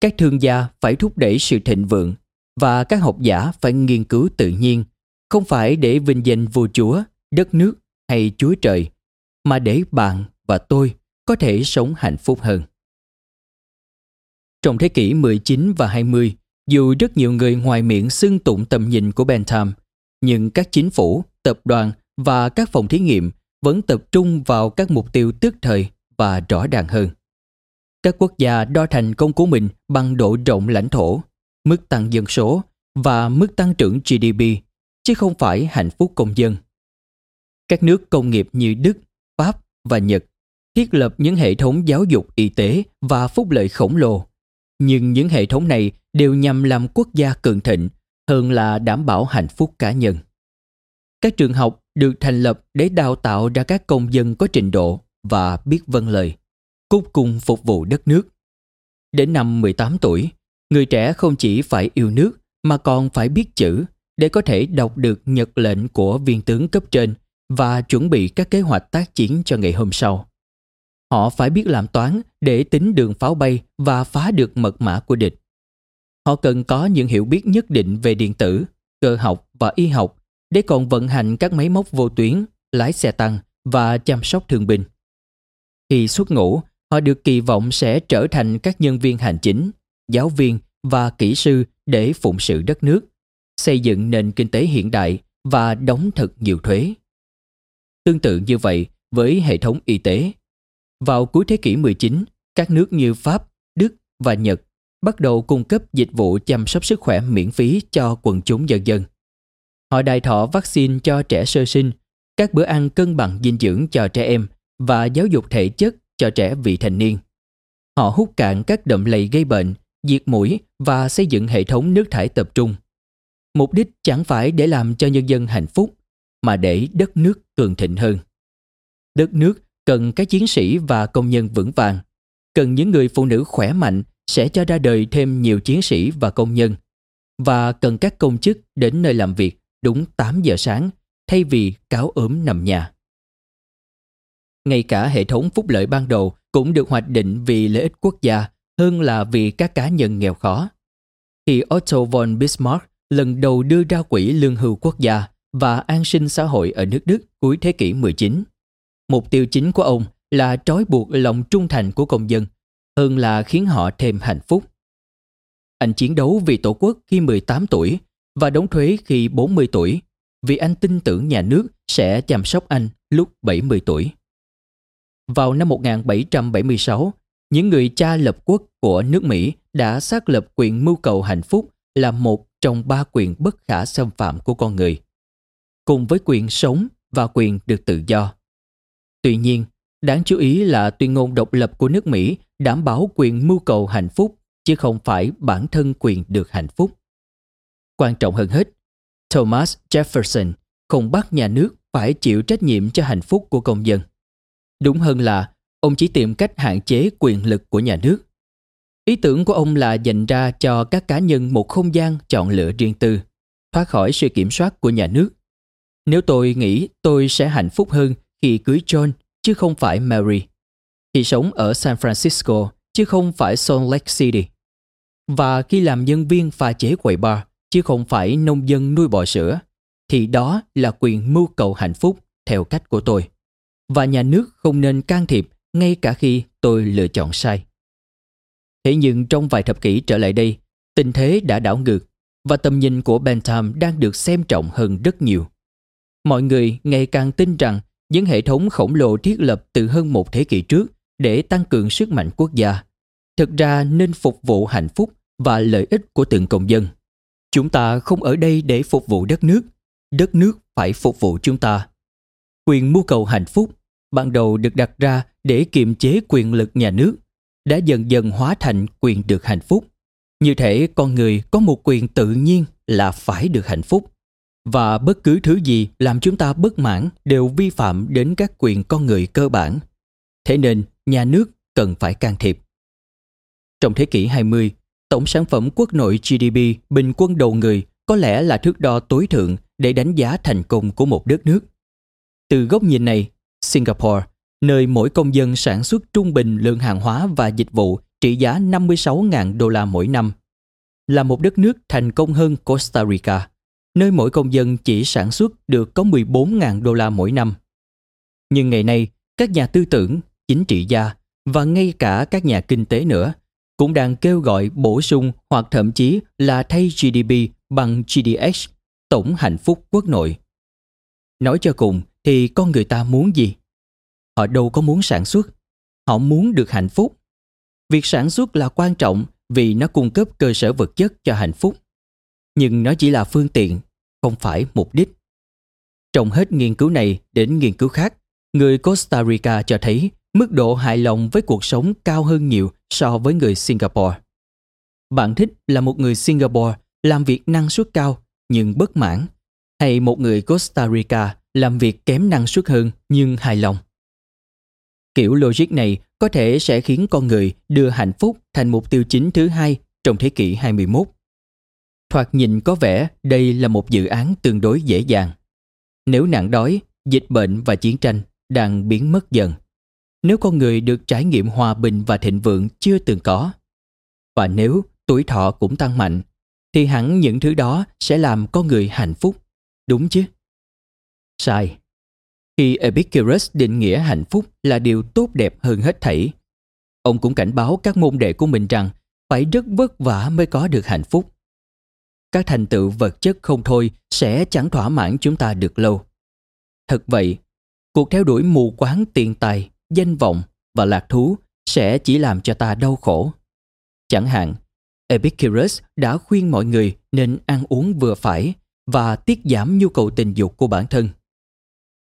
Speaker 2: các thương gia phải thúc đẩy sự thịnh vượng và các học giả phải nghiên cứu tự nhiên, không phải để vinh danh vua chúa, đất nước hay chúa trời, mà để bạn và tôi có thể sống hạnh phúc hơn. Trong thế kỷ 19 và 20, dù rất nhiều người ngoài miệng xưng tụng tầm nhìn của Bentham, nhưng các chính phủ, tập đoàn và các phòng thí nghiệm vẫn tập trung vào các mục tiêu tức thời và rõ ràng hơn. Các quốc gia đo thành công của mình bằng độ rộng lãnh thổ, mức tăng dân số và mức tăng trưởng GDP, chứ không phải hạnh phúc công dân. Các nước công nghiệp như Đức, Pháp và Nhật thiết lập những hệ thống giáo dục y tế và phúc lợi khổng lồ. Nhưng những hệ thống này đều nhằm làm quốc gia cường thịnh hơn là đảm bảo hạnh phúc cá nhân. Các trường học được thành lập để đào tạo ra các công dân có trình độ và biết vâng lời, cúc cùng phục vụ đất nước. Đến năm 18 tuổi, người trẻ không chỉ phải yêu nước mà còn phải biết chữ để có thể đọc được nhật lệnh của viên tướng cấp trên và chuẩn bị các kế hoạch tác chiến cho ngày hôm sau. Họ phải biết làm toán để tính đường pháo bay và phá được mật mã của địch. Họ cần có những hiểu biết nhất định về điện tử, cơ học và y học để còn vận hành các máy móc vô tuyến, lái xe tăng và chăm sóc thương binh. Khi xuất ngũ, họ được kỳ vọng sẽ trở thành các nhân viên hành chính, giáo viên và kỹ sư để phụng sự đất nước, xây dựng nền kinh tế hiện đại và đóng thật nhiều thuế. Tương tự như vậy với hệ thống y tế. Vào cuối thế kỷ 19, các nước như Pháp, Đức và Nhật bắt đầu cung cấp dịch vụ chăm sóc sức khỏe miễn phí cho quần chúng dân dân. Họ đài thọ vaccine cho trẻ sơ sinh, các bữa ăn cân bằng dinh dưỡng cho trẻ em và giáo dục thể chất cho trẻ vị thành niên. Họ hút cạn các đậm lầy gây bệnh, diệt mũi và xây dựng hệ thống nước thải tập trung. Mục đích chẳng phải để làm cho nhân dân hạnh phúc, mà để đất nước cường thịnh hơn. Đất nước cần các chiến sĩ và công nhân vững vàng, cần những người phụ nữ khỏe mạnh sẽ cho ra đời thêm nhiều chiến sĩ và công nhân và cần các công chức đến nơi làm việc đúng 8 giờ sáng thay vì cáo ốm nằm nhà. Ngay cả hệ thống phúc lợi ban đầu cũng được hoạch định vì lợi ích quốc gia hơn là vì các cá nhân nghèo khó. Khi Otto von Bismarck lần đầu đưa ra quỹ lương hưu quốc gia và an sinh xã hội ở nước Đức cuối thế kỷ 19, mục tiêu chính của ông là trói buộc lòng trung thành của công dân hơn là khiến họ thêm hạnh phúc. Anh chiến đấu vì Tổ quốc khi 18 tuổi và đóng thuế khi 40 tuổi vì anh tin tưởng nhà nước sẽ chăm sóc anh lúc 70 tuổi. Vào năm 1776, những người cha lập quốc của nước Mỹ đã xác lập quyền mưu cầu hạnh phúc là một trong ba quyền bất khả xâm phạm của con người, cùng với quyền sống và quyền được tự do. Tuy nhiên, đáng chú ý là tuyên ngôn độc lập của nước Mỹ đảm bảo quyền mưu cầu hạnh phúc chứ không phải bản thân quyền được hạnh phúc. Quan trọng hơn hết, Thomas Jefferson không bắt nhà nước phải chịu trách nhiệm cho hạnh phúc của công dân. Đúng hơn là ông chỉ tìm cách hạn chế quyền lực của nhà nước. Ý tưởng của ông là dành ra cho các cá nhân một không gian chọn lựa riêng tư, thoát khỏi sự kiểm soát của nhà nước. Nếu tôi nghĩ tôi sẽ hạnh phúc hơn khi cưới John chứ không phải Mary, thì sống ở San Francisco chứ không phải Salt Lake City. Và khi làm nhân viên pha chế quầy bar chứ không phải nông dân nuôi bò sữa, thì đó là quyền mưu cầu hạnh phúc theo cách của tôi. Và nhà nước không nên can thiệp ngay cả khi tôi lựa chọn sai. Thế nhưng trong vài thập kỷ trở lại đây, tình thế đã đảo ngược và tầm nhìn của Bentham đang được xem trọng hơn rất nhiều. Mọi người ngày càng tin rằng những hệ thống khổng lồ thiết lập từ hơn một thế kỷ trước để tăng cường sức mạnh quốc gia thực ra nên phục vụ hạnh phúc và lợi ích của từng công dân Chúng ta không ở đây để phục vụ đất nước, đất nước phải phục vụ chúng ta. Quyền mưu cầu hạnh phúc ban đầu được đặt ra để kiềm chế quyền lực nhà nước đã dần dần hóa thành quyền được hạnh phúc. Như thể con người có một quyền tự nhiên là phải được hạnh phúc và bất cứ thứ gì làm chúng ta bất mãn đều vi phạm đến các quyền con người cơ bản. Thế nên, nhà nước cần phải can thiệp. Trong thế kỷ 20, tổng sản phẩm quốc nội GDP bình quân đầu người có lẽ là thước đo tối thượng để đánh giá thành công của một đất nước. Từ góc nhìn này, Singapore, nơi mỗi công dân sản xuất trung bình lượng hàng hóa và dịch vụ trị giá 56.000 đô la mỗi năm, là một đất nước thành công hơn Costa Rica, nơi mỗi công dân chỉ sản xuất được có 14.000 đô la mỗi năm. Nhưng ngày nay, các nhà tư tưởng, chính trị gia và ngay cả các nhà kinh tế nữa cũng đang kêu gọi bổ sung hoặc thậm chí là thay GDP bằng GDX, tổng hạnh phúc quốc nội. Nói cho cùng thì con người ta muốn gì? Họ đâu có muốn sản xuất, họ muốn được hạnh phúc. Việc sản xuất là quan trọng vì nó cung cấp cơ sở vật chất cho hạnh phúc. Nhưng nó chỉ là phương tiện, không phải mục đích. Trong hết nghiên cứu này đến nghiên cứu khác, người Costa Rica cho thấy mức độ hài lòng với cuộc sống cao hơn nhiều so với người Singapore. Bạn thích là một người Singapore làm việc năng suất cao nhưng bất mãn, hay một người Costa Rica làm việc kém năng suất hơn nhưng hài lòng. Kiểu logic này có thể sẽ khiến con người đưa hạnh phúc thành mục tiêu chính thứ hai trong thế kỷ 21. Thoạt nhìn có vẻ đây là một dự án tương đối dễ dàng. Nếu nạn đói, dịch bệnh và chiến tranh đang biến mất dần, nếu con người được trải nghiệm hòa bình và thịnh vượng chưa từng có, và nếu tuổi thọ cũng tăng mạnh, thì hẳn những thứ đó sẽ làm con người hạnh phúc, đúng chứ? Sai. Khi Epicurus định nghĩa hạnh phúc là điều tốt đẹp hơn hết thảy, ông cũng cảnh báo các môn đệ của mình rằng phải rất vất vả mới có được hạnh phúc. Các thành tựu vật chất không thôi sẽ chẳng thỏa mãn chúng ta được lâu. Thật vậy, cuộc theo đuổi mù quáng tiền tài, danh vọng và lạc thú sẽ chỉ làm cho ta đau khổ. Chẳng hạn, Epicurus đã khuyên mọi người nên ăn uống vừa phải và tiết giảm nhu cầu tình dục của bản thân.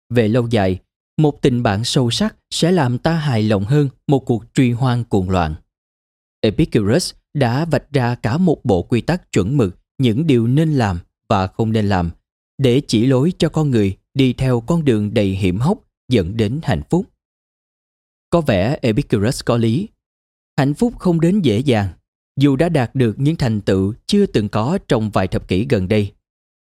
Speaker 2: Về lâu dài, một tình bạn sâu sắc sẽ làm ta hài lòng hơn một cuộc truy hoang cuồng loạn. Epicurus đã vạch ra cả một bộ quy tắc chuẩn mực những điều nên làm và không nên làm để chỉ lối cho con người đi theo con đường đầy hiểm hóc dẫn đến hạnh phúc. Có vẻ Epicurus có lý. Hạnh phúc không đến dễ dàng, dù đã đạt được những thành tựu chưa từng có trong vài thập kỷ gần đây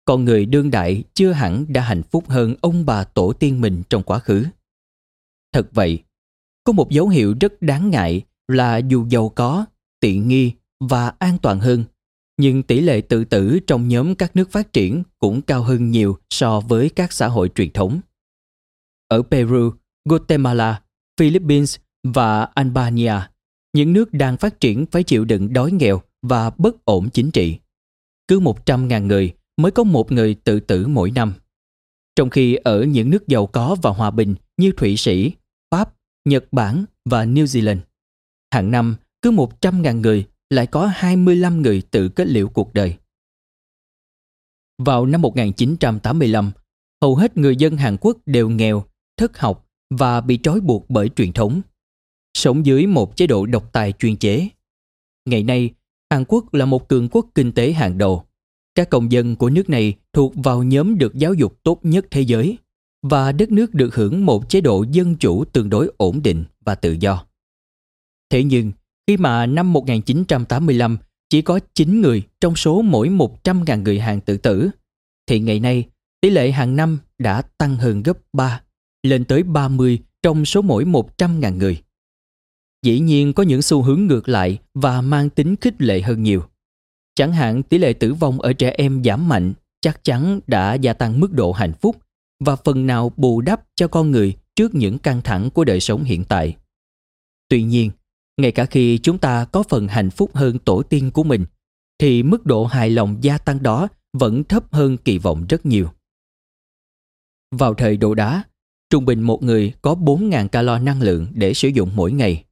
Speaker 2: con người đương đại chưa hẳn đã hạnh phúc hơn ông bà tổ tiên mình trong quá khứ. Thật vậy, có một dấu hiệu rất đáng ngại là dù giàu có, tiện nghi và an toàn hơn, nhưng tỷ lệ tự tử trong nhóm các nước phát triển cũng cao hơn nhiều so với các xã hội truyền thống. Ở Peru, Guatemala, Philippines và Albania, những nước đang phát triển phải chịu đựng đói nghèo và bất ổn chính trị. Cứ 100.000 người mới có một người tự tử mỗi năm. Trong khi ở những nước giàu có và hòa bình như Thụy Sĩ, Pháp, Nhật Bản và New Zealand, hàng năm cứ 100.000 người lại có 25 người tự kết liễu cuộc đời. Vào năm 1985, hầu hết người dân Hàn Quốc đều nghèo, thất học và bị trói buộc bởi truyền thống. Sống dưới một chế độ độc tài chuyên chế. Ngày nay, Hàn Quốc là một cường quốc kinh tế hàng đầu. Các công dân của nước này thuộc vào nhóm được giáo dục tốt nhất thế giới và đất nước được hưởng một chế độ dân chủ tương đối ổn định và tự do. Thế nhưng, khi mà năm 1985 chỉ có 9 người trong số mỗi 100.000 người Hàn tự tử, thì ngày nay tỷ lệ hàng năm đã tăng hơn gấp 3, lên tới 30 trong số mỗi 100.000 người. Dĩ nhiên có những xu hướng ngược lại và mang tính khích lệ hơn nhiều. Chẳng hạn tỷ lệ tử vong ở trẻ em giảm mạnh chắc chắn đã gia tăng mức độ hạnh phúc và phần nào bù đắp cho con người trước những căng thẳng của đời sống hiện tại. Tuy nhiên, ngay cả khi chúng ta có phần hạnh phúc hơn tổ tiên của mình, thì mức độ hài lòng gia tăng đó vẫn thấp hơn kỳ vọng rất nhiều. Vào thời đồ đá, trung bình một người có 4.000 calo năng lượng để sử dụng mỗi ngày.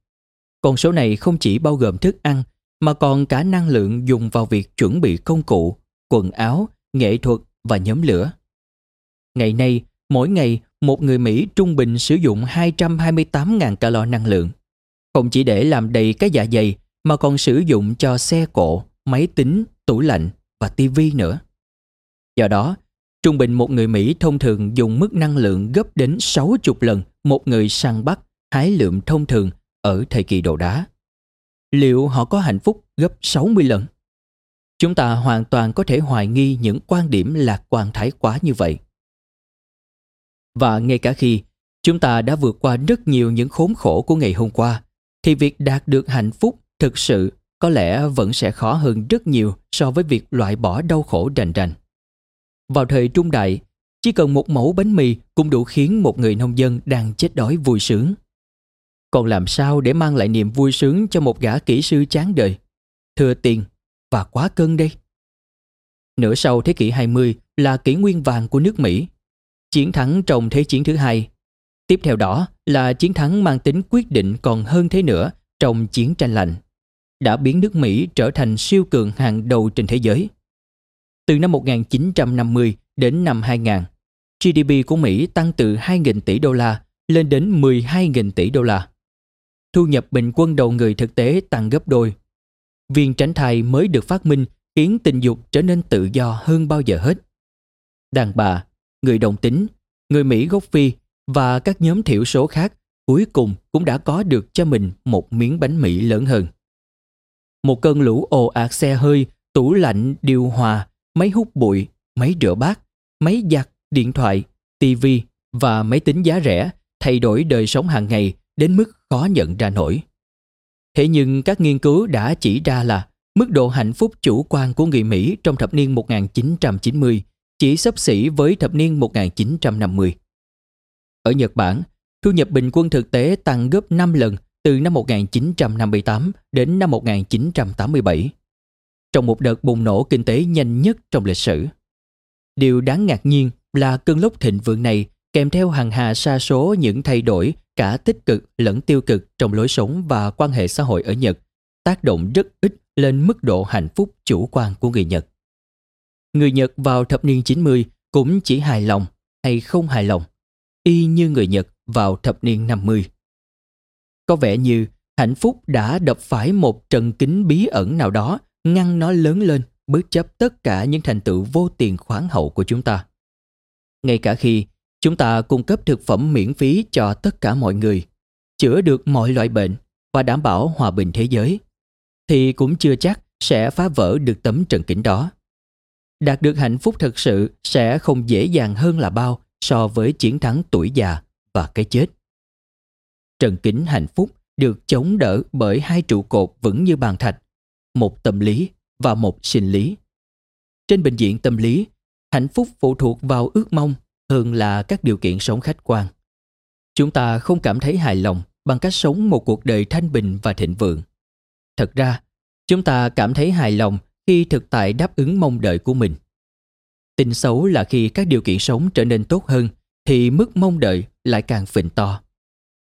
Speaker 2: Con số này không chỉ bao gồm thức ăn mà còn cả năng lượng dùng vào việc chuẩn bị công cụ, quần áo, nghệ thuật và nhóm lửa. Ngày nay, mỗi ngày một người Mỹ trung bình sử dụng 228.000 calo năng lượng. Không chỉ để làm đầy cái dạ dày mà còn sử dụng cho xe cộ, máy tính, tủ lạnh và tivi nữa. Do đó, trung bình một người Mỹ thông thường dùng mức năng lượng gấp đến 60 lần một người săn bắt, hái lượm thông thường ở thời kỳ đồ đá. Liệu họ có hạnh phúc gấp 60 lần? Chúng ta hoàn toàn có thể hoài nghi những quan điểm lạc quan thái quá như vậy. Và ngay cả khi chúng ta đã vượt qua rất nhiều những khốn khổ của ngày hôm qua, thì việc đạt được hạnh phúc thực sự có lẽ vẫn sẽ khó hơn rất nhiều so với việc loại bỏ đau khổ rành rành. Vào thời trung đại, chỉ cần một mẫu bánh mì cũng đủ khiến một người nông dân đang chết đói vui sướng. Còn làm sao để mang lại niềm vui sướng cho một gã kỹ sư chán đời, thừa tiền và quá cân đây? Nửa sau thế kỷ 20 là kỷ nguyên vàng của nước Mỹ. Chiến thắng trong Thế chiến thứ hai. Tiếp theo đó là chiến thắng mang tính quyết định còn hơn thế nữa trong chiến tranh lạnh. Đã biến nước Mỹ trở thành siêu cường hàng đầu trên thế giới. Từ năm 1950 đến năm 2000, GDP của Mỹ tăng từ 2.000 tỷ đô la lên đến 12.000 tỷ đô la. Thu nhập bình quân đầu người thực tế tăng gấp đôi. Viên tránh thai mới được phát minh khiến tình dục trở nên tự do hơn bao giờ hết. Đàn bà, người đồng tính, người Mỹ gốc Phi và các nhóm thiểu số khác cuối cùng cũng đã có được cho mình một miếng bánh Mỹ lớn hơn. Một cơn lũ ồ ạt xe hơi, tủ lạnh, điều hòa, máy hút bụi, máy rửa bát, máy giặt, điện thoại, tivi và máy tính giá rẻ thay đổi đời sống hàng ngày đến mức khó nhận ra nổi. Thế nhưng các nghiên cứu đã chỉ ra là mức độ hạnh phúc chủ quan của người Mỹ trong thập niên 1990 chỉ sấp xỉ với thập niên 1950. Ở Nhật Bản, thu nhập bình quân thực tế tăng gấp 5 lần từ năm 1958 đến năm 1987 trong một đợt bùng nổ kinh tế nhanh nhất trong lịch sử. Điều đáng ngạc nhiên là cơn lốc thịnh vượng này kèm theo hàng hà sa số những thay đổi cả tích cực lẫn tiêu cực trong lối sống và quan hệ xã hội ở Nhật, tác động rất ít lên mức độ hạnh phúc chủ quan của người Nhật. Người Nhật vào thập niên 90 cũng chỉ hài lòng hay không hài lòng, y như người Nhật vào thập niên 50. Có vẻ như hạnh phúc đã đập phải một trận kính bí ẩn nào đó ngăn nó lớn lên bất chấp tất cả những thành tựu vô tiền khoáng hậu của chúng ta. Ngay cả khi chúng ta cung cấp thực phẩm miễn phí cho tất cả mọi người, chữa được mọi loại bệnh và đảm bảo hòa bình thế giới, thì cũng chưa chắc sẽ phá vỡ được tấm trần kính đó. Đạt được hạnh phúc thực sự sẽ không dễ dàng hơn là bao so với chiến thắng tuổi già và cái chết. Trần kính hạnh phúc được chống đỡ bởi hai trụ cột vững như bàn thạch, một tâm lý và một sinh lý. Trên bệnh viện tâm lý, hạnh phúc phụ thuộc vào ước mong hơn là các điều kiện sống khách quan. Chúng ta không cảm thấy hài lòng bằng cách sống một cuộc đời thanh bình và thịnh vượng. Thật ra, chúng ta cảm thấy hài lòng khi thực tại đáp ứng mong đợi của mình. Tin xấu là khi các điều kiện sống trở nên tốt hơn thì mức mong đợi lại càng phình to.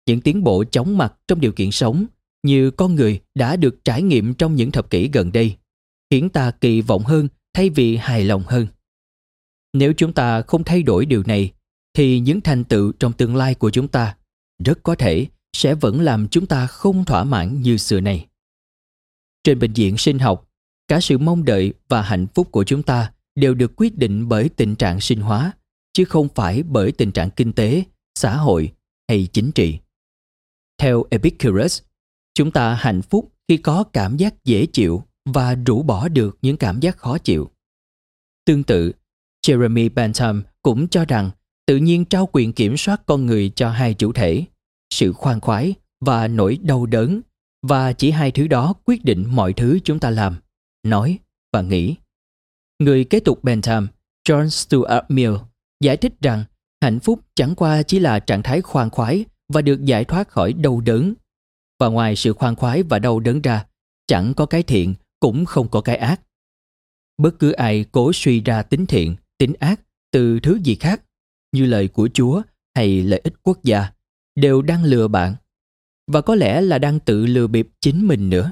Speaker 2: Những tiến bộ chóng mặt trong điều kiện sống như con người đã được trải nghiệm trong những thập kỷ gần đây khiến ta kỳ vọng hơn thay vì hài lòng hơn. Nếu chúng ta không thay đổi điều này thì những thành tựu trong tương lai của chúng ta rất có thể sẽ vẫn làm chúng ta không thỏa mãn như xưa này. Trên bệnh viện sinh học, cả sự mong đợi và hạnh phúc của chúng ta đều được quyết định bởi tình trạng sinh hóa, chứ không phải bởi tình trạng kinh tế, xã hội hay chính trị. Theo Epicurus, chúng ta hạnh phúc khi có cảm giác dễ chịu và rũ bỏ được những cảm giác khó chịu. Tương tự, Jeremy Bentham cũng cho rằng tự nhiên trao quyền kiểm soát con người cho hai chủ thể, sự khoan khoái và nỗi đau đớn và chỉ hai thứ đó quyết định mọi thứ chúng ta làm, nói và nghĩ. Người kế tục Bentham, John Stuart Mill, giải thích rằng hạnh phúc chẳng qua chỉ là trạng thái khoan khoái và được giải thoát khỏi đau đớn. Và ngoài sự khoan khoái và đau đớn ra, chẳng có cái thiện cũng không có cái ác. Bất cứ ai cố suy ra tính thiện, tính ác từ thứ gì khác, như lời của Chúa hay lợi ích quốc gia, đều đang lừa bạn. Và có lẽ là đang tự lừa bịp chính mình nữa.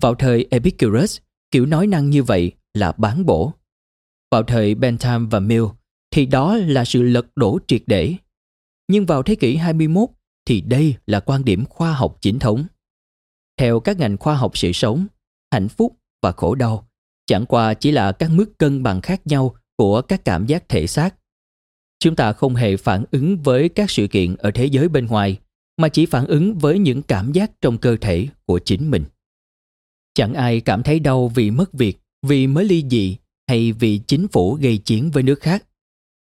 Speaker 2: Vào thời Epicurus, kiểu nói năng như vậy là bán bổ. Vào thời Bentham và Mill thì đó là sự lật đổ triệt để. Nhưng vào thế kỷ 21 thì đây là quan điểm khoa học chính thống. Theo các ngành khoa học sự sống, hạnh phúc và khổ đau chẳng qua chỉ là các mức cân bằng khác nhau của các cảm giác thể xác. Chúng ta không hề phản ứng với các sự kiện ở thế giới bên ngoài mà chỉ phản ứng với những cảm giác trong cơ thể của chính mình. Chẳng ai cảm thấy đau vì mất việc, vì mới ly dị hay vì chính phủ gây chiến với nước khác.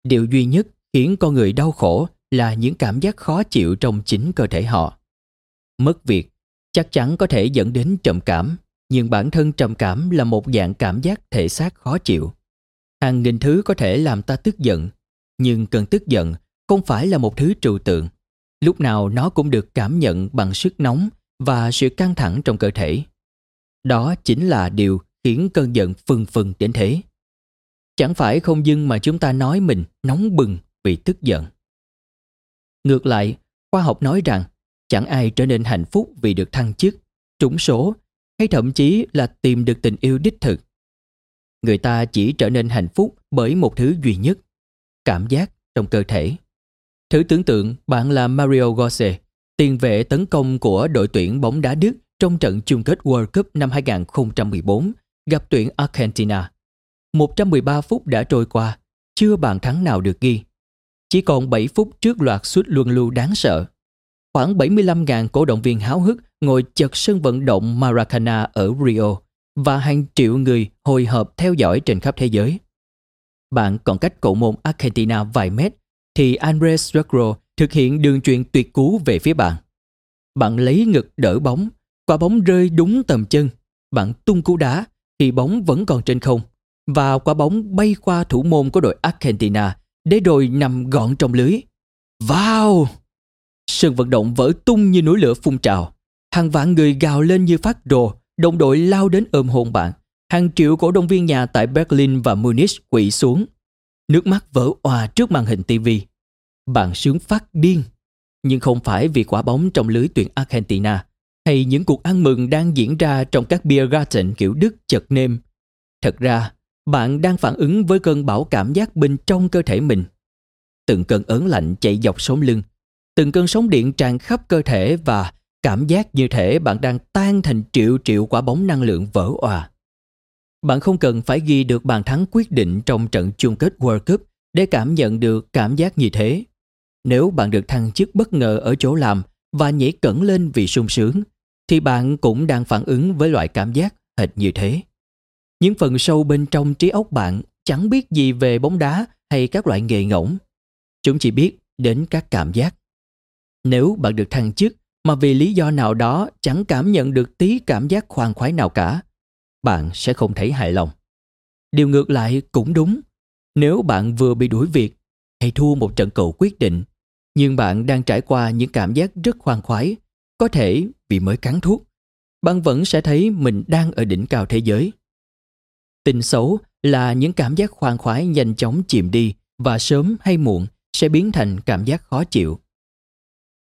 Speaker 2: Điều duy nhất khiến con người đau khổ là những cảm giác khó chịu trong chính cơ thể họ. Mất việc chắc chắn có thể dẫn đến trầm cảm, nhưng bản thân trầm cảm là một dạng cảm giác thể xác khó chịu. Hàng nghìn thứ có thể làm ta tức giận, nhưng cơn tức giận không phải là một thứ trừu tượng. Lúc nào nó cũng được cảm nhận bằng sức nóng và sự căng thẳng trong cơ thể. Đó chính là điều khiến cơn giận phừng phừng đến thế. Chẳng phải không dưng mà chúng ta nói mình nóng bừng vì tức giận. Ngược lại, khoa học nói rằng chẳng ai trở nên hạnh phúc vì được thăng chức, trúng số hay thậm chí là tìm được tình yêu đích thực. Người ta chỉ trở nên hạnh phúc bởi một thứ duy nhất, cảm giác trong cơ thể. Thử tưởng tượng bạn là Mario Götze, tiền vệ tấn công của đội tuyển bóng đá Đức trong trận chung kết World Cup năm 2014 gặp tuyển Argentina. 113 phút đã trôi qua, chưa bàn thắng nào được ghi. Chỉ còn 7 phút trước loạt sút luân lưu đáng sợ. Khoảng 75.000 cổ động viên háo hức ngồi chật sân vận động Maracana ở Rio và hàng triệu người hồi hộp theo dõi trên khắp thế giới. Bạn còn cách cầu môn Argentina vài mét thì Andres Rugro thực hiện đường truyền tuyệt cú về phía bạn. Bạn lấy ngực đỡ bóng, quả bóng rơi đúng tầm chân. Bạn tung cú đá thì bóng vẫn còn trên không và quả bóng bay qua thủ môn của đội Argentina để rồi nằm gọn trong lưới. Wow! Sân vận động vỡ tung như núi lửa phun trào. Hàng vạn người gào lên như phát rồ, đồng đội lao đến ôm hôn bạn. Hàng triệu cổ động viên nhà tại Berlin và Munich quỵ xuống. Nước mắt vỡ òa trước màn hình TV. Bạn sướng phát điên. Nhưng không phải vì quả bóng trong lưới tuyển Argentina hay những cuộc ăn mừng đang diễn ra trong các beer garden kiểu Đức chật nêm. Thật ra, bạn đang phản ứng với cơn bão cảm giác bên trong cơ thể mình. Từng cơn ớn lạnh chạy dọc sống lưng, từng cơn sóng điện tràn khắp cơ thể và cảm giác như thể bạn đang tan thành triệu triệu quả bóng năng lượng vỡ òa. Bạn không cần phải ghi được bàn thắng quyết định trong trận chung kết World Cup để cảm nhận được cảm giác như thế. Nếu bạn được thăng chức bất ngờ ở chỗ làm và nhảy cẩn lên vì sung sướng, thì bạn cũng đang phản ứng với loại cảm giác hệt như thế. Những phần sâu bên trong trí óc bạn chẳng biết gì về bóng đá hay các loại nghề ngỗng. Chúng chỉ biết đến các cảm giác. Nếu bạn được thăng chức mà vì lý do nào đó chẳng cảm nhận được tí cảm giác khoan khoái nào cả, bạn sẽ không thấy hài lòng. Điều ngược lại cũng đúng. Nếu bạn vừa bị đuổi việc hay thua một trận cầu quyết định, nhưng bạn đang trải qua những cảm giác rất khoan khoái, có thể vì mới cắn thuốc, bạn vẫn sẽ thấy mình đang ở đỉnh cao thế giới. Tin xấu là những cảm giác khoan khoái nhanh chóng chìm đi và sớm hay muộn sẽ biến thành cảm giác khó chịu.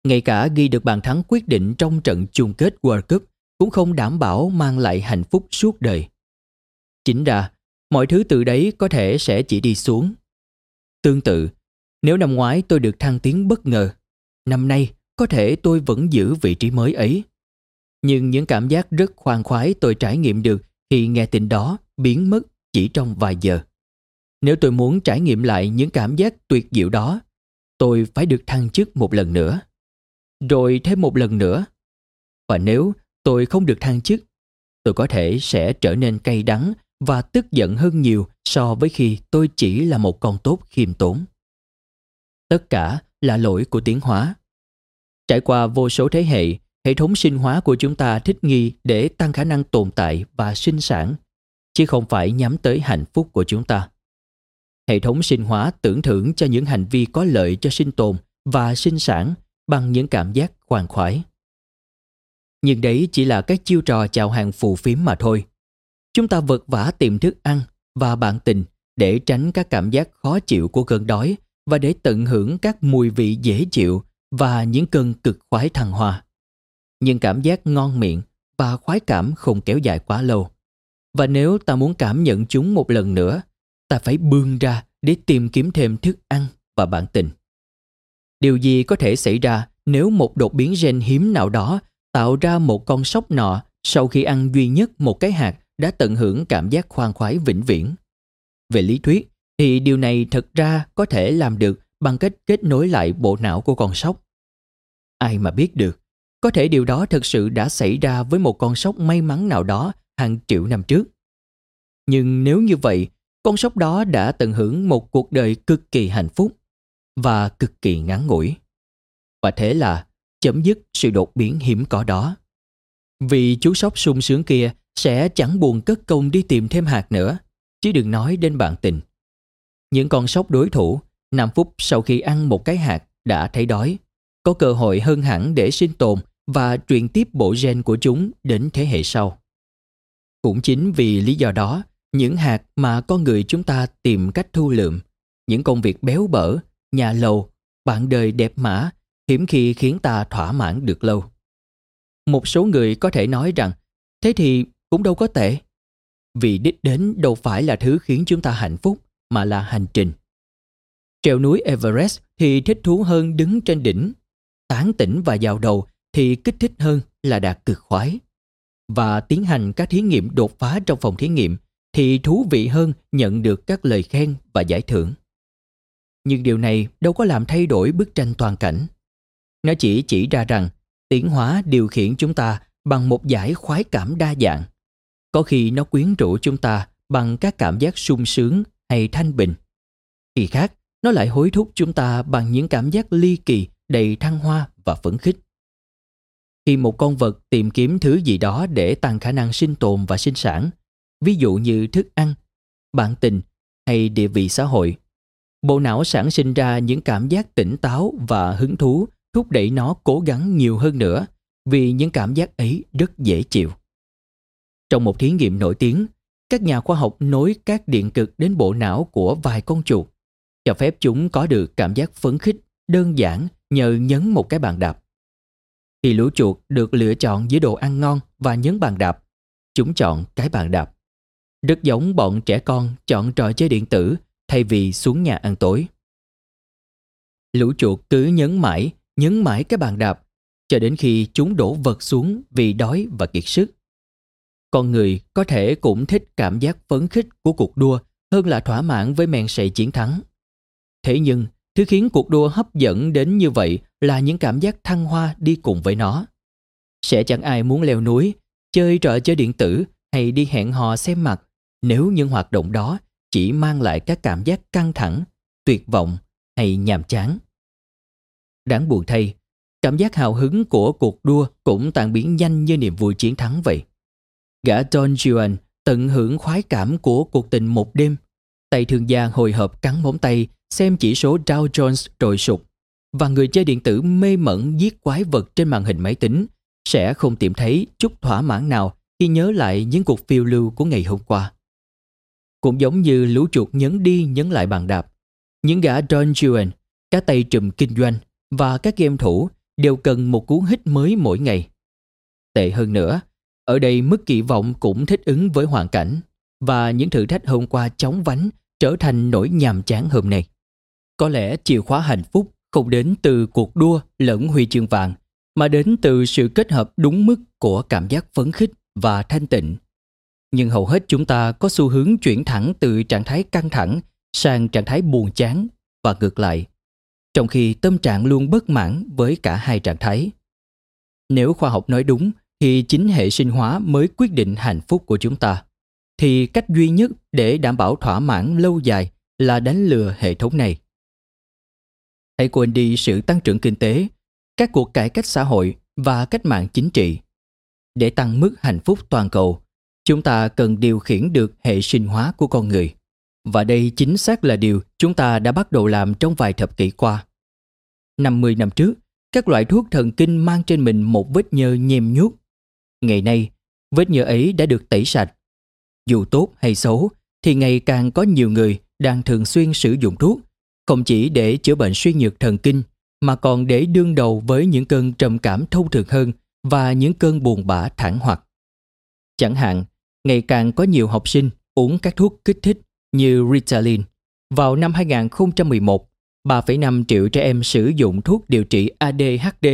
Speaker 2: Ngay cả ghi được bàn thắng quyết định trong trận chung kết World Cup cũng không đảm bảo mang lại hạnh phúc suốt đời. Chính ra, mọi thứ từ đấy có thể sẽ chỉ đi xuống. Tương tự, nếu năm ngoái tôi được thăng tiến bất ngờ, năm nay có thể tôi vẫn giữ vị trí mới ấy. Nhưng những cảm giác rất khoan khoái tôi trải nghiệm được khi nghe tin đó biến mất chỉ trong vài giờ. Nếu tôi muốn trải nghiệm lại những cảm giác tuyệt diệu đó, tôi phải được thăng chức một lần nữa. Rồi thêm một lần nữa. Và nếu tôi không được thăng chức, tôi có thể sẽ trở nên cay đắng và tức giận hơn nhiều so với khi tôi chỉ là một con tốt khiêm tốn. Tất cả là lỗi của tiến hóa. Trải qua vô số thế hệ, hệ thống sinh hóa của chúng ta thích nghi để tăng khả năng tồn tại và sinh sản, chứ không phải nhắm tới hạnh phúc của chúng ta. Hệ thống sinh hóa tưởng thưởng cho những hành vi có lợi cho sinh tồn và sinh sản bằng những cảm giác khoan khoái. Nhưng đấy chỉ là các chiêu trò chào hàng phù phiếm mà thôi. Chúng ta vật vã tìm thức ăn và bạn tình để tránh các cảm giác khó chịu của cơn đói và để tận hưởng các mùi vị dễ chịu và những cơn cực khoái thăng hoa. Nhưng cảm giác ngon miệng và khoái cảm không kéo dài quá lâu. Và nếu ta muốn cảm nhận chúng một lần nữa, ta phải bươn ra để tìm kiếm thêm thức ăn và bản tình. Điều gì có thể xảy ra nếu một đột biến gen hiếm nào đó tạo ra một con sóc nọ sau khi ăn duy nhất một cái hạt đã tận hưởng cảm giác khoan khoái vĩnh viễn? Về lý thuyết thì điều này thật ra có thể làm được bằng cách kết nối lại bộ não của con sóc. Ai mà biết được, có thể điều đó thực sự đã xảy ra với một con sóc may mắn nào đó hàng triệu năm trước. Nhưng nếu như vậy, con sóc đó đã tận hưởng một cuộc đời cực kỳ hạnh phúc và cực kỳ ngắn ngủi. Và thế là chấm dứt sự đột biến hiếm có đó. Vì chú sóc sung sướng kia sẽ chẳng buồn cất công đi tìm thêm hạt nữa, chứ đừng nói đến bạn tình. Những con sóc đối thủ, 5 phút sau khi ăn một cái hạt đã thấy đói, có cơ hội hơn hẳn để sinh tồn và truyền tiếp bộ gen của chúng đến thế hệ sau. Cũng chính vì lý do đó, những hạt mà con người chúng ta tìm cách thu lượm, những công việc béo bở, nhà lầu, bạn đời đẹp mã, hiếm khi khiến ta thỏa mãn được lâu. Một số người có thể nói rằng, thế thì cũng đâu có tệ. Vì đích đến đâu phải là thứ khiến chúng ta hạnh phúc, mà là hành trình. Trèo núi Everest thì thích thú hơn đứng trên đỉnh. Tán tỉnh và vào đầu thì kích thích hơn là đạt cực khoái. Và tiến hành các thí nghiệm đột phá trong phòng thí nghiệm thì thú vị hơn nhận được các lời khen và giải thưởng. Nhưng điều này đâu có làm thay đổi bức tranh toàn cảnh. Nó chỉ chỉ ra rằng tiến hóa điều khiển chúng ta bằng một giải khoái cảm đa dạng. Có khi nó quyến rũ chúng ta bằng các cảm giác sung sướng hay thanh bình. Khi khác, nó lại hối thúc chúng ta bằng những cảm giác ly kỳ đầy thăng hoa và phấn khích. Khi một con vật tìm kiếm thứ gì đó để tăng khả năng sinh tồn và sinh sản, ví dụ như thức ăn, bạn tình hay địa vị xã hội, bộ não sản sinh ra những cảm giác tỉnh táo và hứng thú thúc đẩy nó cố gắng nhiều hơn nữa vì những cảm giác ấy rất dễ chịu. Trong một thí nghiệm nổi tiếng, các nhà khoa học nối các điện cực đến bộ não của vài con chuột, cho phép chúng có được cảm giác phấn khích đơn giản nhờ nhấn một cái bàn đạp. Khi lũ chuột được lựa chọn giữa đồ ăn ngon và nhấn bàn đạp, chúng chọn cái bàn đạp. Rất giống bọn trẻ con chọn trò chơi điện tử thay vì xuống nhà ăn tối. Lũ chuột cứ nhấn mãi, nhấn mãi cái bàn đạp cho đến khi chúng đổ vật xuống vì đói và kiệt sức. Con người có thể cũng thích cảm giác phấn khích của cuộc đua hơn là thỏa mãn với men sậy chiến thắng. Thế nhưng, thứ khiến cuộc đua hấp dẫn đến như vậy là những cảm giác thăng hoa đi cùng với nó. Sẽ chẳng ai muốn leo núi, chơi trò chơi điện tử hay đi hẹn hò xem mặt nếu những hoạt động đó chỉ mang lại các cảm giác căng thẳng, tuyệt vọng hay nhàm chán. Đáng buồn thay, cảm giác hào hứng của cuộc đua cũng tan biến nhanh như niềm vui chiến thắng vậy. Gã Don Juan tận hưởng khoái cảm của cuộc tình một đêm. Tay thương gia hồi hộp cắn móng tay xem chỉ số Dow Jones trồi sụp và người chơi điện tử mê mẩn giết quái vật trên màn hình máy tính sẽ không tìm thấy chút thỏa mãn nào khi nhớ lại những cuộc phiêu lưu của ngày hôm qua. Cũng giống như lũ chuột nhấn đi nhấn lại bàn đạp, những gã Don Juan, các tay trùm kinh doanh và các game thủ đều cần một cú hít mới mỗi ngày. Tệ hơn nữa, ở đây mức kỳ vọng cũng thích ứng với hoàn cảnh và những thử thách hôm qua chóng vánh trở thành nỗi nhàm chán hôm nay. Có lẽ chìa khóa hạnh phúc không đến từ cuộc đua lẫn huy chương vàng mà đến từ sự kết hợp đúng mức của cảm giác phấn khích và thanh tịnh. Nhưng hầu hết chúng ta có xu hướng chuyển thẳng từ trạng thái căng thẳng sang trạng thái buồn chán và ngược lại, trong khi tâm trạng luôn bất mãn với cả hai trạng thái. Nếu khoa học nói đúng thì chính hệ sinh hóa mới quyết định hạnh phúc của chúng ta thì cách duy nhất để đảm bảo thỏa mãn lâu dài là đánh lừa hệ thống này hãy quên đi sự tăng trưởng kinh tế các cuộc cải cách xã hội và cách mạng chính trị để tăng mức hạnh phúc toàn cầu chúng ta cần điều khiển được hệ sinh hóa của con người và đây chính xác là điều chúng ta đã bắt đầu làm trong vài thập kỷ qua. 50 năm trước, các loại thuốc thần kinh mang trên mình một vết nhơ nhem nhuốc Ngày nay, vết nhơ ấy đã được tẩy sạch. Dù tốt hay xấu, thì ngày càng có nhiều người đang thường xuyên sử dụng thuốc, không chỉ để chữa bệnh suy nhược thần kinh, mà còn để đương đầu với những cơn trầm cảm thông thường hơn và những cơn buồn bã thẳng hoặc. Chẳng hạn, ngày càng có nhiều học sinh uống các thuốc kích thích như Ritalin. Vào năm 2011, 3,5 triệu trẻ em sử dụng thuốc điều trị ADHD,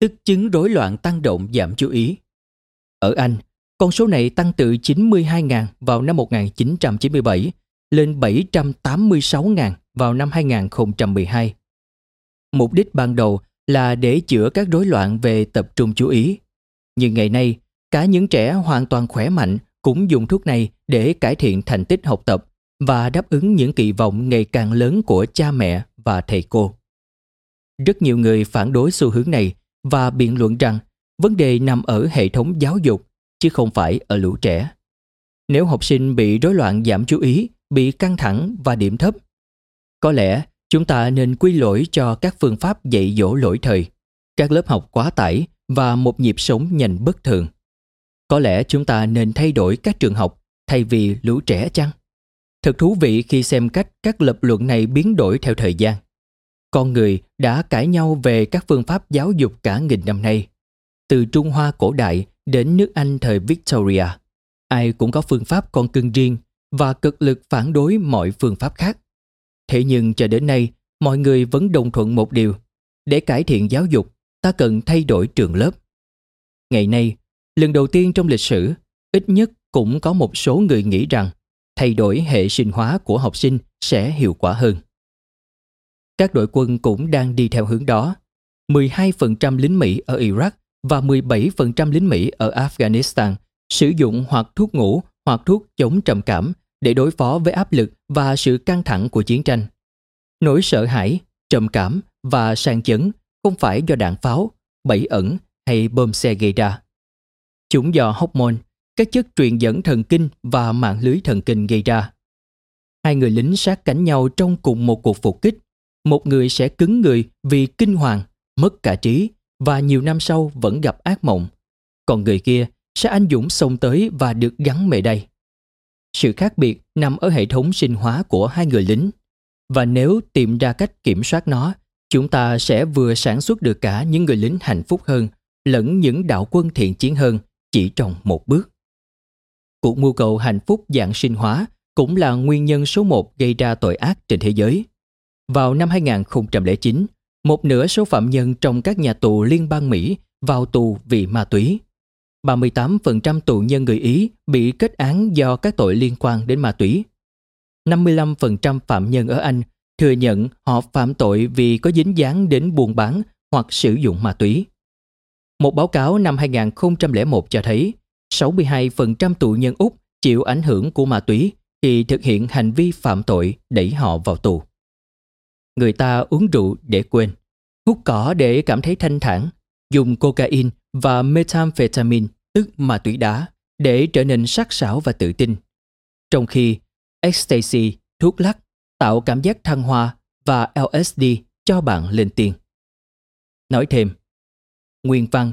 Speaker 2: tức chứng rối loạn tăng động giảm chú ý. Ở Anh, con số này tăng từ 92.000 vào năm 1997 lên 786.000 vào năm 2012. Mục đích ban đầu là để chữa các rối loạn về tập trung chú ý. Nhưng ngày nay, cả những trẻ hoàn toàn khỏe mạnh cũng dùng thuốc này để cải thiện thành tích học tập và đáp ứng những kỳ vọng ngày càng lớn của cha mẹ và thầy cô. Rất nhiều người phản đối xu hướng này và biện luận rằng vấn đề nằm ở hệ thống giáo dục chứ không phải ở lũ trẻ. Nếu học sinh bị rối loạn giảm chú ý, bị căng thẳng và điểm thấp, có lẽ chúng ta nên quy lỗi cho các phương pháp dạy dỗ lỗi thời, các lớp học quá tải và một nhịp sống nhanh bất thường. Có lẽ chúng ta nên thay đổi các trường học thay vì lũ trẻ chăng? Thật thú vị khi xem cách các lập luận này biến đổi theo thời gian. Con người đã cãi nhau về các phương pháp giáo dục cả nghìn năm nay. Từ Trung Hoa cổ đại đến nước Anh thời Victoria, ai cũng có phương pháp con cưng riêng và cực lực phản đối mọi phương pháp khác. Thế nhưng cho đến nay, mọi người vẫn đồng thuận một điều. Để cải thiện giáo dục, ta cần thay đổi trường lớp. Ngày nay, lần đầu tiên trong lịch sử, ít nhất cũng có một số người nghĩ rằng thay đổi hệ sinh hóa của học sinh sẽ hiệu quả hơn. Các đội quân cũng đang đi theo hướng đó. 12% lính Mỹ ở Iraq và 17% lính Mỹ ở Afghanistan sử dụng hoặc thuốc ngủ hoặc thuốc chống trầm cảm để đối phó với áp lực và sự căng thẳng của chiến tranh. Nỗi sợ hãi, trầm cảm và sang chấn không phải do đạn pháo, bẫy ẩn hay bơm xe gây ra. Chúng do hormone, các chất truyền dẫn thần kinh và mạng lưới thần kinh gây ra. Hai người lính sát cánh nhau trong cùng một cuộc phục kích. Một người sẽ cứng người vì kinh hoàng, mất cả trí và nhiều năm sau vẫn gặp ác mộng. Còn người kia sẽ anh dũng xông tới và được gắn mề đây. Sự khác biệt nằm ở hệ thống sinh hóa của hai người lính. Và nếu tìm ra cách kiểm soát nó, chúng ta sẽ vừa sản xuất được cả những người lính hạnh phúc hơn lẫn những đạo quân thiện chiến hơn chỉ trong một bước. Cuộc mưu cầu hạnh phúc dạng sinh hóa cũng là nguyên nhân số một gây ra tội ác trên thế giới. Vào năm 2009, một nửa số phạm nhân trong các nhà tù liên bang Mỹ vào tù vì ma túy. 38% tù nhân người Ý bị kết án do các tội liên quan đến ma túy. 55% phạm nhân ở Anh thừa nhận họ phạm tội vì có dính dáng đến buôn bán hoặc sử dụng ma túy. Một báo cáo năm 2001 cho thấy 62% tù nhân Úc chịu ảnh hưởng của ma túy khi thực hiện hành vi phạm tội đẩy họ vào tù. Người ta uống rượu để quên, hút cỏ để cảm thấy thanh thản, dùng cocaine và methamphetamine tức ma túy đá để trở nên sắc sảo và tự tin. Trong khi ecstasy, thuốc lắc tạo cảm giác thăng hoa và LSD cho bạn lên tiền. Nói thêm, nguyên văn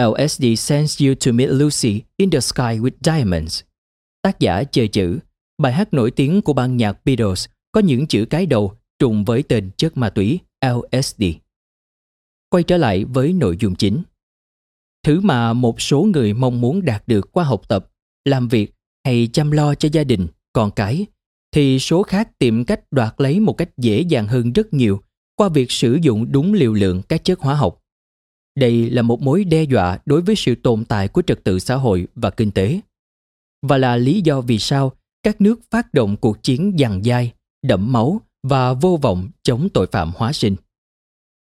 Speaker 2: LSD sends you to meet Lucy in the sky with diamonds. Tác giả chơi chữ, bài hát nổi tiếng của ban nhạc Beatles có những chữ cái đầu trùng với tên chất ma túy LSD. Quay trở lại với nội dung chính. Thứ mà một số người mong muốn đạt được qua học tập, làm việc hay chăm lo cho gia đình, con cái, thì số khác tìm cách đoạt lấy một cách dễ dàng hơn rất nhiều qua việc sử dụng đúng liều lượng các chất hóa học. Đây là một mối đe dọa đối với sự tồn tại của trật tự xã hội và kinh tế. Và là lý do vì sao các nước phát động cuộc chiến dằn dai, đẫm máu và vô vọng chống tội phạm hóa sinh.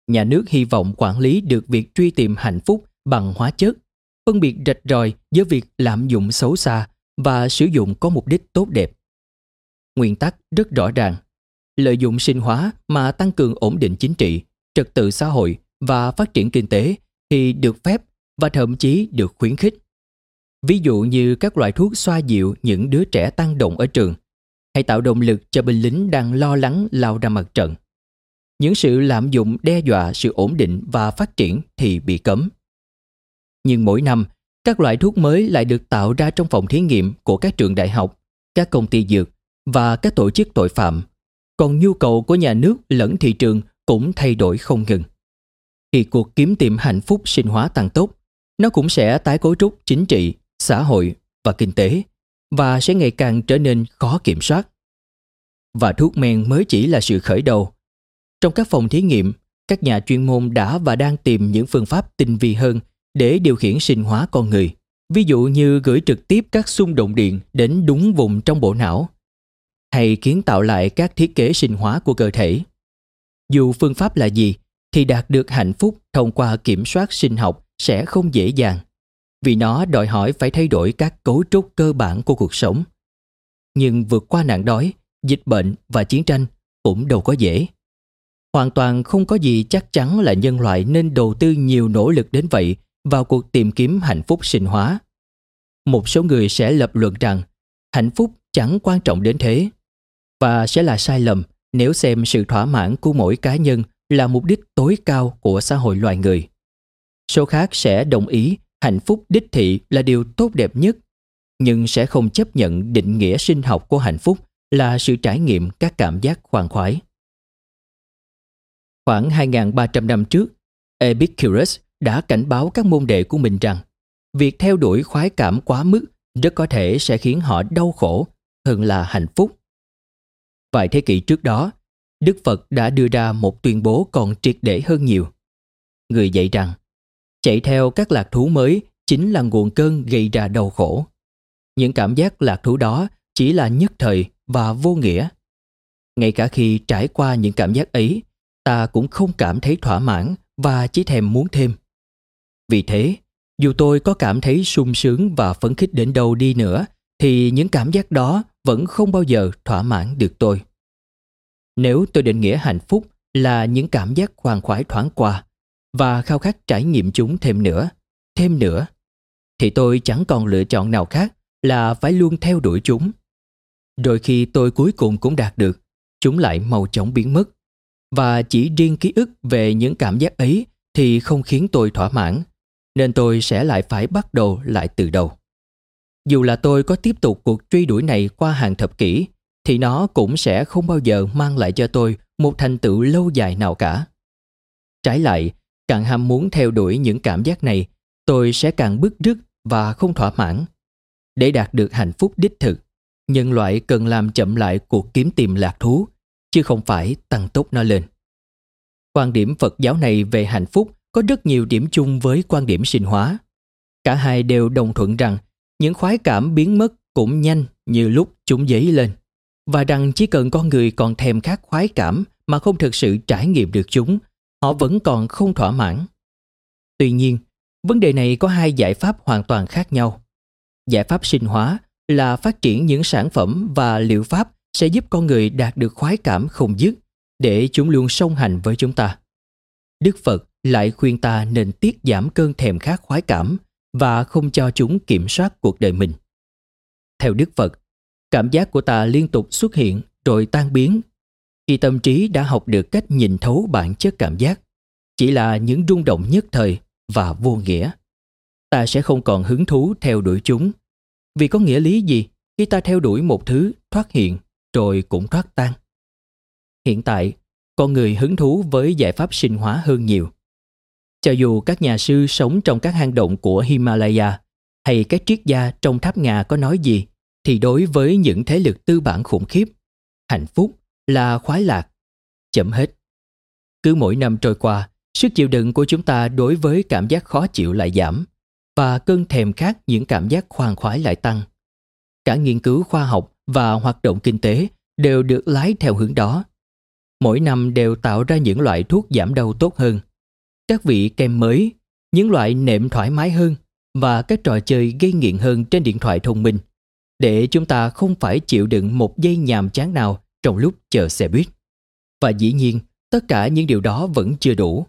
Speaker 2: Nhà nước hy vọng quản lý được việc truy tìm hạnh phúc bằng hóa chất, phân biệt rạch ròi giữa việc lạm dụng xấu xa và sử dụng có mục đích tốt đẹp. Nguyên tắc rất rõ ràng, lợi dụng sinh hóa mà tăng cường ổn định chính trị, trật tự xã hội và phát triển kinh tế thì được phép và thậm chí được khuyến khích. Ví dụ như các loại thuốc xoa dịu những đứa trẻ tăng động ở trường, hay tạo động lực cho binh lính đang lo lắng lao ra mặt trận. Những sự lạm dụng đe dọa sự ổn định và phát triển thì bị cấm. Nhưng mỗi năm, các loại thuốc mới lại được tạo ra trong phòng thí nghiệm của các trường đại học, các công ty dược và các tổ chức tội phạm. Còn nhu cầu của nhà nước lẫn thị trường cũng thay đổi không ngừng. Khi cuộc kiếm tìm hạnh phúc sinh hóa tăng tốc, nó cũng sẽ tái cấu trúc chính trị, xã hội và kinh tế và sẽ ngày càng trở nên khó kiểm soát. Và thuốc men mới chỉ là sự khởi đầu. Trong các phòng thí nghiệm, các nhà chuyên môn đã và đang tìm những phương pháp tinh vi hơn để điều khiển sinh hóa con người. Ví dụ như gửi trực tiếp các xung động điện đến đúng vùng trong bộ não hay kiến tạo lại các thiết kế sinh hóa của cơ thể. Dù phương pháp là gì thì đạt được hạnh phúc thông qua kiểm soát sinh học sẽ không dễ dàng vì nó đòi hỏi phải thay đổi các cấu trúc cơ bản của cuộc sống. Nhưng vượt qua nạn đói, dịch bệnh và chiến tranh cũng đâu có dễ. Hoàn toàn không có gì chắc chắn là nhân loại nên đầu tư nhiều nỗ lực đến vậy vào cuộc tìm kiếm hạnh phúc sinh hóa. Một số người sẽ lập luận rằng hạnh phúc chẳng quan trọng đến thế và sẽ là sai lầm nếu xem sự thỏa mãn của mỗi cá nhân là mục đích tối cao của xã hội loài người. Số khác sẽ đồng ý hạnh phúc đích thị là điều tốt đẹp nhất, nhưng sẽ không chấp nhận định nghĩa sinh học của hạnh phúc là sự trải nghiệm các cảm giác khoan khoái. Khoảng 2.300 năm trước, Epicurus đã cảnh báo các môn đệ của mình rằng việc theo đuổi khoái cảm quá mức rất có thể sẽ khiến họ đau khổ hơn là hạnh phúc. Vài thế kỷ trước đó, Đức Phật đã đưa ra một tuyên bố còn triệt để hơn nhiều. Người dạy rằng, chạy theo các lạc thú mới chính là nguồn cơn gây ra đau khổ. Những cảm giác lạc thú đó chỉ là nhất thời và vô nghĩa. Ngay cả khi trải qua những cảm giác ấy, ta cũng không cảm thấy thỏa mãn và chỉ thèm muốn thêm. Vì thế, dù tôi có cảm thấy sung sướng và phấn khích đến đâu đi nữa, thì những cảm giác đó vẫn không bao giờ thỏa mãn được tôi. Nếu tôi định nghĩa hạnh phúc là những cảm giác khoan khoái thoáng qua và khao khát trải nghiệm chúng thêm nữa, thêm nữa, thì tôi chẳng còn lựa chọn nào khác là phải luôn theo đuổi chúng. Rồi khi tôi cuối cùng cũng đạt được, chúng lại mau chóng biến mất. Và chỉ riêng ký ức về những cảm giác ấy thì không khiến tôi thỏa mãn, nên tôi sẽ lại phải bắt đầu lại từ đầu. Dù là tôi có tiếp tục cuộc truy đuổi này qua hàng thập kỷ, thì nó cũng sẽ không bao giờ mang lại cho tôi một thành tựu lâu dài nào cả. Trái lại, càng ham muốn theo đuổi những cảm giác này, tôi sẽ càng bức rứt và không thỏa mãn. Để đạt được hạnh phúc đích thực, nhân loại cần làm chậm lại cuộc kiếm tìm lạc thú, chứ không phải tăng tốc nó lên. Quan điểm Phật giáo này về hạnh phúc có rất nhiều điểm chung với quan điểm sinh hóa. Cả hai đều đồng thuận rằng những khoái cảm biến mất cũng nhanh như lúc chúng dấy lên và rằng chỉ cần con người còn thèm khát khoái cảm mà không thực sự trải nghiệm được chúng, họ vẫn còn không thỏa mãn. Tuy nhiên, vấn đề này có hai giải pháp hoàn toàn khác nhau. Giải pháp sinh hóa là phát triển những sản phẩm và liệu pháp sẽ giúp con người đạt được khoái cảm không dứt để chúng luôn song hành với chúng ta. Đức Phật lại khuyên ta nên tiết giảm cơn thèm khát khoái cảm và không cho chúng kiểm soát cuộc đời mình. Theo Đức Phật, cảm giác của ta liên tục xuất hiện rồi tan biến. Khi tâm trí đã học được cách nhìn thấu bản chất cảm giác chỉ là những rung động nhất thời và vô nghĩa. Ta sẽ không còn hứng thú theo đuổi chúng. Vì có nghĩa lý gì khi ta theo đuổi một thứ thoát hiện rồi cũng thoát tan? Hiện tại con người hứng thú với giải pháp sinh hóa hơn nhiều cho dù các nhà sư sống trong các hang động của himalaya hay các triết gia trong tháp ngà có nói gì thì đối với những thế lực tư bản khủng khiếp, hạnh phúc là khoái lạc. Chậm hết. Cứ mỗi năm trôi qua, sức chịu đựng của chúng ta đối với cảm giác khó chịu lại giảm và cơn thèm khát những cảm giác khoan khoái lại tăng. Cả nghiên cứu khoa học và hoạt động kinh tế đều được lái theo hướng đó. Mỗi năm đều tạo ra những loại thuốc giảm đau tốt hơn. Các vị kem mới, những loại nệm thoải mái hơn và các trò chơi gây nghiện hơn trên điện thoại thông minh – để chúng ta không phải chịu đựng một giây nhàm chán nào trong lúc chờ xe buýt. Và dĩ nhiên, tất cả những điều đó vẫn chưa đủ.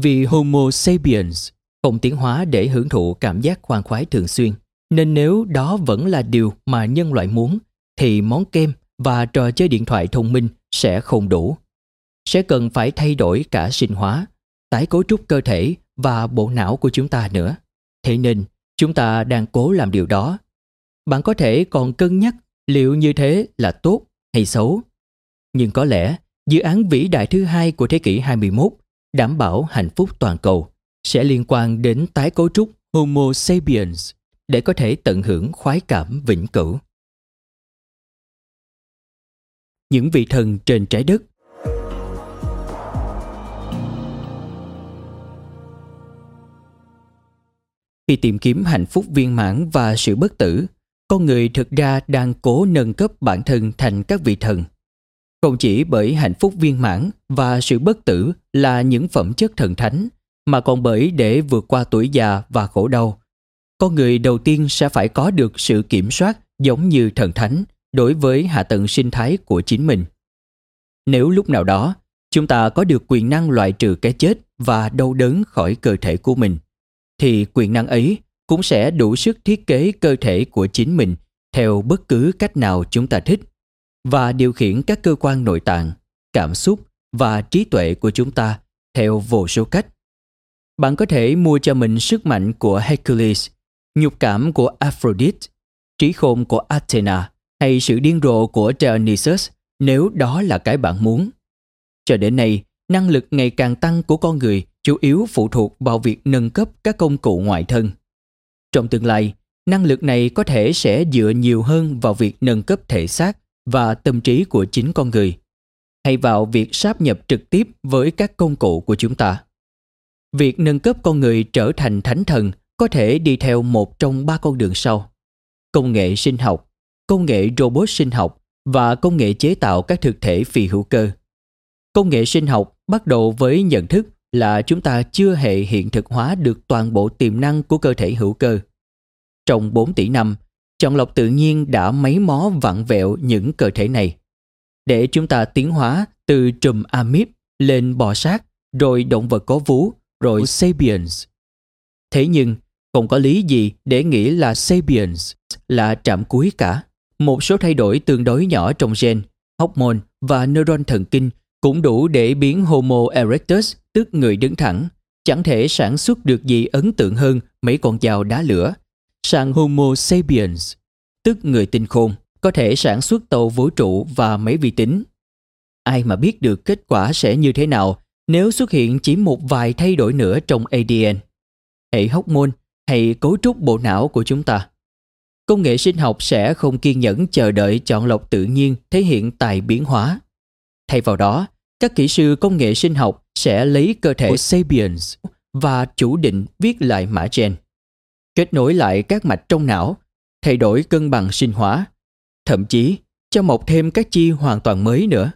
Speaker 2: Vì Homo sapiens không tiến hóa để hưởng thụ cảm giác khoan khoái thường xuyên. Nên nếu đó vẫn là điều mà nhân loại muốn, thì món kem và trò chơi điện thoại thông minh sẽ không đủ. Sẽ cần phải thay đổi cả sinh hóa, tái cấu trúc cơ thể và bộ não của chúng ta nữa. Thế nên, chúng ta đang cố làm điều đó. Bạn có thể còn cân nhắc liệu như thế là tốt hay xấu. Nhưng có lẽ, dự án vĩ đại thứ hai của thế kỷ 21 đảm bảo hạnh phúc toàn cầu sẽ liên quan đến tái cấu trúc Homo sapiens để có thể tận hưởng khoái cảm vĩnh cửu. Những vị thần trên trái đất Khi tìm kiếm hạnh phúc viên mãn và sự bất tử, con người thực ra đang cố nâng cấp bản thân thành các vị thần. Không chỉ bởi hạnh phúc viên mãn và sự bất tử là những phẩm chất thần thánh, mà còn bởi để vượt qua tuổi già và khổ đau. Con người đầu tiên sẽ phải có được sự kiểm soát giống như thần thánh đối với hạ tầng sinh thái của chính mình. Nếu lúc nào đó chúng ta có được quyền năng loại trừ cái chết và đau đớn khỏi cơ thể của mình, thì quyền năng ấy cũng sẽ đủ sức thiết kế cơ thể của chính mình theo bất cứ cách nào chúng ta thích và điều khiển các cơ quan nội tạng, cảm xúc và trí tuệ của chúng ta theo vô số cách. Bạn có thể mua cho mình sức mạnh của Hercules, nhục cảm của Aphrodite, trí khôn của Athena hay sự điên rồ của Dionysus nếu đó là cái bạn muốn. Cho đến nay, năng lực ngày càng tăng của con người chủ yếu phụ thuộc vào việc nâng cấp các công cụ ngoại thân. Trong tương lai, năng lực này có thể sẽ dựa nhiều hơn vào việc nâng cấp thể xác và tâm trí của chính con người, hay vào việc sáp nhập trực tiếp với các công cụ của chúng ta. Việc nâng cấp con người trở thành thánh thần có thể đi theo một trong ba con đường sau. Công nghệ sinh học, công nghệ robot sinh học và công nghệ chế tạo các thực thể phi hữu cơ. Công nghệ sinh học bắt đầu với nhận thức là chúng ta chưa hề hiện thực hóa được toàn bộ tiềm năng của cơ thể hữu cơ. Trong 4 tỷ năm, chọn lọc tự nhiên đã mấy mó vặn vẹo những cơ thể này. Để chúng ta tiến hóa từ trùm amip lên bò sát, rồi động vật có vú, rồi sapiens. Thế nhưng, không có lý gì để nghĩ là sapiens là trạm cuối cả. Một số thay đổi tương đối nhỏ trong gen, hormone và neuron thần kinh cũng đủ để biến Homo erectus, tức người đứng thẳng, chẳng thể sản xuất được gì ấn tượng hơn mấy con dao đá lửa, sang Homo sapiens, tức người tinh khôn, có thể sản xuất tàu vũ trụ và máy vi tính. Ai mà biết được kết quả sẽ như thế nào nếu xuất hiện chỉ một vài thay đổi nữa trong ADN, hệ hormone hay cấu trúc bộ não của chúng ta. Công nghệ sinh học sẽ không kiên nhẫn chờ đợi chọn lọc tự nhiên thể hiện tài biến hóa. Thay vào đó, các kỹ sư công nghệ sinh học sẽ lấy cơ thể sapiens và chủ định viết lại mã gen, kết nối lại các mạch trong não, thay đổi cân bằng sinh hóa, thậm chí cho mọc thêm các chi hoàn toàn mới nữa.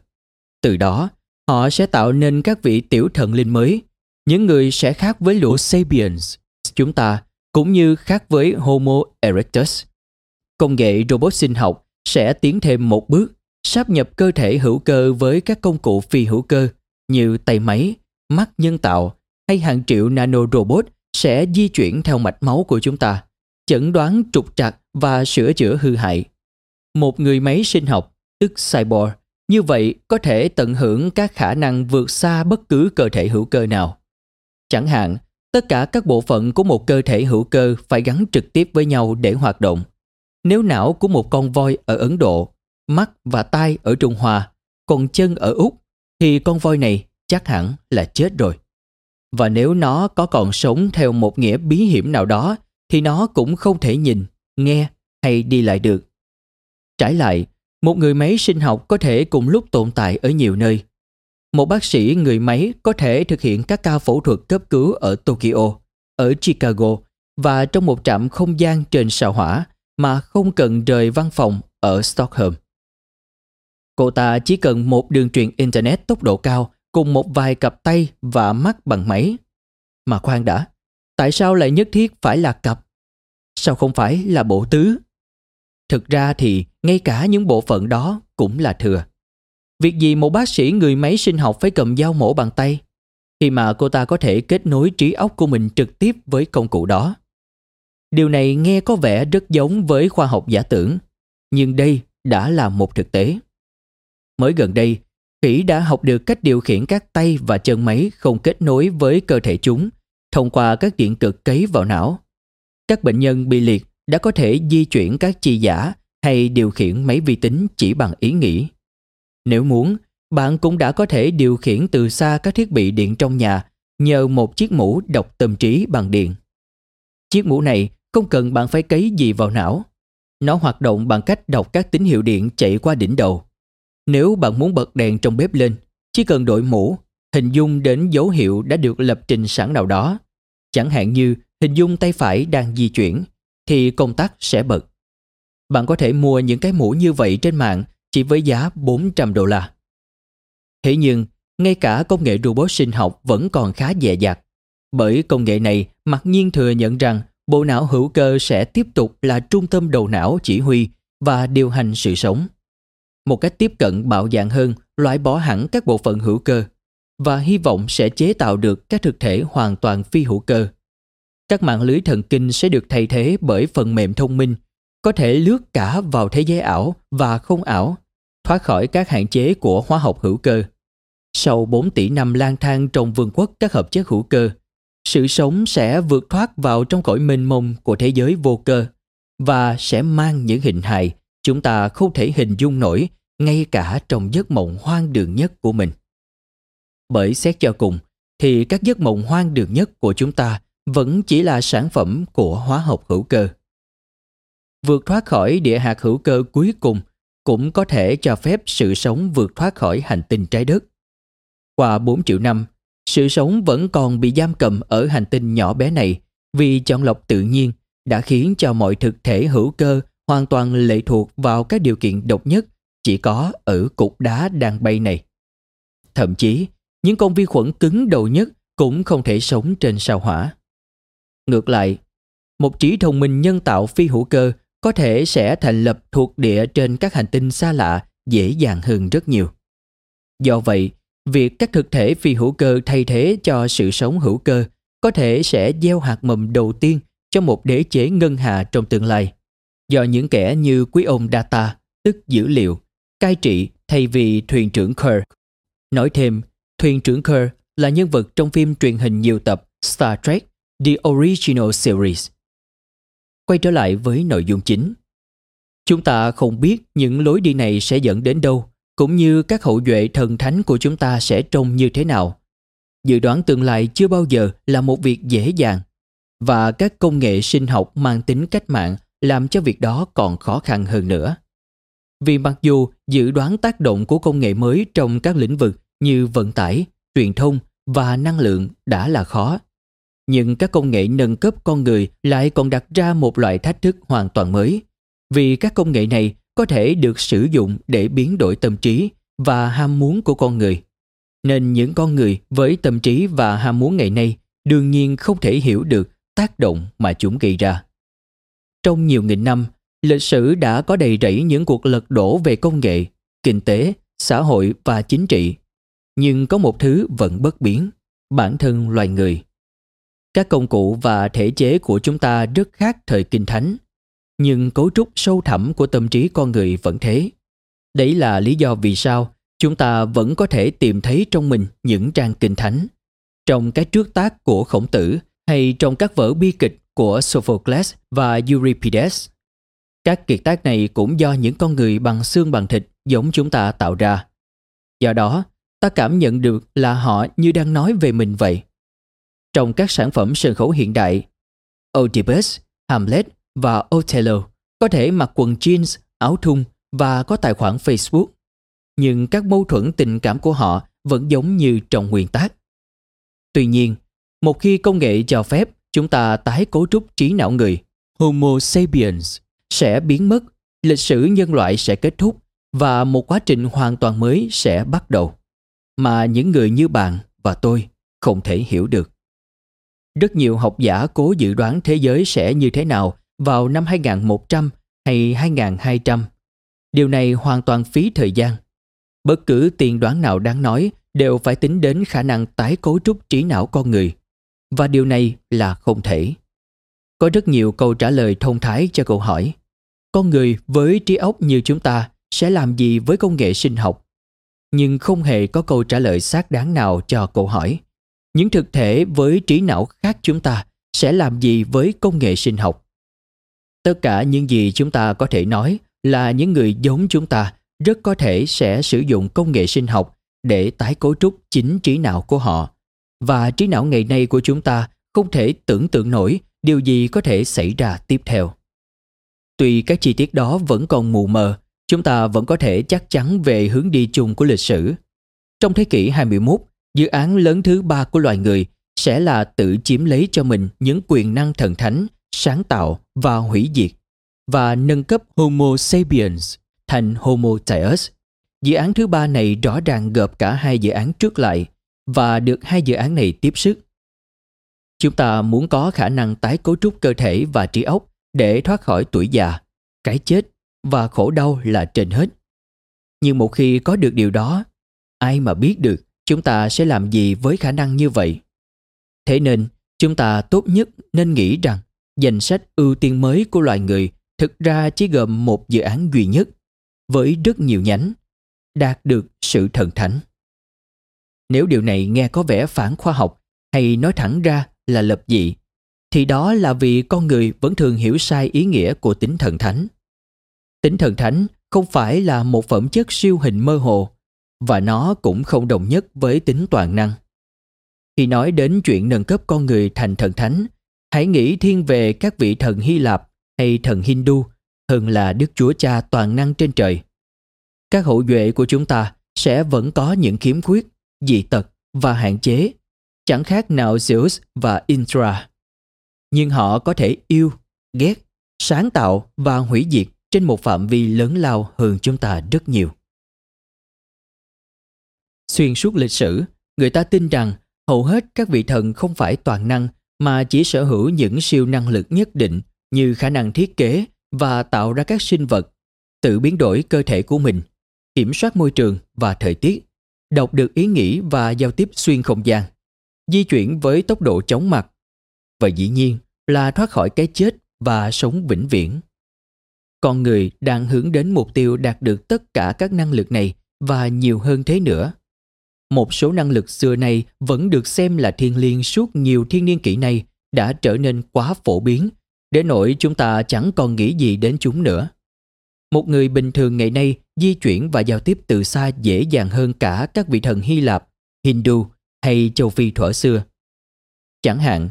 Speaker 2: Từ đó, họ sẽ tạo nên các vị tiểu thần linh mới, những người sẽ khác với lũ sapiens, chúng ta cũng như khác với Homo erectus. Công nghệ robot sinh học sẽ tiến thêm một bước sáp nhập cơ thể hữu cơ với các công cụ phi hữu cơ như tay máy, mắt nhân tạo hay hàng triệu nano robot sẽ di chuyển theo mạch máu của chúng ta, chẩn đoán trục trặc và sửa chữa hư hại. Một người máy sinh học, tức cyborg, như vậy có thể tận hưởng các khả năng vượt xa bất cứ cơ thể hữu cơ nào. Chẳng hạn, tất cả các bộ phận của một cơ thể hữu cơ phải gắn trực tiếp với nhau để hoạt động. Nếu não của một con voi ở Ấn Độ mắt và tai ở Trung Hoa, còn chân ở Úc, thì con voi này chắc hẳn là chết rồi. Và nếu nó có còn sống theo một nghĩa bí hiểm nào đó, thì nó cũng không thể nhìn, nghe hay đi lại được. Trái lại, một người máy sinh học có thể cùng lúc tồn tại ở nhiều nơi. Một bác sĩ người máy có thể thực hiện các ca phẫu thuật cấp cứu ở Tokyo, ở Chicago và trong một trạm không gian trên sao hỏa mà không cần rời văn phòng ở Stockholm. Cô ta chỉ cần một đường truyền Internet tốc độ cao cùng một vài cặp tay và mắt bằng máy. Mà khoan đã, tại sao lại nhất thiết phải là cặp? Sao không phải là bộ tứ? Thực ra thì ngay cả những bộ phận đó cũng là thừa. Việc gì một bác sĩ người máy sinh học phải cầm dao mổ bằng tay khi mà cô ta có thể kết nối trí óc của mình trực tiếp với công cụ đó. Điều này nghe có vẻ rất giống với khoa học giả tưởng, nhưng đây đã là một thực tế. Mới gần đây, khỉ đã học được cách điều khiển các tay và chân máy không kết nối với cơ thể chúng thông qua các điện cực cấy vào não. Các bệnh nhân bị liệt đã có thể di chuyển các chi giả hay điều khiển máy vi tính chỉ bằng ý nghĩ. Nếu muốn, bạn cũng đã có thể điều khiển từ xa các thiết bị điện trong nhà nhờ một chiếc mũ đọc tâm trí bằng điện. Chiếc mũ này không cần bạn phải cấy gì vào não. Nó hoạt động bằng cách đọc các tín hiệu điện chạy qua đỉnh đầu. Nếu bạn muốn bật đèn trong bếp lên, chỉ cần đổi mũ, hình dung đến dấu hiệu đã được lập trình sẵn nào đó. Chẳng hạn như hình dung tay phải đang di chuyển, thì công tắc sẽ bật. Bạn có thể mua những cái mũ như vậy trên mạng chỉ với giá 400 đô la. Thế nhưng, ngay cả công nghệ robot sinh học vẫn còn khá dè dặt. Bởi công nghệ này mặc nhiên thừa nhận rằng bộ não hữu cơ sẽ tiếp tục là trung tâm đầu não chỉ huy và điều hành sự sống. Một cách tiếp cận bạo dạng hơn loại bỏ hẳn các bộ phận hữu cơ và hy vọng sẽ chế tạo được các thực thể hoàn toàn phi hữu cơ. Các mạng lưới thần kinh sẽ được thay thế bởi phần mềm thông minh, có thể lướt cả vào thế giới ảo và không ảo, thoát khỏi các hạn chế của hóa học hữu cơ. Sau 4 tỷ năm lang thang trong vương quốc các hợp chất hữu cơ, sự sống sẽ vượt thoát vào trong cõi mênh mông của thế giới vô cơ và sẽ mang những hình hài chúng ta không thể hình dung nổi ngay cả trong giấc mộng hoang đường nhất của mình. Bởi xét cho cùng, thì các giấc mộng hoang đường nhất của chúng ta vẫn chỉ là sản phẩm của hóa học hữu cơ. Vượt thoát khỏi địa hạt hữu cơ cuối cùng cũng có thể cho phép sự sống vượt thoát khỏi hành tinh trái đất. Qua 4 triệu năm, sự sống vẫn còn bị giam cầm ở hành tinh nhỏ bé này vì chọn lọc tự nhiên đã khiến cho mọi thực thể hữu cơ hoàn toàn lệ thuộc vào các điều kiện độc nhất chỉ có ở cục đá đang bay này. Thậm chí, những con vi khuẩn cứng đầu nhất cũng không thể sống trên sao hỏa. Ngược lại, một trí thông minh nhân tạo phi hữu cơ có thể sẽ thành lập thuộc địa trên các hành tinh xa lạ dễ dàng hơn rất nhiều. Do vậy, việc các thực thể phi hữu cơ thay thế cho sự sống hữu cơ có thể sẽ gieo hạt mầm đầu tiên cho một đế chế ngân hà trong tương lai. Do những kẻ như quý ông data, tức dữ liệu, cai trị thay vì thuyền trưởng Kirk. Nói thêm, thuyền trưởng Kirk là nhân vật trong phim truyền hình nhiều tập Star Trek The Original Series. Quay trở lại với nội dung chính. Chúng ta không biết những lối đi này sẽ dẫn đến đâu, cũng như các hậu duệ thần thánh của chúng ta sẽ trông như thế nào. Dự đoán tương lai chưa bao giờ là một việc dễ dàng, và các công nghệ sinh học mang tính cách mạng làm cho việc đó còn khó khăn hơn nữa. Vì mặc dù dự đoán tác động của công nghệ mới trong các lĩnh vực như vận tải, truyền thông và năng lượng đã là khó, nhưng các công nghệ nâng cấp con người lại còn đặt ra một loại thách thức hoàn toàn mới. Vì các công nghệ này có thể được sử dụng để biến đổi tâm trí và ham muốn của con người. Nên những con người với tâm trí và ham muốn ngày nay đương nhiên không thể hiểu được tác động mà chúng gây ra. Trong nhiều nghìn năm, lịch sử đã có đầy rẫy những cuộc lật đổ về công nghệ, kinh tế, xã hội và chính trị. Nhưng có một thứ vẫn bất biến, bản thân loài người. Các công cụ và thể chế của chúng ta rất khác thời kinh thánh, nhưng cấu trúc sâu thẳm của tâm trí con người vẫn thế. Đấy là lý do vì sao chúng ta vẫn có thể tìm thấy trong mình những trang kinh thánh. Trong cái trước tác của khổng tử hay trong các vở bi kịch của Sophocles và Euripides. Các kiệt tác này cũng do những con người bằng xương bằng thịt giống chúng ta tạo ra. Do đó, ta cảm nhận được là họ như đang nói về mình vậy. Trong các sản phẩm sân khấu hiện đại, Oedipus, Hamlet và Othello có thể mặc quần jeans, áo thun và có tài khoản Facebook. Nhưng các mâu thuẫn tình cảm của họ vẫn giống như trong nguyên tác. Tuy nhiên, một khi công nghệ cho phép chúng ta tái cấu trúc trí não người, Homo sapiens sẽ biến mất, lịch sử nhân loại sẽ kết thúc và một quá trình hoàn toàn mới sẽ bắt đầu mà những người như bạn và tôi không thể hiểu được. Rất nhiều học giả cố dự đoán thế giới sẽ như thế nào vào năm 2100 hay 2200. Điều này hoàn toàn phí thời gian. Bất cứ tiền đoán nào đáng nói đều phải tính đến khả năng tái cấu trúc trí não con người. Và điều này là không thể. Có rất nhiều câu trả lời thông thái cho câu hỏi. Con người với trí óc như chúng ta sẽ làm gì với công nghệ sinh học? Nhưng không hề có câu trả lời xác đáng nào cho câu hỏi. Những thực thể với trí não khác chúng ta sẽ làm gì với công nghệ sinh học? Tất cả những gì chúng ta có thể nói là những người giống chúng ta rất có thể sẽ sử dụng công nghệ sinh học để tái cấu trúc chính trí não của họ. Và trí não ngày nay của chúng ta không thể tưởng tượng nổi điều gì có thể xảy ra tiếp theo. Tuy các chi tiết đó vẫn còn mù mờ, chúng ta vẫn có thể chắc chắn về hướng đi chung của lịch sử. Trong thế kỷ 21, dự án lớn thứ ba của loài người sẽ là tự chiếm lấy cho mình những quyền năng thần thánh, sáng tạo và hủy diệt và nâng cấp Homo sapiens thành Homo Deus. Dự án thứ ba này rõ ràng gộp cả hai dự án trước lại và được hai dự án này tiếp sức. Chúng ta muốn có khả năng tái cấu trúc cơ thể và trí óc để thoát khỏi tuổi già, cái chết và khổ đau là trên hết. Nhưng một khi có được điều đó, ai mà biết được chúng ta sẽ làm gì với khả năng như vậy? Thế nên, chúng ta tốt nhất nên nghĩ rằng danh sách ưu tiên mới của loài người thực ra chỉ gồm một dự án duy nhất với rất nhiều nhánh đạt được sự thần thánh. Nếu điều này nghe có vẻ phản khoa học hay nói thẳng ra là lập dị, thì đó là vì con người vẫn thường hiểu sai ý nghĩa của tính thần thánh. Tính thần thánh không phải là một phẩm chất siêu hình mơ hồ và nó cũng không đồng nhất với tính toàn năng. Khi nói đến chuyện nâng cấp con người thành thần thánh, hãy nghĩ thiên về các vị thần Hy Lạp hay thần Hindu hơn là Đức Chúa Cha toàn năng trên trời. Các hậu duệ của chúng ta sẽ vẫn có những khiếm khuyết, dị tật và hạn chế, chẳng khác nào Zeus và Indra. Nhưng họ có thể yêu, ghét, sáng tạo và hủy diệt trên một phạm vi lớn lao hơn chúng ta rất nhiều. Xuyên suốt lịch sử, người ta tin rằng hầu hết các vị thần không phải toàn năng mà chỉ sở hữu những siêu năng lực nhất định như khả năng thiết kế và tạo ra các sinh vật, tự biến đổi cơ thể của mình, kiểm soát môi trường và thời tiết, đọc được ý nghĩ và giao tiếp xuyên không gian, di chuyển với tốc độ chóng mặt và dĩ nhiên là thoát khỏi cái chết và sống vĩnh viễn. Con người đang hướng đến mục tiêu đạt được tất cả các năng lực này và nhiều hơn thế nữa. Một số năng lực xưa nay vẫn được xem là thiên liêng suốt nhiều thiên niên kỷ này đã trở nên quá phổ biến để nỗi chúng ta chẳng còn nghĩ gì đến chúng nữa. Một người bình thường ngày nay di chuyển và giao tiếp từ xa dễ dàng hơn cả các vị thần Hy Lạp, Hindu hay châu Phi thuở xưa. Chẳng hạn,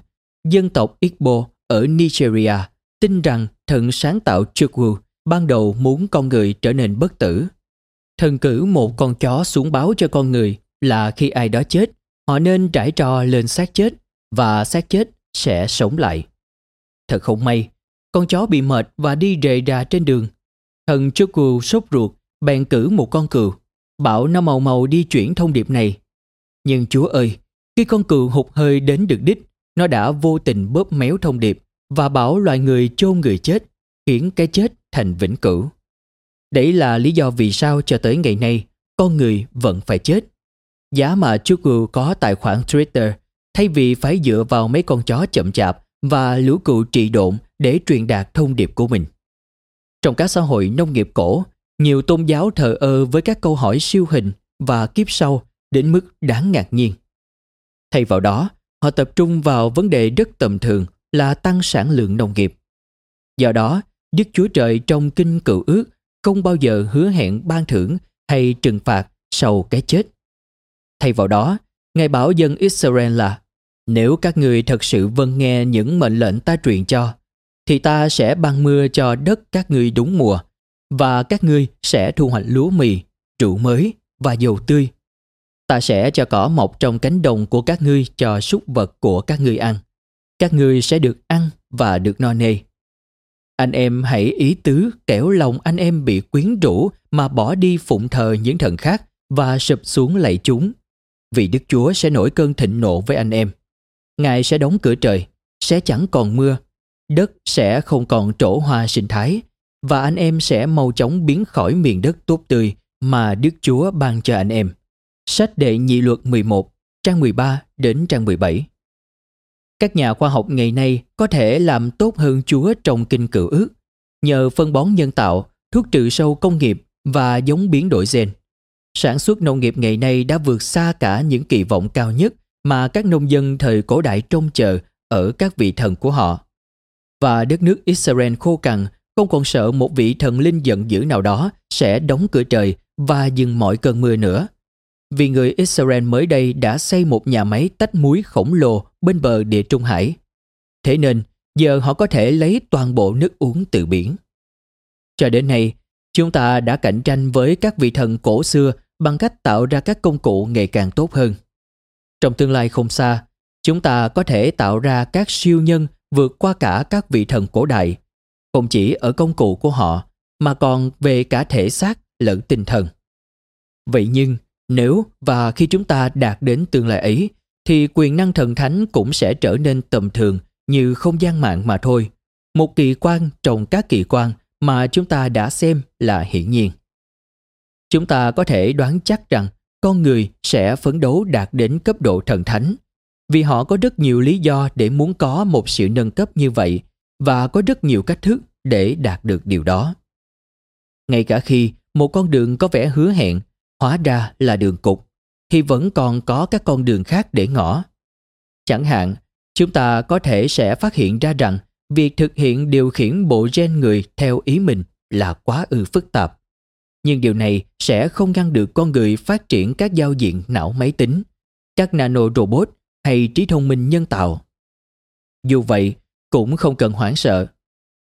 Speaker 2: dân tộc Igbo ở Nigeria tin rằng thần sáng tạo Chukwu ban đầu muốn con người trở nên bất tử. Thần cử một con chó xuống báo cho con người là khi ai đó chết, họ nên trải trò lên xác chết và xác chết sẽ sống lại. Thật không may, con chó bị mệt và đi rề rà trên đường. Thần Chukwu sốt ruột, bèn cử một con cừu, bảo nó màu màu đi chuyển thông điệp này. Nhưng chúa ơi, khi con cừu hụt hơi đến được đích, nó đã vô tình bóp méo thông điệp và bảo loài người chôn người chết, khiến cái chết thành vĩnh cửu. Đấy là lý do vì sao cho tới ngày nay con người vẫn phải chết. Giá mà chú cừu có tài khoản Twitter thay vì phải dựa vào mấy con chó chậm chạp và lũ cừu trị độn để truyền đạt thông điệp của mình. Trong các xã hội nông nghiệp cổ, nhiều tôn giáo thờ ơ với các câu hỏi siêu hình và kiếp sau đến mức đáng ngạc nhiên. Thay vào đó, họ tập trung vào vấn đề rất tầm thường là tăng sản lượng nông nghiệp. Do đó, Đức Chúa Trời trong kinh cựu ước không bao giờ hứa hẹn ban thưởng hay trừng phạt sau cái chết. Thay vào đó, Ngài bảo dân Israel là nếu các người thật sự vâng nghe những mệnh lệnh ta truyền cho, thì ta sẽ ban mưa cho đất các ngươi đúng mùa, và các ngươi sẽ thu hoạch lúa mì, rượu mới và dầu tươi. Ta sẽ cho cỏ mọc trong cánh đồng của các ngươi cho súc vật của các ngươi ăn. Các ngươi sẽ được ăn và được no nê. Anh em hãy ý tứ kẻo lòng anh em bị quyến rũ mà bỏ đi phụng thờ những thần khác và sụp xuống lạy chúng. Vì Đức Chúa sẽ nổi cơn thịnh nộ với anh em. Ngài sẽ đóng cửa trời, sẽ chẳng còn mưa, đất sẽ không còn trổ hoa sinh thái và anh em sẽ mau chóng biến khỏi miền đất tốt tươi mà Đức Chúa ban cho anh em. Sách đệ nhị luật 11, trang 13 đến trang 17. Các nhà khoa học ngày nay có thể làm tốt hơn Chúa trong kinh cựu ước nhờ phân bón nhân tạo, thuốc trừ sâu công nghiệp và giống biến đổi gen. Sản xuất nông nghiệp ngày nay đã vượt xa cả những kỳ vọng cao nhất mà các nông dân thời cổ đại trông chờ ở các vị thần của họ. Và đất nước Israel khô cằn không còn sợ một vị thần linh giận dữ nào đó sẽ đóng cửa trời và dừng mọi cơn mưa nữa. Vì người Israel mới đây đã xây một nhà máy tách muối khổng lồ bên bờ địa Trung Hải. Thế nên, giờ họ có thể lấy toàn bộ nước uống từ biển. Cho đến nay, chúng ta đã cạnh tranh với các vị thần cổ xưa bằng cách tạo ra các công cụ ngày càng tốt hơn. Trong tương lai không xa, chúng ta có thể tạo ra các siêu nhân vượt qua cả các vị thần cổ đại, không chỉ ở công cụ của họ mà còn về cả thể xác lẫn tinh thần. Vậy nhưng, nếu và khi chúng ta đạt đến tương lai ấy, thì quyền năng thần thánh cũng sẽ trở nên tầm thường như không gian mạng mà thôi. Một kỳ quan trong các kỳ quan mà chúng ta đã xem là hiển nhiên. Chúng ta có thể đoán chắc rằng con người sẽ phấn đấu đạt đến cấp độ thần thánh vì họ có rất nhiều lý do để muốn có một sự nâng cấp như vậy và có rất nhiều cách thức để đạt được điều đó. Ngay cả khi một con đường có vẻ hứa hẹn hóa ra là đường cục thì vẫn còn có các con đường khác để ngỏ. Chẳng hạn, chúng ta có thể sẽ phát hiện ra rằng việc thực hiện điều khiển bộ gen người theo ý mình là quá ư phức tạp. Nhưng điều này sẽ không ngăn được con người phát triển các giao diện não máy tính, các nano robot hay trí thông minh nhân tạo. Dù vậy, cũng không cần hoảng sợ.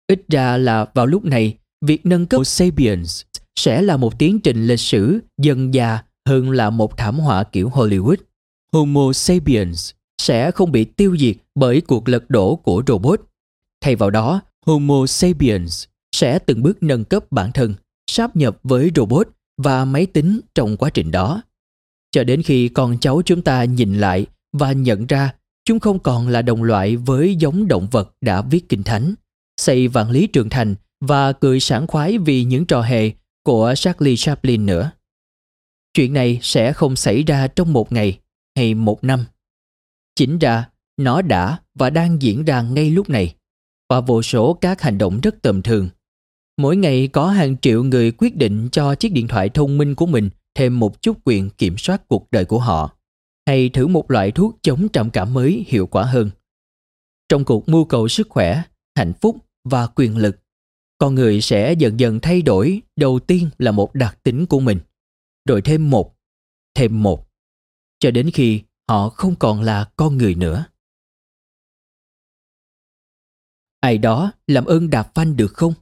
Speaker 2: Ít ra là vào lúc này, việc nâng cấp Sapiens sẽ là một tiến trình lịch sử dần già hơn là một thảm họa kiểu Hollywood. Homo sapiens sẽ không bị tiêu diệt bởi cuộc lật đổ của robot. Thay vào đó, Homo sapiens sẽ từng bước nâng cấp bản thân, sáp nhập với robot và máy tính trong quá trình đó. Cho đến khi con cháu chúng ta nhìn lại và nhận ra chúng không còn là đồng loại với giống động vật đã viết kinh thánh, xây vạn lý trường thành và cười sảng khoái vì những trò hề của Charlie Chaplin nữa. Chuyện này sẽ không xảy ra trong một ngày hay một năm. Chính ra, nó đã và đang diễn ra ngay lúc này và vô số các hành động rất tầm thường. Mỗi ngày có hàng triệu người quyết định cho chiếc điện thoại thông minh của mình thêm một chút quyền kiểm soát cuộc đời của họ hay thử một loại thuốc chống trầm cảm mới hiệu quả hơn. Trong cuộc mưu cầu sức khỏe, hạnh phúc và quyền lực, con người sẽ dần dần thay đổi đầu tiên là một đặc tính của mình, rồi thêm một, thêm một, cho đến khi họ không còn là con người nữa. Ai đó làm ơn đạp phanh được không?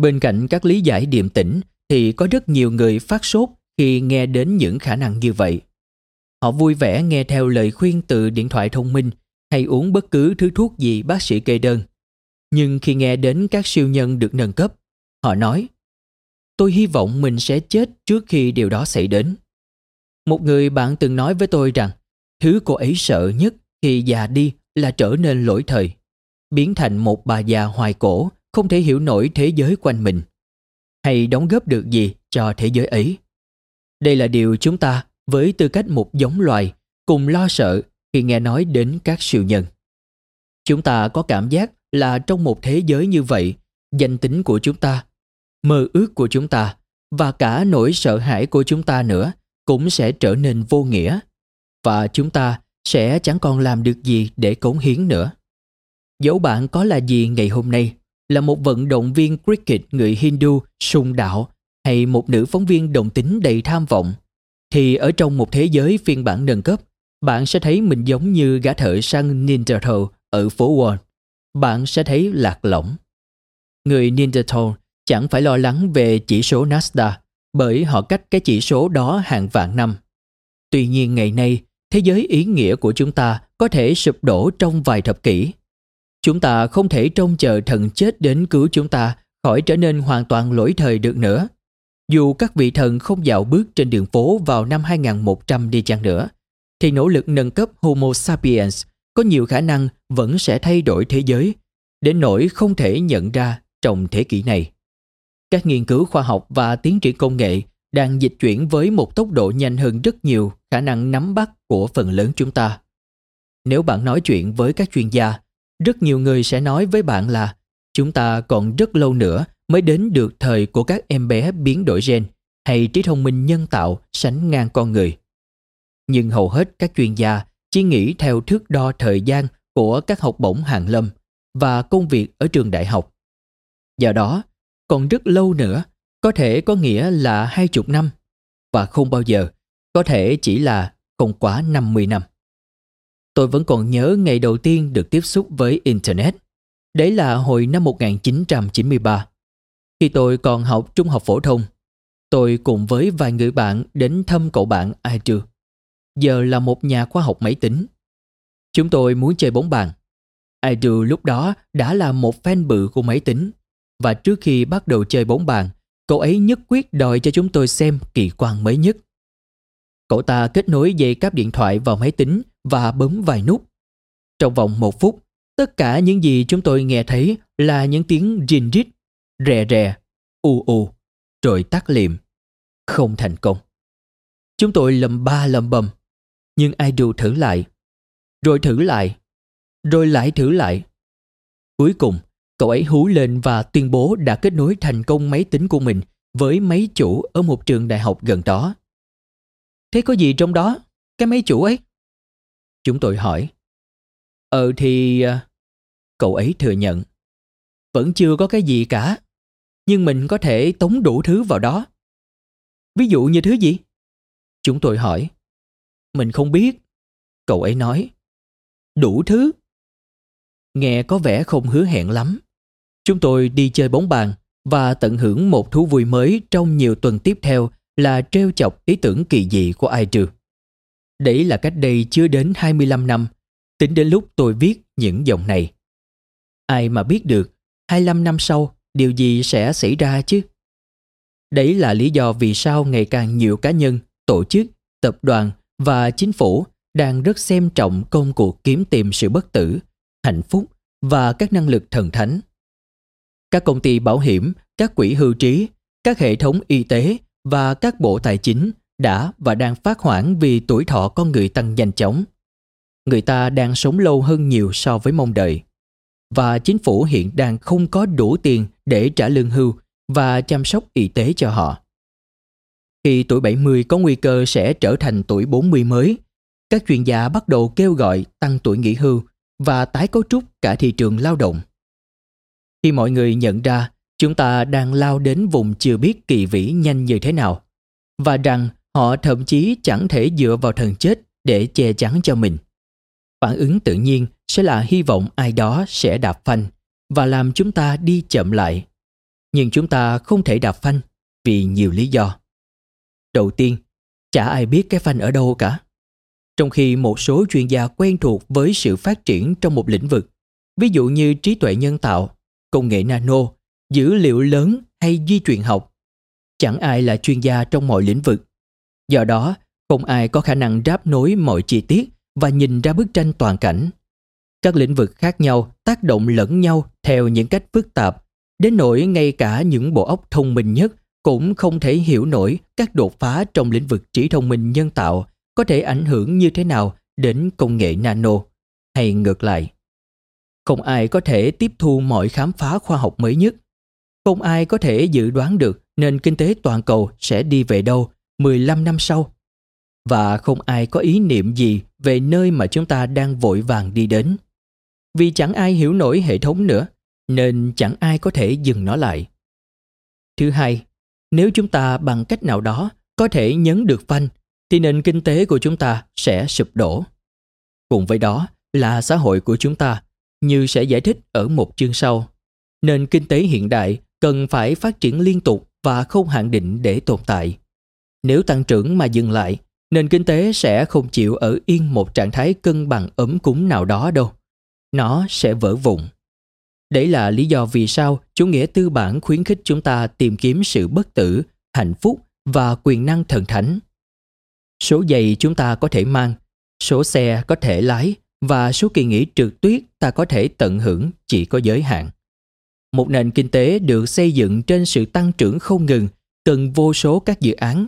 Speaker 2: Bên cạnh các lý giải điềm tĩnh thì có rất nhiều người phát sốt khi nghe đến những khả năng như vậy. Họ vui vẻ nghe theo lời khuyên từ điện thoại thông minh hay uống bất cứ thứ thuốc gì bác sĩ kê đơn. Nhưng khi nghe đến các siêu nhân được nâng cấp, họ nói Tôi hy vọng mình sẽ chết trước khi điều đó xảy đến. Một người bạn từng nói với tôi rằng thứ cô ấy sợ nhất khi già đi là trở nên lỗi thời, biến thành một bà già hoài cổ không thể hiểu nổi thế giới quanh mình hay đóng góp được gì cho thế giới ấy. Đây là điều chúng ta với tư cách một giống loài cùng lo sợ khi nghe nói đến các siêu nhân. Chúng ta có cảm giác là trong một thế giới như vậy, danh tính của chúng ta, mơ ước của chúng ta và cả nỗi sợ hãi của chúng ta nữa cũng sẽ trở nên vô nghĩa và chúng ta sẽ chẳng còn làm được gì để cống hiến nữa. Dẫu bạn có là gì ngày hôm nay, là một vận động viên cricket người Hindu sùng đạo hay một nữ phóng viên đồng tính đầy tham vọng, thì ở trong một thế giới phiên bản nâng cấp, bạn sẽ thấy mình giống như gã thợ săn Ninjato ở phố Wall. Bạn sẽ thấy lạc lõng. Người Ninjato chẳng phải lo lắng về chỉ số Nasdaq bởi họ cách cái chỉ số đó hàng vạn năm. Tuy nhiên ngày nay, thế giới ý nghĩa của chúng ta có thể sụp đổ trong vài thập kỷ Chúng ta không thể trông chờ thần chết đến cứu chúng ta khỏi trở nên hoàn toàn lỗi thời được nữa. Dù các vị thần không dạo bước trên đường phố vào năm 2100 đi chăng nữa, thì nỗ lực nâng cấp Homo sapiens có nhiều khả năng vẫn sẽ thay đổi thế giới, đến nỗi không thể nhận ra trong thế kỷ này. Các nghiên cứu khoa học và tiến triển công nghệ đang dịch chuyển với một tốc độ nhanh hơn rất nhiều khả năng nắm bắt của phần lớn chúng ta. Nếu bạn nói chuyện với các chuyên gia, rất nhiều người sẽ nói với bạn là chúng ta còn rất lâu nữa mới đến được thời của các em bé biến đổi gen hay trí thông minh nhân tạo sánh ngang con người. Nhưng hầu hết các chuyên gia chỉ nghĩ theo thước đo thời gian của các học bổng hàng lâm và công việc ở trường đại học. Do đó, còn rất lâu nữa, có thể có nghĩa là hai chục năm và không bao giờ, có thể chỉ là không quá 50 năm. Tôi vẫn còn nhớ ngày đầu tiên được tiếp xúc với Internet. Đấy là hồi năm 1993. Khi tôi còn học trung học phổ thông, tôi cùng với vài người bạn đến thăm cậu bạn Andrew. Giờ là một nhà khoa học máy tính. Chúng tôi muốn chơi bóng bàn. Andrew lúc đó đã là một fan bự của máy tính và trước khi bắt đầu chơi bóng bàn, cậu ấy nhất quyết đòi cho chúng tôi xem kỳ quan mới nhất. Cậu ta kết nối dây cáp điện thoại vào máy tính và bấm vài nút. Trong vòng một phút, tất cả những gì chúng tôi nghe thấy là những tiếng rinh rít, rè rè, u u, rồi tắt liệm. Không thành công. Chúng tôi lầm ba lầm bầm, nhưng idol thử lại, rồi thử lại, rồi lại thử lại. Cuối cùng, cậu ấy hú lên và tuyên bố đã kết nối thành công máy tính của mình với máy chủ ở một trường đại học gần đó. Thế có gì trong đó? Cái máy chủ ấy? Chúng tôi hỏi. Ờ thì... À, cậu ấy thừa nhận. Vẫn chưa có cái gì cả. Nhưng mình có thể tống đủ thứ vào đó. Ví dụ như thứ gì? Chúng tôi hỏi. Mình không biết. Cậu ấy nói. Đủ thứ. Nghe có vẻ không hứa hẹn lắm. Chúng tôi đi chơi bóng bàn và tận hưởng một thú vui mới trong nhiều tuần tiếp theo là trêu chọc ý tưởng kỳ dị của ai trừ. Đấy là cách đây chưa đến 25 năm, tính đến lúc tôi viết những dòng này. Ai mà biết được 25 năm sau điều gì sẽ xảy ra chứ? Đấy là lý do vì sao ngày càng nhiều cá nhân, tổ chức, tập đoàn và chính phủ đang rất xem trọng công cuộc kiếm tìm sự bất tử, hạnh phúc và các năng lực thần thánh. Các công ty bảo hiểm, các quỹ hưu trí, các hệ thống y tế và các bộ tài chính đã và đang phát hoảng vì tuổi thọ con người tăng nhanh chóng. Người ta đang sống lâu hơn nhiều so với mong đợi. Và chính phủ hiện đang không có đủ tiền để trả lương hưu và chăm sóc y tế cho họ. Khi tuổi 70 có nguy cơ sẽ trở thành tuổi 40 mới, các chuyên gia bắt đầu kêu gọi tăng tuổi nghỉ hưu và tái cấu trúc cả thị trường lao động. Khi mọi người nhận ra chúng ta đang lao đến vùng chưa biết kỳ vĩ nhanh như thế nào và rằng họ thậm chí chẳng thể dựa vào thần chết để che chắn cho mình. Phản ứng tự nhiên sẽ là hy vọng ai đó sẽ đạp phanh và làm chúng ta đi chậm lại. Nhưng chúng ta không thể đạp phanh vì nhiều lý do. Đầu tiên, chả ai biết cái phanh ở đâu cả. Trong khi một số chuyên gia quen thuộc với sự phát triển trong một lĩnh vực, ví dụ như trí tuệ nhân tạo, công nghệ nano, dữ liệu lớn hay di truyền học, chẳng ai là chuyên gia trong mọi lĩnh vực. Do đó, không ai có khả năng ráp nối mọi chi tiết và nhìn ra bức tranh toàn cảnh. Các lĩnh vực khác nhau tác động lẫn nhau theo những cách phức tạp, đến nỗi ngay cả những bộ óc thông minh nhất cũng không thể hiểu nổi các đột phá trong lĩnh vực trí thông minh nhân tạo có thể ảnh hưởng như thế nào đến công nghệ nano hay ngược lại. Không ai có thể tiếp thu mọi khám phá khoa học mới nhất. Không ai có thể dự đoán được nền kinh tế toàn cầu sẽ đi về đâu 15 năm sau. Và không ai có ý niệm gì về nơi mà chúng ta đang vội vàng đi đến. Vì chẳng ai hiểu nổi hệ thống nữa, nên chẳng ai có thể dừng nó lại. Thứ hai, nếu chúng ta bằng cách nào đó có thể nhấn được phanh thì nền kinh tế của chúng ta sẽ sụp đổ. Cùng với đó là xã hội của chúng ta, như sẽ giải thích ở một chương sau. Nền kinh tế hiện đại cần phải phát triển liên tục và không hạn định để tồn tại. Nếu tăng trưởng mà dừng lại, nền kinh tế sẽ không chịu ở yên một trạng thái cân bằng ấm cúng nào đó đâu. Nó sẽ vỡ vụn. Đấy là lý do vì sao chủ nghĩa tư bản khuyến khích chúng ta tìm kiếm sự bất tử, hạnh phúc và quyền năng thần thánh. Số giày chúng ta có thể mang, số xe có thể lái và số kỳ nghỉ trượt tuyết ta có thể tận hưởng chỉ có giới hạn. Một nền kinh tế được xây dựng trên sự tăng trưởng không ngừng cần vô số các dự án,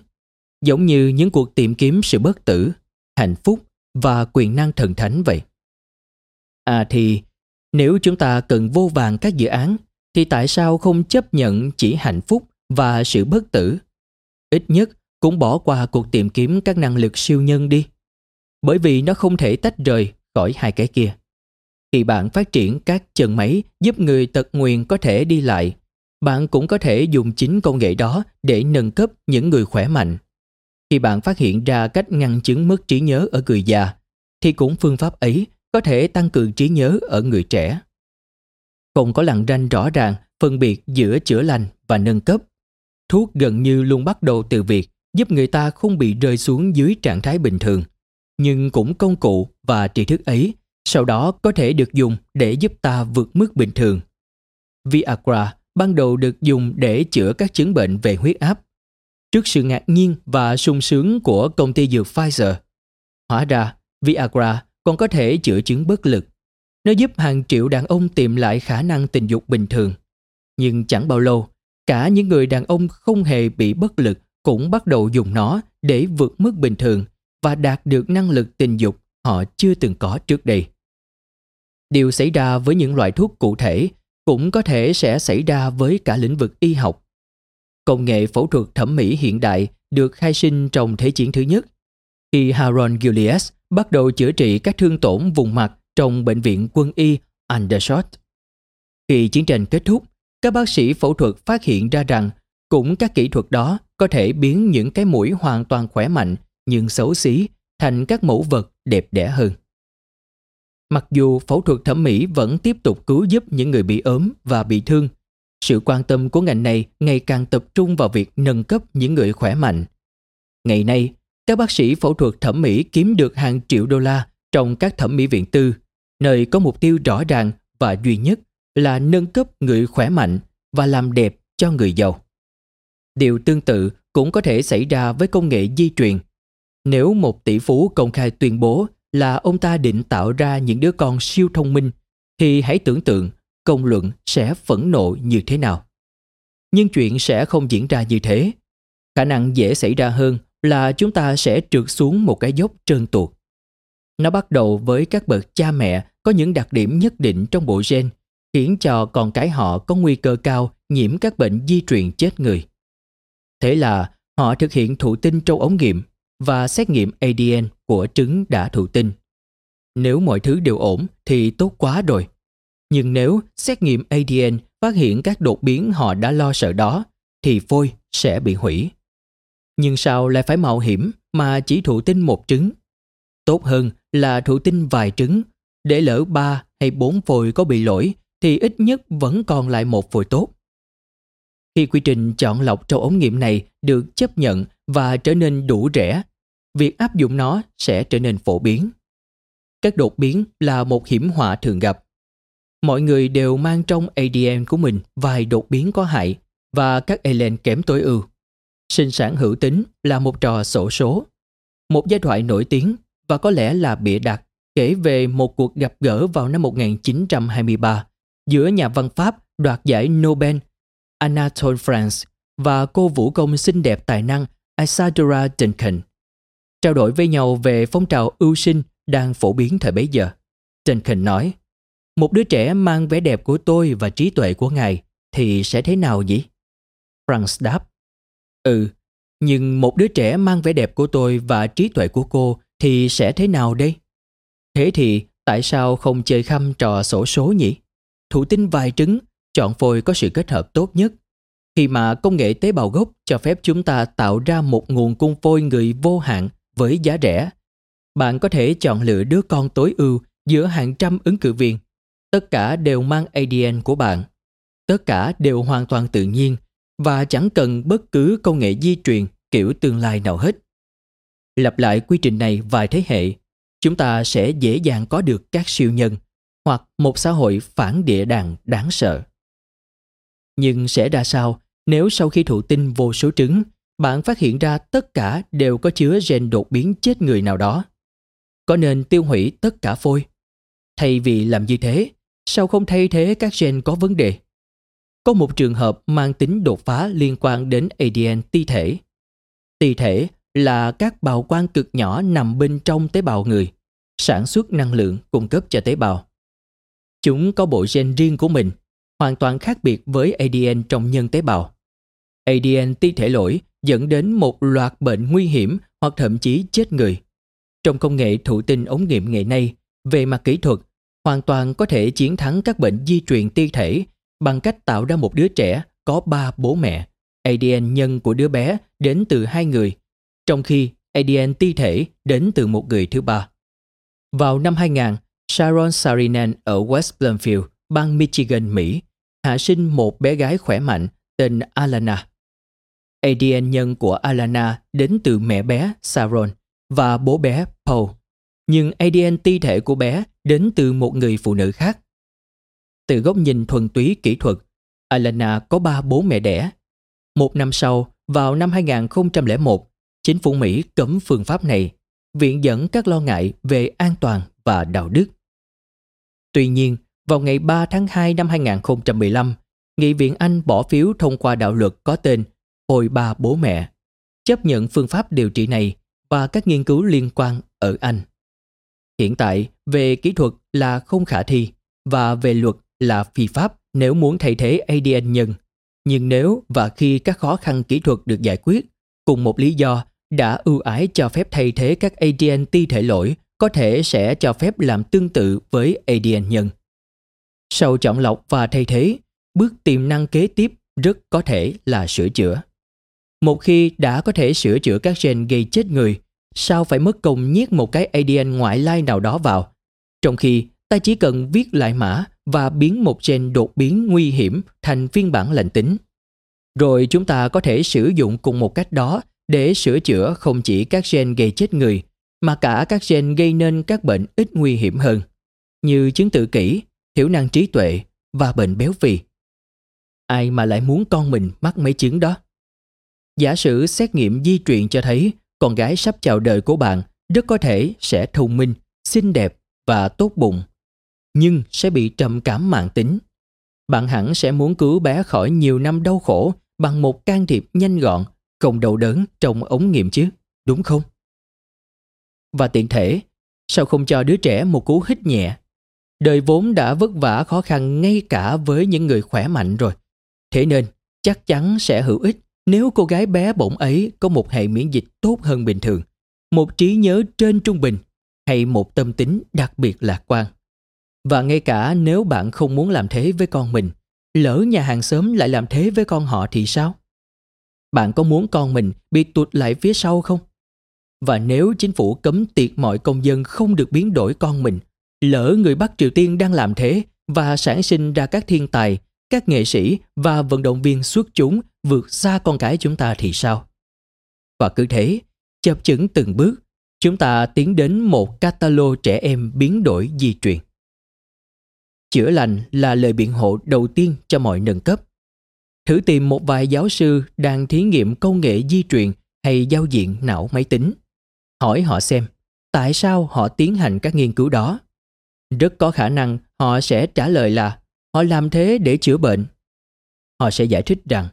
Speaker 2: giống như những cuộc tìm kiếm sự bất tử, hạnh phúc và quyền năng thần thánh vậy. À thì, nếu chúng ta cần vô vàng các dự án, thì tại sao không chấp nhận chỉ hạnh phúc và sự bất tử? Ít nhất cũng bỏ qua cuộc tìm kiếm các năng lực siêu nhân đi. Bởi vì nó không thể tách rời khỏi hai cái kia. Khi bạn phát triển các chân máy giúp người tật nguyền có thể đi lại, bạn cũng có thể dùng chính công nghệ đó để nâng cấp những người khỏe mạnh. Khi bạn phát hiện ra cách ngăn chứng mất trí nhớ ở người già, thì cũng phương pháp ấy có thể tăng cường trí nhớ ở người trẻ. Không có lặng ranh rõ ràng phân biệt giữa chữa lành và nâng cấp. Thuốc gần như luôn bắt đầu từ việc giúp người ta không bị rơi xuống dưới trạng thái bình thường. Nhưng cũng công cụ và tri thức ấy sau đó có thể được dùng để giúp ta vượt mức bình thường. Viagra ban đầu được dùng để chữa các chứng bệnh về huyết áp. Trước sự ngạc nhiên và sung sướng của công ty dược Pfizer, hóa ra Viagra còn có thể chữa chứng bất lực. Nó giúp hàng triệu đàn ông tìm lại khả năng tình dục bình thường. Nhưng chẳng bao lâu, cả những người đàn ông không hề bị bất lực cũng bắt đầu dùng nó để vượt mức bình thường và đạt được năng lực tình dục họ chưa từng có trước đây. Điều xảy ra với những loại thuốc cụ thể cũng có thể sẽ xảy ra với cả lĩnh vực y học. Công nghệ phẫu thuật thẩm mỹ hiện đại được khai sinh trong Thế chiến thứ nhất. Khi Harold Gillies bắt đầu chữa trị các thương tổn vùng mặt trong bệnh viện quân y Aldershot. Khi chiến tranh kết thúc, các bác sĩ phẫu thuật phát hiện ra rằng cũng các kỹ thuật đó có thể biến những cái mũi hoàn toàn khỏe mạnh nhưng xấu xí thành các mẫu vật đẹp đẽ hơn. Mặc dù phẫu thuật thẩm mỹ vẫn tiếp tục cứu giúp những người bị ốm và bị thương, sự quan tâm của ngành này ngày càng tập trung vào việc nâng cấp những người khỏe mạnh. Ngày nay, các bác sĩ phẫu thuật thẩm mỹ kiếm được hàng triệu đô la trong các thẩm mỹ viện tư, nơi có mục tiêu rõ ràng và duy nhất là nâng cấp người khỏe mạnh và làm đẹp cho người giàu. Điều tương tự cũng có thể xảy ra với công nghệ di truyền. Nếu một tỷ phú công khai tuyên bố là ông ta định tạo ra những đứa con siêu thông minh thì hãy tưởng tượng công luận sẽ phẫn nộ như thế nào. Nhưng chuyện sẽ không diễn ra như thế. Khả năng dễ xảy ra hơn là chúng ta sẽ trượt xuống một cái dốc trơn tuột. Nó bắt đầu với các bậc cha mẹ có những đặc điểm nhất định trong bộ gen, khiến cho con cái họ có nguy cơ cao nhiễm các bệnh di truyền chết người. Thế là họ thực hiện thụ tinh trong ống nghiệm và xét nghiệm ADN của trứng đã thụ tinh. Nếu mọi thứ đều ổn thì tốt quá rồi. Nhưng nếu xét nghiệm ADN phát hiện các đột biến họ đã lo sợ đó thì phôi sẽ bị hủy. Nhưng sao lại phải mạo hiểm mà chỉ thụ tinh một trứng? Tốt hơn là thụ tinh vài trứng, để lỡ ba hay bốn phôi có bị lỗi thì ít nhất vẫn còn lại một phôi tốt. Khi quy trình chọn lọc trong ống nghiệm này được chấp nhận và trở nên đủ rẻ, việc áp dụng nó sẽ trở nên phổ biến. Các đột biến là một hiểm họa thường gặp. Mọi người đều mang trong ADN của mình vài đột biến có hại và các alien kém tối ưu. Sinh sản hữu tính là một trò sổ số. Một giai thoại nổi tiếng và có lẽ là bịa đặt kể về một cuộc gặp gỡ vào năm 1923 giữa nhà văn Pháp đoạt giải Nobel Anatole France và cô vũ công xinh đẹp tài năng Isadora Duncan. Trao đổi với nhau về phong trào ưu sinh đang phổ biến thời bấy giờ. Duncan nói, một đứa trẻ mang vẻ đẹp của tôi và trí tuệ của ngài thì sẽ thế nào nhỉ? Franz đáp, ừ, nhưng một đứa trẻ mang vẻ đẹp của tôi và trí tuệ của cô thì sẽ thế nào đây? Thế thì tại sao không chơi khăm trò sổ số nhỉ? Thủ tinh vài trứng, chọn phôi có sự kết hợp tốt nhất. Khi mà công nghệ tế bào gốc cho phép chúng ta tạo ra một nguồn cung phôi người vô hạn với giá rẻ, bạn có thể chọn lựa đứa con tối ưu giữa hàng trăm ứng cử viên. Tất cả đều mang ADN của bạn. Tất cả đều hoàn toàn tự nhiên và chẳng cần bất cứ công nghệ di truyền kiểu tương lai nào hết. Lặp lại quy trình này vài thế hệ, chúng ta sẽ dễ dàng có được các siêu nhân hoặc một xã hội phản địa đàng đáng sợ. Nhưng sẽ ra sao nếu sau khi thụ tinh vô số trứng, bạn phát hiện ra tất cả đều có chứa gen đột biến chết người nào đó? Có nên tiêu hủy tất cả phôi? Thay vì làm như thế, sao không thay thế các gen có vấn đề? Có một trường hợp mang tính đột phá liên quan đến ADN ti thể. Ti thể là các bào quang cực nhỏ nằm bên trong tế bào người, sản xuất năng lượng cung cấp cho tế bào. Chúng có bộ gen riêng của mình, hoàn toàn khác biệt với ADN trong nhân tế bào. ADN ti thể lỗi dẫn đến một loạt bệnh nguy hiểm hoặc thậm chí chết người. Trong công nghệ thụ tinh ống nghiệm ngày nay, về mặt kỹ thuật, hoàn toàn có thể chiến thắng các bệnh di truyền ti thể bằng cách tạo ra một đứa trẻ có ba bố mẹ. ADN nhân của đứa bé đến từ hai người, trong khi ADN ti thể đến từ một người thứ ba. Vào năm 2000, Sharon Sarinen ở West Bloomfield, bang Michigan, Mỹ, hạ sinh một bé gái khỏe mạnh tên Alana. ADN nhân của Alana đến từ mẹ bé Sharon và bố bé Paul, nhưng ADN ti thể của bé đến từ một người phụ nữ khác. Từ góc nhìn thuần túy kỹ thuật, Alana có ba bố mẹ đẻ. Một năm sau, vào năm 2001, chính phủ Mỹ cấm phương pháp này, viện dẫn các lo ngại về an toàn và đạo đức. Tuy nhiên, vào ngày 3 tháng 2 năm 2015, Nghị viện Anh bỏ phiếu thông qua đạo luật có tên Hồi ba bố mẹ, chấp nhận phương pháp điều trị này và các nghiên cứu liên quan ở Anh. Hiện tại, về kỹ thuật là không khả thi và về luật là phi pháp nếu muốn thay thế ADN nhân. Nhưng nếu và khi các khó khăn kỹ thuật được giải quyết, cùng một lý do đã ưu ái cho phép thay thế các ADN ti thể lỗi có thể sẽ cho phép làm tương tự với ADN nhân. Sau chọn lọc và thay thế, bước tiềm năng kế tiếp rất có thể là sửa chữa. Một khi đã có thể sửa chữa các gen gây chết người, sao phải mất công nhét một cái ADN ngoại lai nào đó vào? Trong khi ta chỉ cần viết lại mã và biến một gen đột biến nguy hiểm thành phiên bản lành tính. Rồi chúng ta có thể sử dụng cùng một cách đó để sửa chữa không chỉ các gen gây chết người, mà cả các gen gây nên các bệnh ít nguy hiểm hơn, như chứng tự kỷ, thiểu năng trí tuệ và bệnh béo phì. Ai mà lại muốn con mình mắc mấy chứng đó? Giả sử xét nghiệm di truyền cho thấy con gái sắp chào đời của bạn rất có thể sẽ thông minh, xinh đẹp và tốt bụng, nhưng sẽ bị trầm cảm mạng tính. Bạn hẳn sẽ muốn cứu bé khỏi nhiều năm đau khổ bằng một can thiệp nhanh gọn, không đau đớn trong ống nghiệm chứ, đúng không? Và tiện thể, sao không cho đứa trẻ một cú hít nhẹ? Đời vốn đã vất vả khó khăn ngay cả với những người khỏe mạnh rồi. Thế nên, chắc chắn sẽ hữu ích nếu cô gái bé bỏng ấy có một hệ miễn dịch tốt hơn bình thường, một trí nhớ trên trung bình hay một tâm tính đặc biệt lạc quan. Và ngay cả nếu bạn không muốn làm thế với con mình, lỡ nhà hàng xóm lại làm thế với con họ thì sao? Bạn có muốn con mình bị tụt lại phía sau không? Và nếu chính phủ cấm tiệt mọi công dân không được biến đổi con mình, lỡ người Bắc Triều Tiên đang làm thế và sản sinh ra các thiên tài, các nghệ sĩ và vận động viên xuất chúng vượt xa con cái chúng ta thì sao? Và cứ thế, chập chững từng bước, chúng ta tiến đến một catalog trẻ em biến đổi di truyền. Chữa lành là lời biện hộ đầu tiên cho mọi nâng cấp. Thử tìm một vài giáo sư đang thí nghiệm công nghệ di truyền hay giao diện não máy tính. Hỏi họ xem tại sao họ tiến hành các nghiên cứu đó. Rất có khả năng họ sẽ trả lời là họ làm thế để chữa bệnh. Họ sẽ giải thích rằng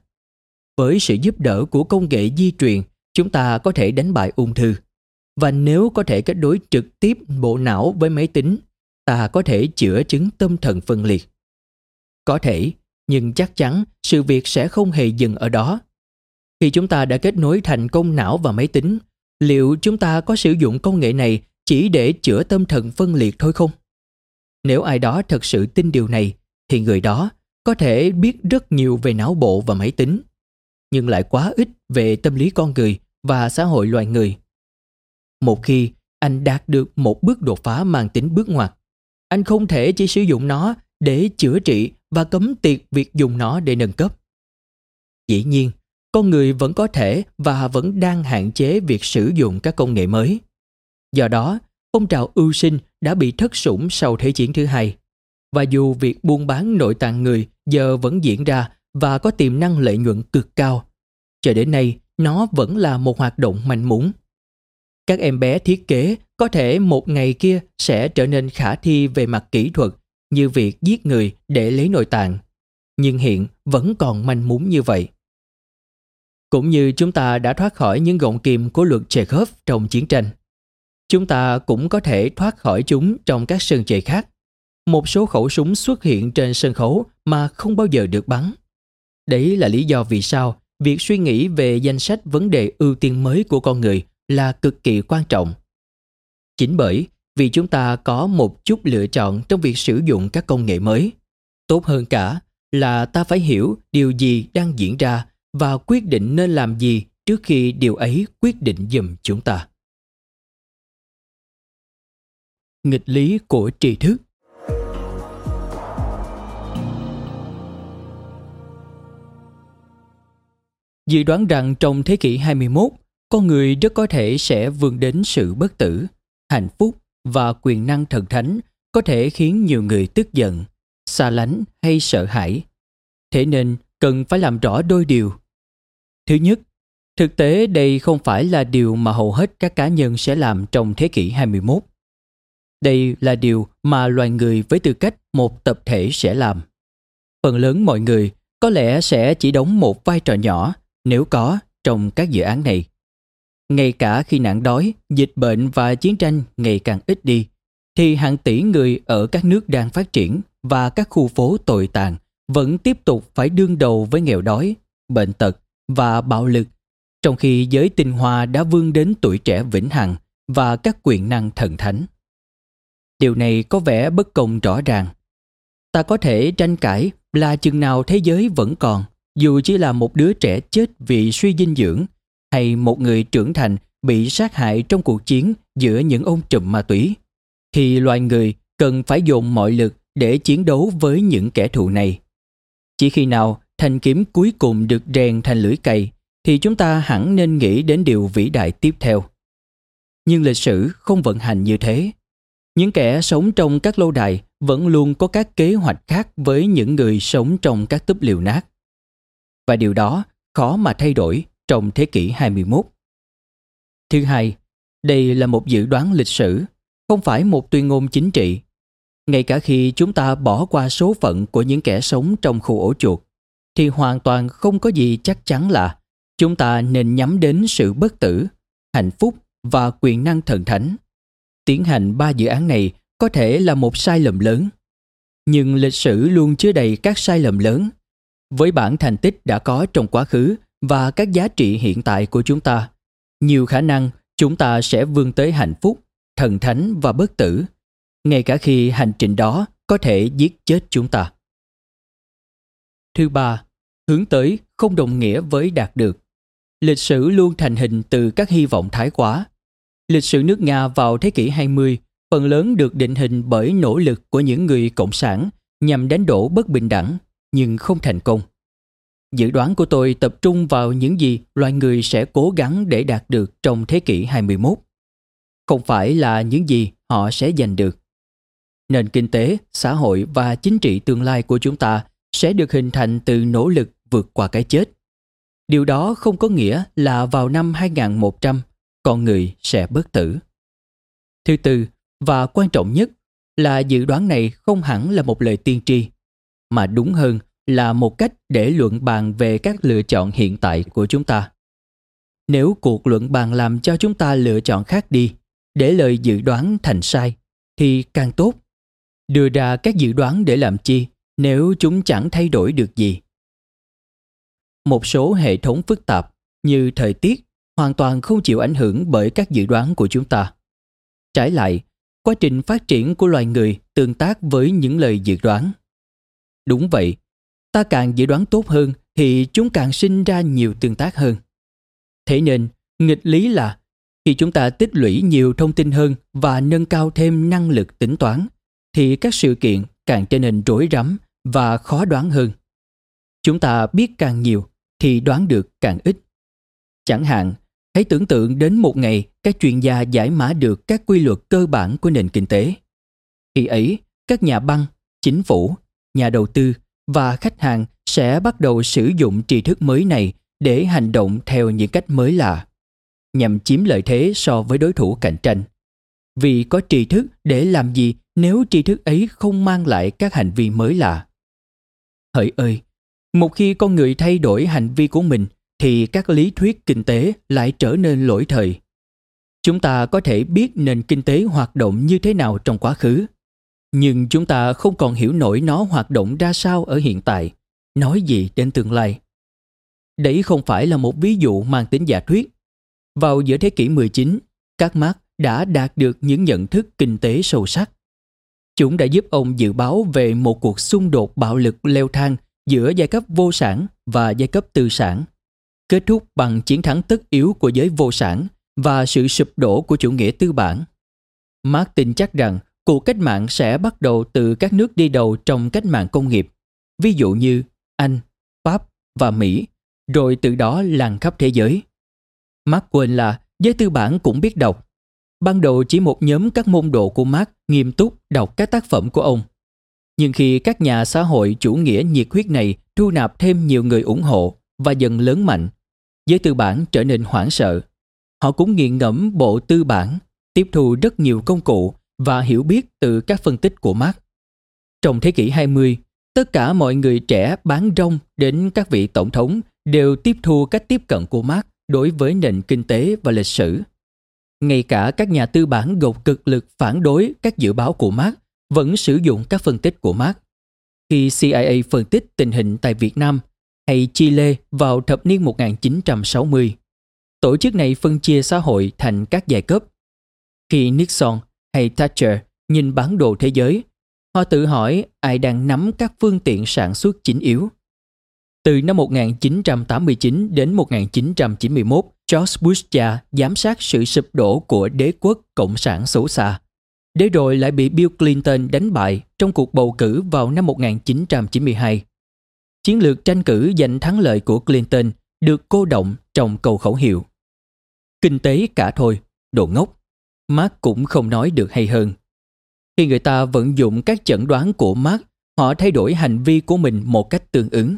Speaker 2: với sự giúp đỡ của công nghệ di truyền, chúng ta có thể đánh bại ung thư. Và nếu có thể kết nối trực tiếp bộ não với máy tính, ta có thể chữa chứng tâm thần phân liệt. Có thể, nhưng chắc chắn sự việc sẽ không hề dừng ở đó. Khi chúng ta đã kết nối thành công não và máy tính, liệu chúng ta có sử dụng công nghệ này chỉ để chữa tâm thần phân liệt thôi không? Nếu ai đó thật sự tin điều này, thì người đó có thể biết rất nhiều về não bộ và máy tính nhưng lại quá ít về tâm lý con người và xã hội loài người. Một khi anh đạt được một bước đột phá mang tính bước ngoặt, anh không thể chỉ sử dụng nó để chữa trị và cấm tiệt việc dùng nó để nâng cấp. Dĩ nhiên, con người vẫn có thể và vẫn đang hạn chế việc sử dụng các công nghệ mới. Do đó, phong trào ưu sinh đã bị thất sủng sau Thế chiến thứ hai. Và dù việc buôn bán nội tạng người giờ vẫn diễn ra và có tiềm năng lợi nhuận cực cao. Cho đến nay, nó vẫn là một hoạt động mạnh muốn. Các em bé thiết kế có thể một ngày kia sẽ trở nên khả thi về mặt kỹ thuật như việc giết người để lấy nội tạng, nhưng hiện vẫn còn manh mún như vậy. Cũng như chúng ta đã thoát khỏi những gọng kìm của luật Chekhov trong chiến tranh, chúng ta cũng có thể thoát khỏi chúng trong các sân chơi khác. Một số khẩu súng xuất hiện trên sân khấu mà không bao giờ được bắn. Đấy là lý do vì sao việc suy nghĩ về danh sách vấn đề ưu tiên mới của con người là cực kỳ quan trọng. Chính bởi vì chúng ta có một chút lựa chọn trong việc sử dụng các công nghệ mới. Tốt hơn cả là ta phải hiểu điều gì đang diễn ra và quyết định nên làm gì trước khi điều ấy quyết định giùm chúng ta. nghịch lý của tri thức. Dự đoán rằng trong thế kỷ 21, con người rất có thể sẽ vươn đến sự bất tử, hạnh phúc và quyền năng thần thánh có thể khiến nhiều người tức giận, xa lánh hay sợ hãi. Thế nên cần phải làm rõ đôi điều. Thứ nhất, thực tế đây không phải là điều mà hầu hết các cá nhân sẽ làm trong thế kỷ 21. Đây là điều mà loài người với tư cách một tập thể sẽ làm. Phần lớn mọi người có lẽ sẽ chỉ đóng một vai trò nhỏ nếu có trong các dự án này. Ngay cả khi nạn đói, dịch bệnh và chiến tranh ngày càng ít đi, thì hàng tỷ người ở các nước đang phát triển và các khu phố tồi tàn vẫn tiếp tục phải đương đầu với nghèo đói, bệnh tật và bạo lực, trong khi giới tinh hoa đã vươn đến tuổi trẻ vĩnh hằng và các quyền năng thần thánh. Điều này có vẻ bất công rõ ràng. Ta có thể tranh cãi là chừng nào thế giới vẫn còn, dù chỉ là một đứa trẻ chết vì suy dinh dưỡng hay một người trưởng thành bị sát hại trong cuộc chiến giữa những ông trùm ma túy, thì loài người cần phải dồn mọi lực để chiến đấu với những kẻ thù này. Chỉ khi nào thanh kiếm cuối cùng được rèn thành lưỡi cày, thì chúng ta hẳn nên nghĩ đến điều vĩ đại tiếp theo. Nhưng lịch sử không vận hành như thế. Những kẻ sống trong các lâu đài vẫn luôn có các kế hoạch khác với những người sống trong các túp liều nát. Và điều đó khó mà thay đổi trong thế kỷ 21. Thứ hai, đây là một dự đoán lịch sử, không phải một tuyên ngôn chính trị. Ngay cả khi chúng ta bỏ qua số phận của những kẻ sống trong khu ổ chuột, thì hoàn toàn không có gì chắc chắn là chúng ta nên nhắm đến sự bất tử, hạnh phúc và quyền năng thần thánh. Tiến hành ba dự án này có thể là một sai lầm lớn. Nhưng lịch sử luôn chứa đầy các sai lầm lớn. Với bản thành tích đã có trong quá khứ và các giá trị hiện tại của chúng ta, nhiều khả năng chúng ta sẽ vươn tới hạnh phúc, thần thánh và bất tử, ngay cả khi hành trình đó có thể giết chết chúng ta. Thứ ba, hướng tới không đồng nghĩa với đạt được. Lịch sử luôn thành hình từ các hy vọng thái quá. Lịch sử nước Nga vào thế kỷ 20 phần lớn được định hình bởi nỗ lực của những người cộng sản nhằm đánh đổ bất bình đẳng, nhưng không thành công. Dự đoán của tôi tập trung vào những gì loài người sẽ cố gắng để đạt được trong thế kỷ 21. Không phải là những gì họ sẽ giành được. Nền kinh tế, xã hội và chính trị tương lai của chúng ta sẽ được hình thành từ nỗ lực vượt qua cái chết. Điều đó không có nghĩa là vào năm 2100, con người sẽ bất tử. Thứ tư, và quan trọng nhất là dự đoán này không hẳn là một lời tiên tri, mà đúng hơn là một cách để luận bàn về các lựa chọn hiện tại của chúng ta. Nếu cuộc luận bàn làm cho chúng ta lựa chọn khác đi, để lời dự đoán thành sai, thì càng tốt. Đưa ra các dự đoán để làm chi nếu chúng chẳng thay đổi được gì. Một số hệ thống phức tạp như thời tiết hoàn toàn không chịu ảnh hưởng bởi các dự đoán của chúng ta. Trái lại, quá trình phát triển của loài người tương tác với những lời dự đoán. Đúng vậy, ta càng dự đoán tốt hơn thì chúng càng sinh ra nhiều tương tác hơn. Thế nên, nghịch lý là khi chúng ta tích lũy nhiều thông tin hơn và nâng cao thêm năng lực tính toán, thì các sự kiện càng trở nên rối rắm và khó đoán hơn. Chúng ta biết càng nhiều thì đoán được càng ít. Chẳng hạn, hãy tưởng tượng đến một ngày các chuyên gia giải mã được các quy luật cơ bản của nền kinh tế. Khi ấy, các nhà băng, chính phủ, nhà đầu tư và khách hàng sẽ bắt đầu sử dụng tri thức mới này để hành động theo những cách mới lạ, nhằm chiếm lợi thế so với đối thủ cạnh tranh. Vì có tri thức để làm gì nếu tri thức ấy không mang lại các hành vi mới lạ? Hỡi ơi, một khi con người thay đổi hành vi của mình thì các lý thuyết kinh tế lại trở nên lỗi thời. Chúng ta có thể biết nền kinh tế hoạt động như thế nào trong quá khứ nhưng chúng ta không còn hiểu nổi nó hoạt động ra sao ở hiện tại. Nói gì đến tương lai? Đấy không phải là một ví dụ mang tính giả thuyết. Vào giữa thế kỷ 19 các Marx đã đạt được những nhận thức kinh tế sâu sắc. Chúng đã giúp ông dự báo về một cuộc xung đột bạo lực leo thang giữa giai cấp vô sản và giai cấp tư sản, kết thúc bằng chiến thắng tất yếu của giới vô sản và sự sụp đổ của chủ nghĩa tư bản. Marx tin chắc rằng cuộc cách mạng sẽ bắt đầu từ các nước đi đầu trong cách mạng công nghiệp, ví dụ như Anh, Pháp và Mỹ, rồi từ đó lan khắp thế giới. Mark quên là giới tư bản cũng biết đọc. Ban đầu chỉ một nhóm các môn đồ của Mark nghiêm túc đọc các tác phẩm của ông. Nhưng khi các nhà xã hội chủ nghĩa nhiệt huyết này thu nạp thêm nhiều người ủng hộ và dần lớn mạnh, giới tư bản trở nên hoảng sợ. Họ cũng nghiện ngẫm bộ tư bản, tiếp thu rất nhiều công cụ và hiểu biết từ các phân tích của Marx. Trong thế kỷ 20, tất cả mọi người trẻ bán rong đến các vị tổng thống đều tiếp thu cách tiếp cận của Marx đối với nền kinh tế và lịch sử. Ngay cả các nhà tư bản gột cực lực phản đối các dự báo của Marx vẫn sử dụng các phân tích của Marx. Khi CIA phân tích tình hình tại Việt Nam hay Chile vào thập niên 1960, tổ chức này phân chia xã hội thành các giai cấp. Khi Nixon hay Thatcher nhìn bản đồ thế giới, họ tự hỏi ai đang nắm các phương tiện sản xuất chính yếu. Từ năm 1989 đến 1991, George Bush cha giám sát sự sụp đổ của đế quốc Cộng sản xấu xa. Để rồi lại bị Bill Clinton đánh bại trong cuộc bầu cử vào năm 1992. Chiến lược tranh cử giành thắng lợi của Clinton được cô động trong câu khẩu hiệu. Kinh tế cả thôi, đồ ngốc. Mark cũng không nói được hay hơn. Khi người ta vận dụng các chẩn đoán của Mark, họ thay đổi hành vi của mình một cách tương ứng.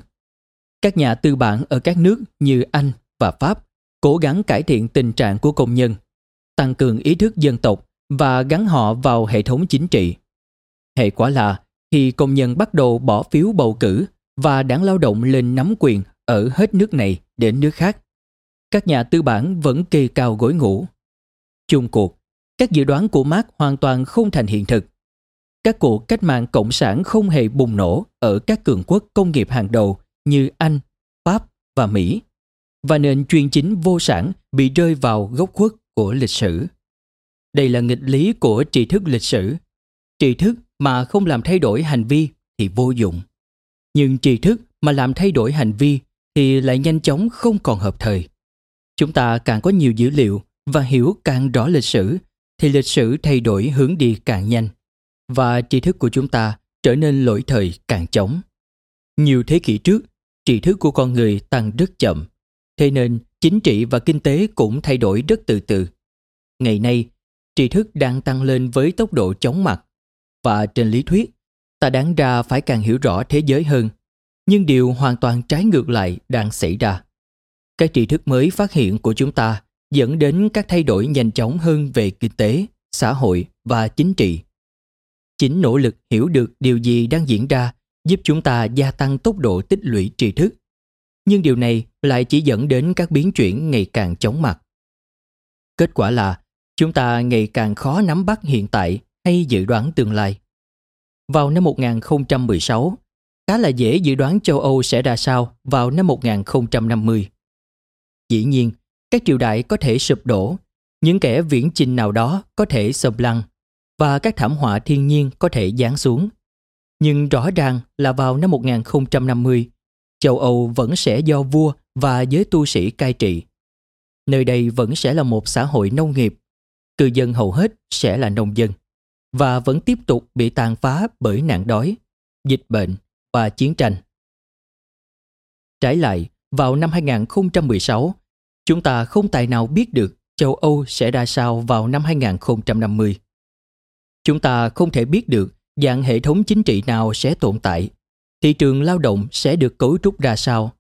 Speaker 2: Các nhà tư bản ở các nước như Anh và Pháp cố gắng cải thiện tình trạng của công nhân, tăng cường ý thức dân tộc và gắn họ vào hệ thống chính trị. Hệ quả là khi công nhân bắt đầu bỏ phiếu bầu cử và đảng lao động lên nắm quyền ở hết nước này đến nước khác, các nhà tư bản vẫn kê cao gối ngủ. Chung cuộc, các dự đoán của Marx hoàn toàn không thành hiện thực. Các cuộc cách mạng cộng sản không hề bùng nổ ở các cường quốc công nghiệp hàng đầu như Anh, Pháp và Mỹ, và nền chuyên chính vô sản bị rơi vào góc khuất của lịch sử. Đây là nghịch lý của tri thức lịch sử. Tri thức mà không làm thay đổi hành vi thì vô dụng. Nhưng tri thức mà làm thay đổi hành vi thì lại nhanh chóng không còn hợp thời. Chúng ta càng có nhiều dữ liệu và hiểu càng rõ lịch sử thì lịch sử thay đổi hướng đi càng nhanh và tri thức của chúng ta trở nên lỗi thời càng chóng. Nhiều thế kỷ trước, tri thức của con người tăng rất chậm, thế nên chính trị và kinh tế cũng thay đổi rất từ từ. Ngày nay, tri thức đang tăng lên với tốc độ chóng mặt và trên lý thuyết, ta đáng ra phải càng hiểu rõ thế giới hơn. Nhưng điều hoàn toàn trái ngược lại đang xảy ra. Các tri thức mới phát hiện của chúng ta dẫn đến các thay đổi nhanh chóng hơn về kinh tế, xã hội và chính trị. Chính nỗ lực hiểu được điều gì đang diễn ra giúp chúng ta gia tăng tốc độ tích lũy tri thức. Nhưng điều này lại chỉ dẫn đến các biến chuyển ngày càng chóng mặt. Kết quả là chúng ta ngày càng khó nắm bắt hiện tại hay dự đoán tương lai. Vào năm 1016, khá là dễ dự đoán châu Âu sẽ ra sao vào năm 1050. Dĩ nhiên, các triều đại có thể sụp đổ, những kẻ viễn chinh nào đó có thể sập lăng và các thảm họa thiên nhiên có thể giáng xuống. Nhưng rõ ràng là vào năm 1050, châu Âu vẫn sẽ do vua và giới tu sĩ cai trị. Nơi đây vẫn sẽ là một xã hội nông nghiệp, cư dân hầu hết sẽ là nông dân và vẫn tiếp tục bị tàn phá bởi nạn đói, dịch bệnh và chiến tranh. Trái lại, vào năm 2016, Chúng ta không tài nào biết được châu Âu sẽ ra sao vào năm 2050. Chúng ta không thể biết được dạng hệ thống chính trị nào sẽ tồn tại, thị trường lao động sẽ được cấu trúc ra sao,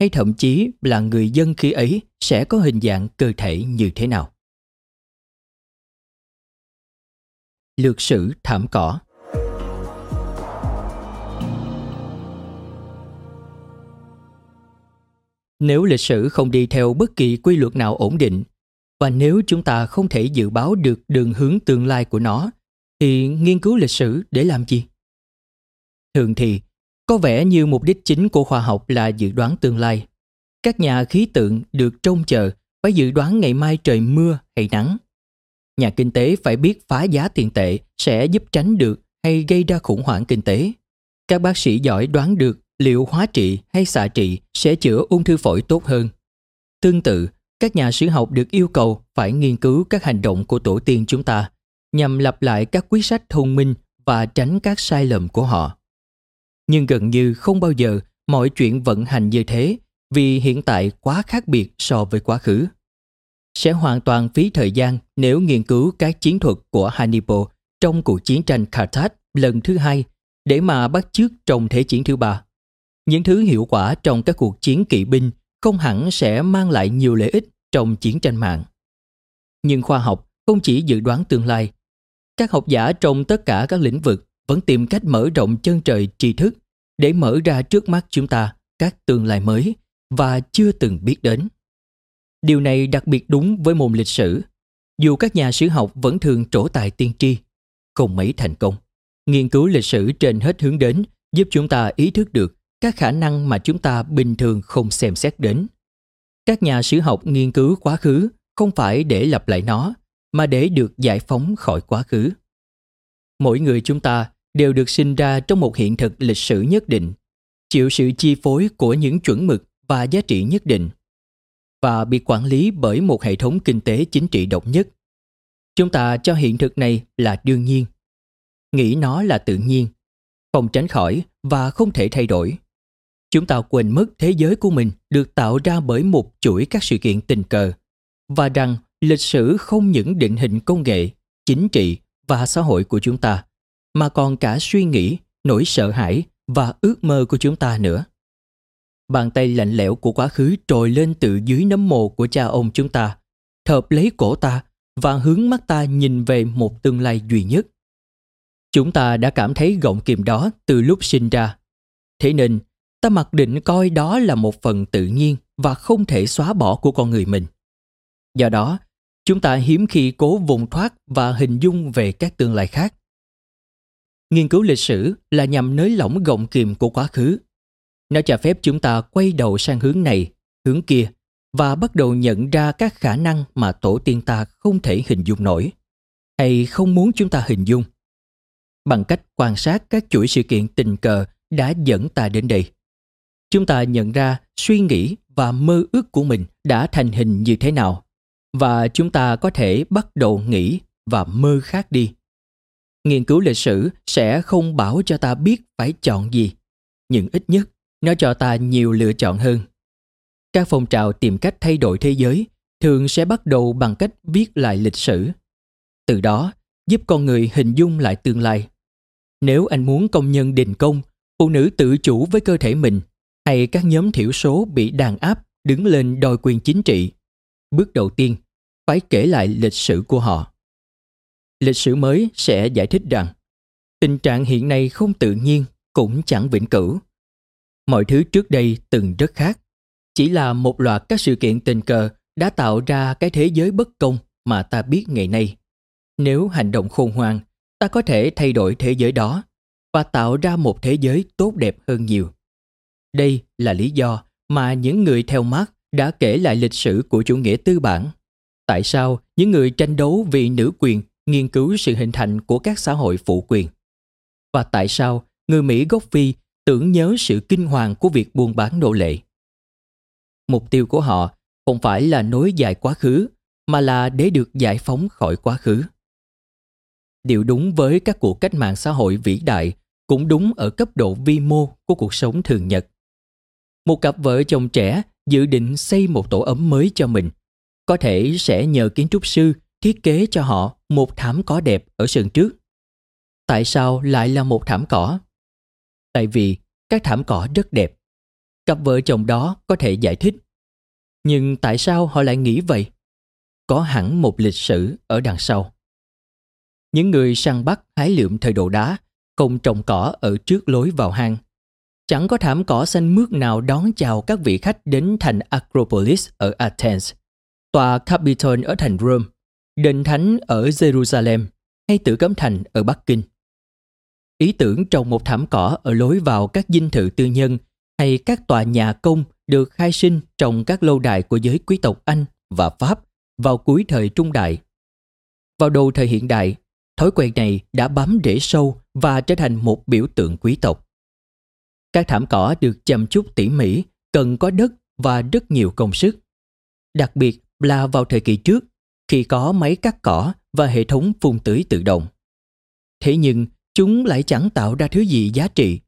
Speaker 2: hay thậm chí là người dân khi ấy sẽ có hình dạng cơ thể như thế nào. Lược sử thảm cỏ Nếu lịch sử không đi theo bất kỳ quy luật nào ổn định, và nếu chúng ta không thể dự báo được đường hướng tương lai của nó, thì nghiên cứu lịch sử để làm gì? Thường thì, có vẻ như mục đích chính của khoa học là dự đoán tương lai. Các nhà khí tượng được trông chờ phải dự đoán ngày mai trời mưa hay nắng. Nhà kinh tế phải biết phá giá tiền tệ sẽ giúp tránh được hay gây ra khủng hoảng kinh tế. Các bác sĩ giỏi đoán được liệu hóa trị hay xạ trị sẽ chữa ung thư phổi tốt hơn. Tương tự, các nhà sử học được yêu cầu phải nghiên cứu các hành động của tổ tiên chúng ta nhằm lặp lại các quyết sách thông minh và tránh các sai lầm của họ. Nhưng gần như không bao giờ mọi chuyện vận hành như thế vì hiện tại quá khác biệt so với quá khứ. Sẽ hoàn toàn phí thời gian nếu nghiên cứu các chiến thuật của Hannibal trong cuộc chiến tranh Carthage lần thứ hai để mà bắt chước trong Thế chiến thứ ba. Những thứ hiệu quả trong các cuộc chiến kỵ binh không hẳn sẽ mang lại nhiều lợi ích trong chiến tranh mạng. Nhưng khoa học không chỉ dự đoán tương lai. Các học giả trong tất cả các lĩnh vực vẫn tìm cách mở rộng chân trời tri thức để mở ra trước mắt chúng ta các tương lai mới và chưa từng biết đến. Điều này đặc biệt đúng với môn lịch sử. Dù các nhà sử học vẫn thường trổ tài tiên tri, không mấy thành công. Nghiên cứu lịch sử trên hết hướng đến giúp chúng ta ý thức được các khả năng mà chúng ta bình thường không xem xét đến. Các nhà sử học nghiên cứu quá khứ không phải để lặp lại nó, mà để được giải phóng khỏi quá khứ. Mỗi người chúng ta đều được sinh ra trong một hiện thực lịch sử nhất định, chịu sự chi phối của những chuẩn mực và giá trị nhất định và bị quản lý bởi một hệ thống kinh tế chính trị độc nhất. Chúng ta cho hiện thực này là đương nhiên, nghĩ nó là tự nhiên, không tránh khỏi và không thể thay đổi. Chúng ta quên mất thế giới của mình được tạo ra bởi một chuỗi các sự kiện tình cờ và rằng lịch sử không những định hình công nghệ, chính trị và xã hội của chúng ta mà còn cả suy nghĩ, nỗi sợ hãi và ước mơ của chúng ta nữa. Bàn tay lạnh lẽo của quá khứ trồi lên từ dưới nấm mồ của cha ông chúng ta, thợp lấy cổ ta và hướng mắt ta nhìn về một tương lai duy nhất. Chúng ta đã cảm thấy gọng kìm đó từ lúc sinh ra. Thế nên, ta mặc định coi đó là một phần tự nhiên và không thể xóa bỏ của con người mình. Do đó, chúng ta hiếm khi cố vùng thoát và hình dung về các tương lai khác. Nghiên cứu lịch sử là nhằm nới lỏng gọng kìm của quá khứ. Nó cho phép chúng ta quay đầu sang hướng này, hướng kia và bắt đầu nhận ra các khả năng mà tổ tiên ta không thể hình dung nổi hay không muốn chúng ta hình dung. Bằng cách quan sát các chuỗi sự kiện tình cờ đã dẫn ta đến đây. Chúng ta nhận ra suy nghĩ và mơ ước của mình đã thành hình như thế nào, và chúng ta có thể bắt đầu nghĩ và mơ khác đi. Nghiên cứu lịch sử sẽ không bảo cho ta biết phải chọn gì, nhưng ít nhất nó cho ta nhiều lựa chọn hơn. Các phong trào tìm cách thay đổi thế giới thường sẽ bắt đầu bằng cách viết lại lịch sử. Từ đó, giúp con người hình dung lại tương lai. Nếu anh muốn công nhân đình công, phụ nữ tự chủ với cơ thể mình hay các nhóm thiểu số bị đàn áp đứng lên đòi quyền chính trị? Bước đầu tiên, phải kể lại lịch sử của họ. Lịch sử mới sẽ giải thích rằng, tình trạng hiện nay không tự nhiên cũng chẳng vĩnh cửu. Mọi thứ trước đây từng rất khác. Chỉ là một loạt các sự kiện tình cờ đã tạo ra cái thế giới bất công mà ta biết ngày nay. Nếu hành động khôn ngoan, ta có thể thay đổi thế giới đó và tạo ra một thế giới tốt đẹp hơn nhiều đây là lý do mà những người theo Marx đã kể lại lịch sử của chủ nghĩa tư bản. Tại sao những người tranh đấu vì nữ quyền nghiên cứu sự hình thành của các xã hội phụ quyền? Và tại sao người mỹ gốc phi tưởng nhớ sự kinh hoàng của việc buôn bán nô lệ? Mục tiêu của họ không phải là nối dài quá khứ, mà là để được giải phóng khỏi quá khứ. Điều đúng với các cuộc cách mạng xã hội vĩ đại cũng đúng ở cấp độ vi mô của cuộc sống thường nhật một cặp vợ chồng trẻ dự định xây một tổ ấm mới cho mình có thể sẽ nhờ kiến trúc sư thiết kế cho họ một thảm cỏ đẹp ở sân trước. Tại sao lại là một thảm cỏ? Tại vì các thảm cỏ rất đẹp. Cặp vợ chồng đó có thể giải thích. Nhưng tại sao họ lại nghĩ vậy? Có hẳn một lịch sử ở đằng sau. Những người săn bắt hái lượm thời đồ đá không trồng cỏ ở trước lối vào hang. Chẳng có thảm cỏ xanh mướt nào đón chào các vị khách đến thành Acropolis ở Athens – tòa Capitol ở thành Rome, đền thánh ở Jerusalem hay tử cấm thành ở Bắc Kinh. Ý tưởng trồng một thảm cỏ ở lối vào các dinh thự tư nhân hay các tòa nhà công được khai sinh trong các lâu đài của giới quý tộc Anh và Pháp vào cuối thời Trung Đại. Vào đầu thời hiện đại, thói quen này đã bám rễ sâu và trở thành một biểu tượng quý tộc. Các thảm cỏ được chăm chút tỉ mỉ, cần có đất và rất nhiều công sức. Đặc biệt là vào thời kỳ trước, khi có máy cắt cỏ và hệ thống phun tưới tự động. Thế nhưng, chúng lại chẳng tạo ra thứ gì giá trị.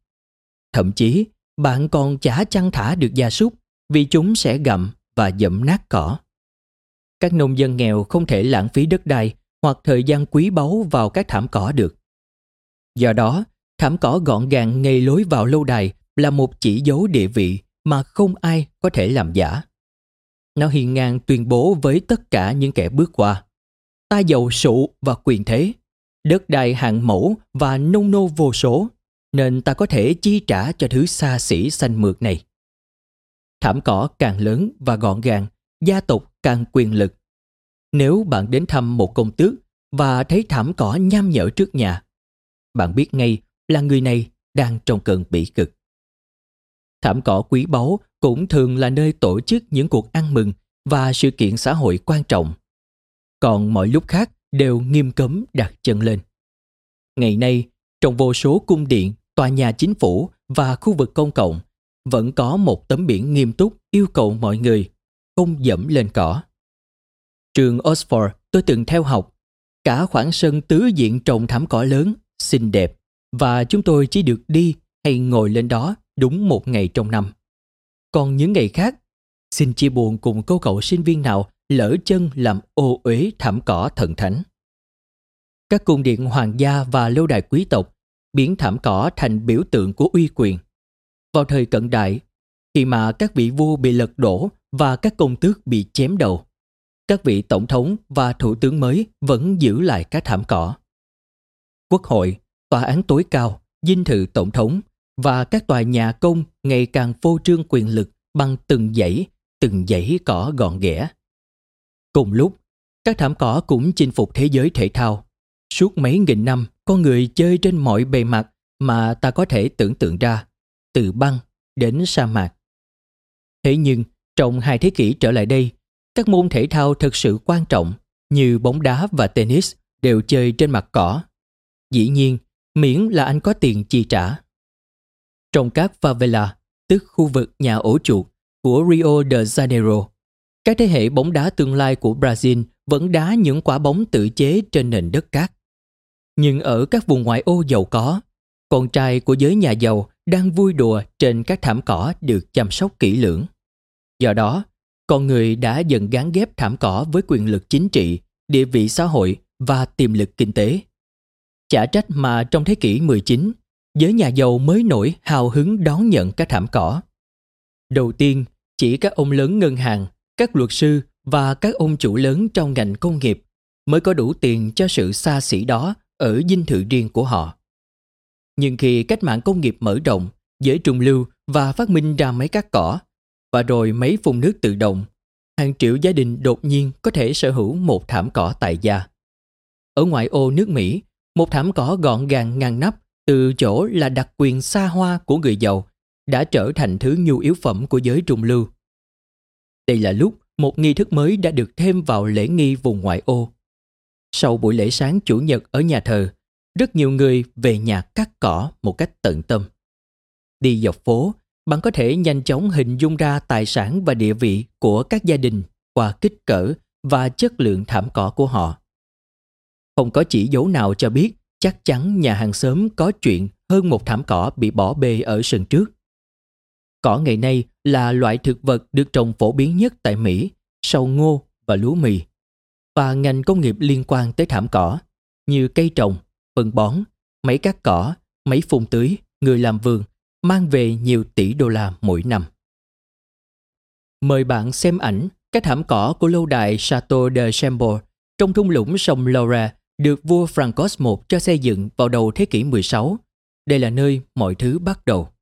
Speaker 2: Thậm chí, bạn còn chả chăn thả được gia súc vì chúng sẽ gặm và dẫm nát cỏ. Các nông dân nghèo không thể lãng phí đất đai hoặc thời gian quý báu vào các thảm cỏ được. Do đó, thảm cỏ gọn gàng ngay lối vào lâu đài là một chỉ dấu địa vị mà không ai có thể làm giả. Nó hiên ngang tuyên bố với tất cả những kẻ bước qua. Ta giàu sụ và quyền thế, đất đai hạng mẫu và nông nô vô số, nên ta có thể chi trả cho thứ xa xỉ xanh mượt này. Thảm cỏ càng lớn và gọn gàng, gia tộc càng quyền lực. Nếu bạn đến thăm một công tước và thấy thảm cỏ nham nhở trước nhà, bạn biết ngay là người này đang trong cơn bị cực. Thảm cỏ quý báu cũng thường là nơi tổ chức những cuộc ăn mừng và sự kiện xã hội quan trọng. Còn mọi lúc khác đều nghiêm cấm đặt chân lên. Ngày nay, trong vô số cung điện, tòa nhà chính phủ và khu vực công cộng, vẫn có một tấm biển nghiêm túc yêu cầu mọi người không dẫm lên cỏ. Trường Oxford tôi từng theo học, cả khoảng sân tứ diện trồng thảm cỏ lớn, xinh đẹp và chúng tôi chỉ được đi hay ngồi lên đó đúng một ngày trong năm. Còn những ngày khác, xin chia buồn cùng cô cậu sinh viên nào lỡ chân làm ô uế thảm cỏ thần thánh. Các cung điện hoàng gia và lâu đài quý tộc biến thảm cỏ thành biểu tượng của uy quyền. Vào thời cận đại, khi mà các vị vua bị lật đổ và các công tước bị chém đầu, các vị tổng thống và thủ tướng mới vẫn giữ lại các thảm cỏ. Quốc hội, tòa án tối cao, dinh thự tổng thống và các tòa nhà công ngày càng phô trương quyền lực bằng từng dãy, từng dãy cỏ gọn ghẽ. Cùng lúc, các thảm cỏ cũng chinh phục thế giới thể thao. Suốt mấy nghìn năm, con người chơi trên mọi bề mặt mà ta có thể tưởng tượng ra, từ băng đến sa mạc. Thế nhưng, trong hai thế kỷ trở lại đây, các môn thể thao thực sự quan trọng như bóng đá và tennis đều chơi trên mặt cỏ. Dĩ nhiên, miễn là anh có tiền chi trả. Trong các favela, tức khu vực nhà ổ chuột của Rio de Janeiro, các thế hệ bóng đá tương lai của Brazil vẫn đá những quả bóng tự chế trên nền đất cát. Nhưng ở các vùng ngoại ô giàu có, con trai của giới nhà giàu đang vui đùa trên các thảm cỏ được chăm sóc kỹ lưỡng. Do đó, con người đã dần gắn ghép thảm cỏ với quyền lực chính trị, địa vị xã hội và tiềm lực kinh tế. Chả trách mà trong thế kỷ 19, giới nhà giàu mới nổi hào hứng đón nhận các thảm cỏ. Đầu tiên, chỉ các ông lớn ngân hàng, các luật sư và các ông chủ lớn trong ngành công nghiệp mới có đủ tiền cho sự xa xỉ đó ở dinh thự riêng của họ. Nhưng khi cách mạng công nghiệp mở rộng, giới trung lưu và phát minh ra máy cắt cỏ, và rồi máy phun nước tự động, hàng triệu gia đình đột nhiên có thể sở hữu một thảm cỏ tại gia. Ở ngoại ô nước Mỹ, một thảm cỏ gọn gàng ngăn nắp từ chỗ là đặc quyền xa hoa của người giàu đã trở thành thứ nhu yếu phẩm của giới trung lưu. Đây là lúc một nghi thức mới đã được thêm vào lễ nghi vùng ngoại ô. Sau buổi lễ sáng chủ nhật ở nhà thờ, rất nhiều người về nhà cắt cỏ một cách tận tâm. Đi dọc phố, bạn có thể nhanh chóng hình dung ra tài sản và địa vị của các gia đình qua kích cỡ và chất lượng thảm cỏ của họ. Không có chỉ dấu nào cho biết chắc chắn nhà hàng xóm có chuyện hơn một thảm cỏ bị bỏ bê ở sân trước. Cỏ ngày nay là loại thực vật được trồng phổ biến nhất tại Mỹ sau ngô và lúa mì và ngành công nghiệp liên quan tới thảm cỏ như cây trồng, phân bón, máy cắt cỏ, máy phun tưới, người làm vườn mang về nhiều tỷ đô la mỗi năm. Mời bạn xem ảnh các thảm cỏ của lâu đài Chateau de Chambord trong thung lũng sông Loire được vua Francos I cho xây dựng vào đầu thế kỷ 16. Đây là nơi mọi thứ bắt đầu.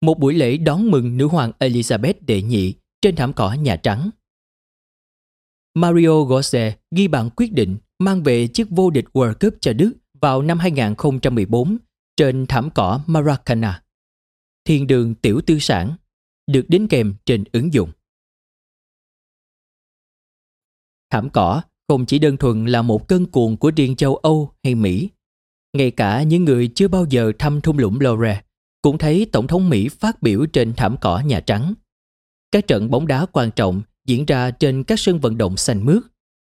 Speaker 2: Một buổi lễ đón mừng nữ hoàng Elizabeth đệ nhị trên thảm cỏ Nhà Trắng. Mario Gose ghi bản quyết định mang về chiếc vô địch World Cup cho Đức vào năm 2014 trên thảm cỏ Maracana. Thiên đường tiểu tư sản, được đính kèm trên ứng dụng. Thảm cỏ không chỉ đơn thuần là một cơn cuồng của riêng châu Âu hay Mỹ. Ngay cả những người chưa bao giờ thăm thung lũng Lore cũng thấy Tổng thống Mỹ phát biểu trên thảm cỏ Nhà Trắng. Các trận bóng đá quan trọng diễn ra trên các sân vận động xanh mướt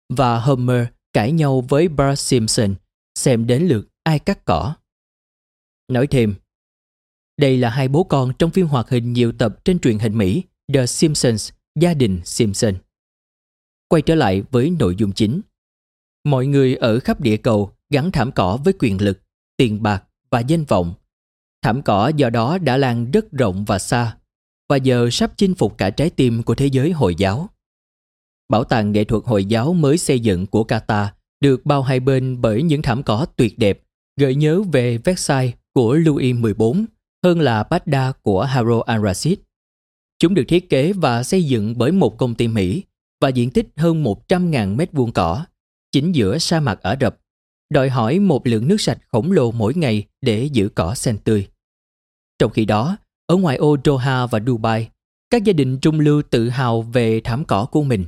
Speaker 2: và Homer cãi nhau với Bart Simpson xem đến lượt ai cắt cỏ. Nói thêm, đây là hai bố con trong phim hoạt hình nhiều tập trên truyền hình Mỹ The Simpsons, Gia đình Simpson. Quay trở lại với nội dung chính. Mọi người ở khắp địa cầu gắn thảm cỏ với quyền lực, tiền bạc và danh vọng. Thảm cỏ do đó đã lan rất rộng và xa và giờ sắp chinh phục cả trái tim của thế giới Hồi giáo. Bảo tàng nghệ thuật Hồi giáo mới xây dựng của Qatar được bao hai bên bởi những thảm cỏ tuyệt đẹp, gợi nhớ về Versailles của Louis XIV hơn là Baghdad của Harun al-Rashid. Chúng được thiết kế và xây dựng bởi một công ty Mỹ và diện tích hơn 100.000 mét vuông cỏ, chính giữa sa mạc Ả Rập, đòi hỏi một lượng nước sạch khổng lồ mỗi ngày để giữ cỏ xanh tươi. Trong khi đó, ở ngoài ô Doha và Dubai, các gia đình trung lưu tự hào về thảm cỏ của mình.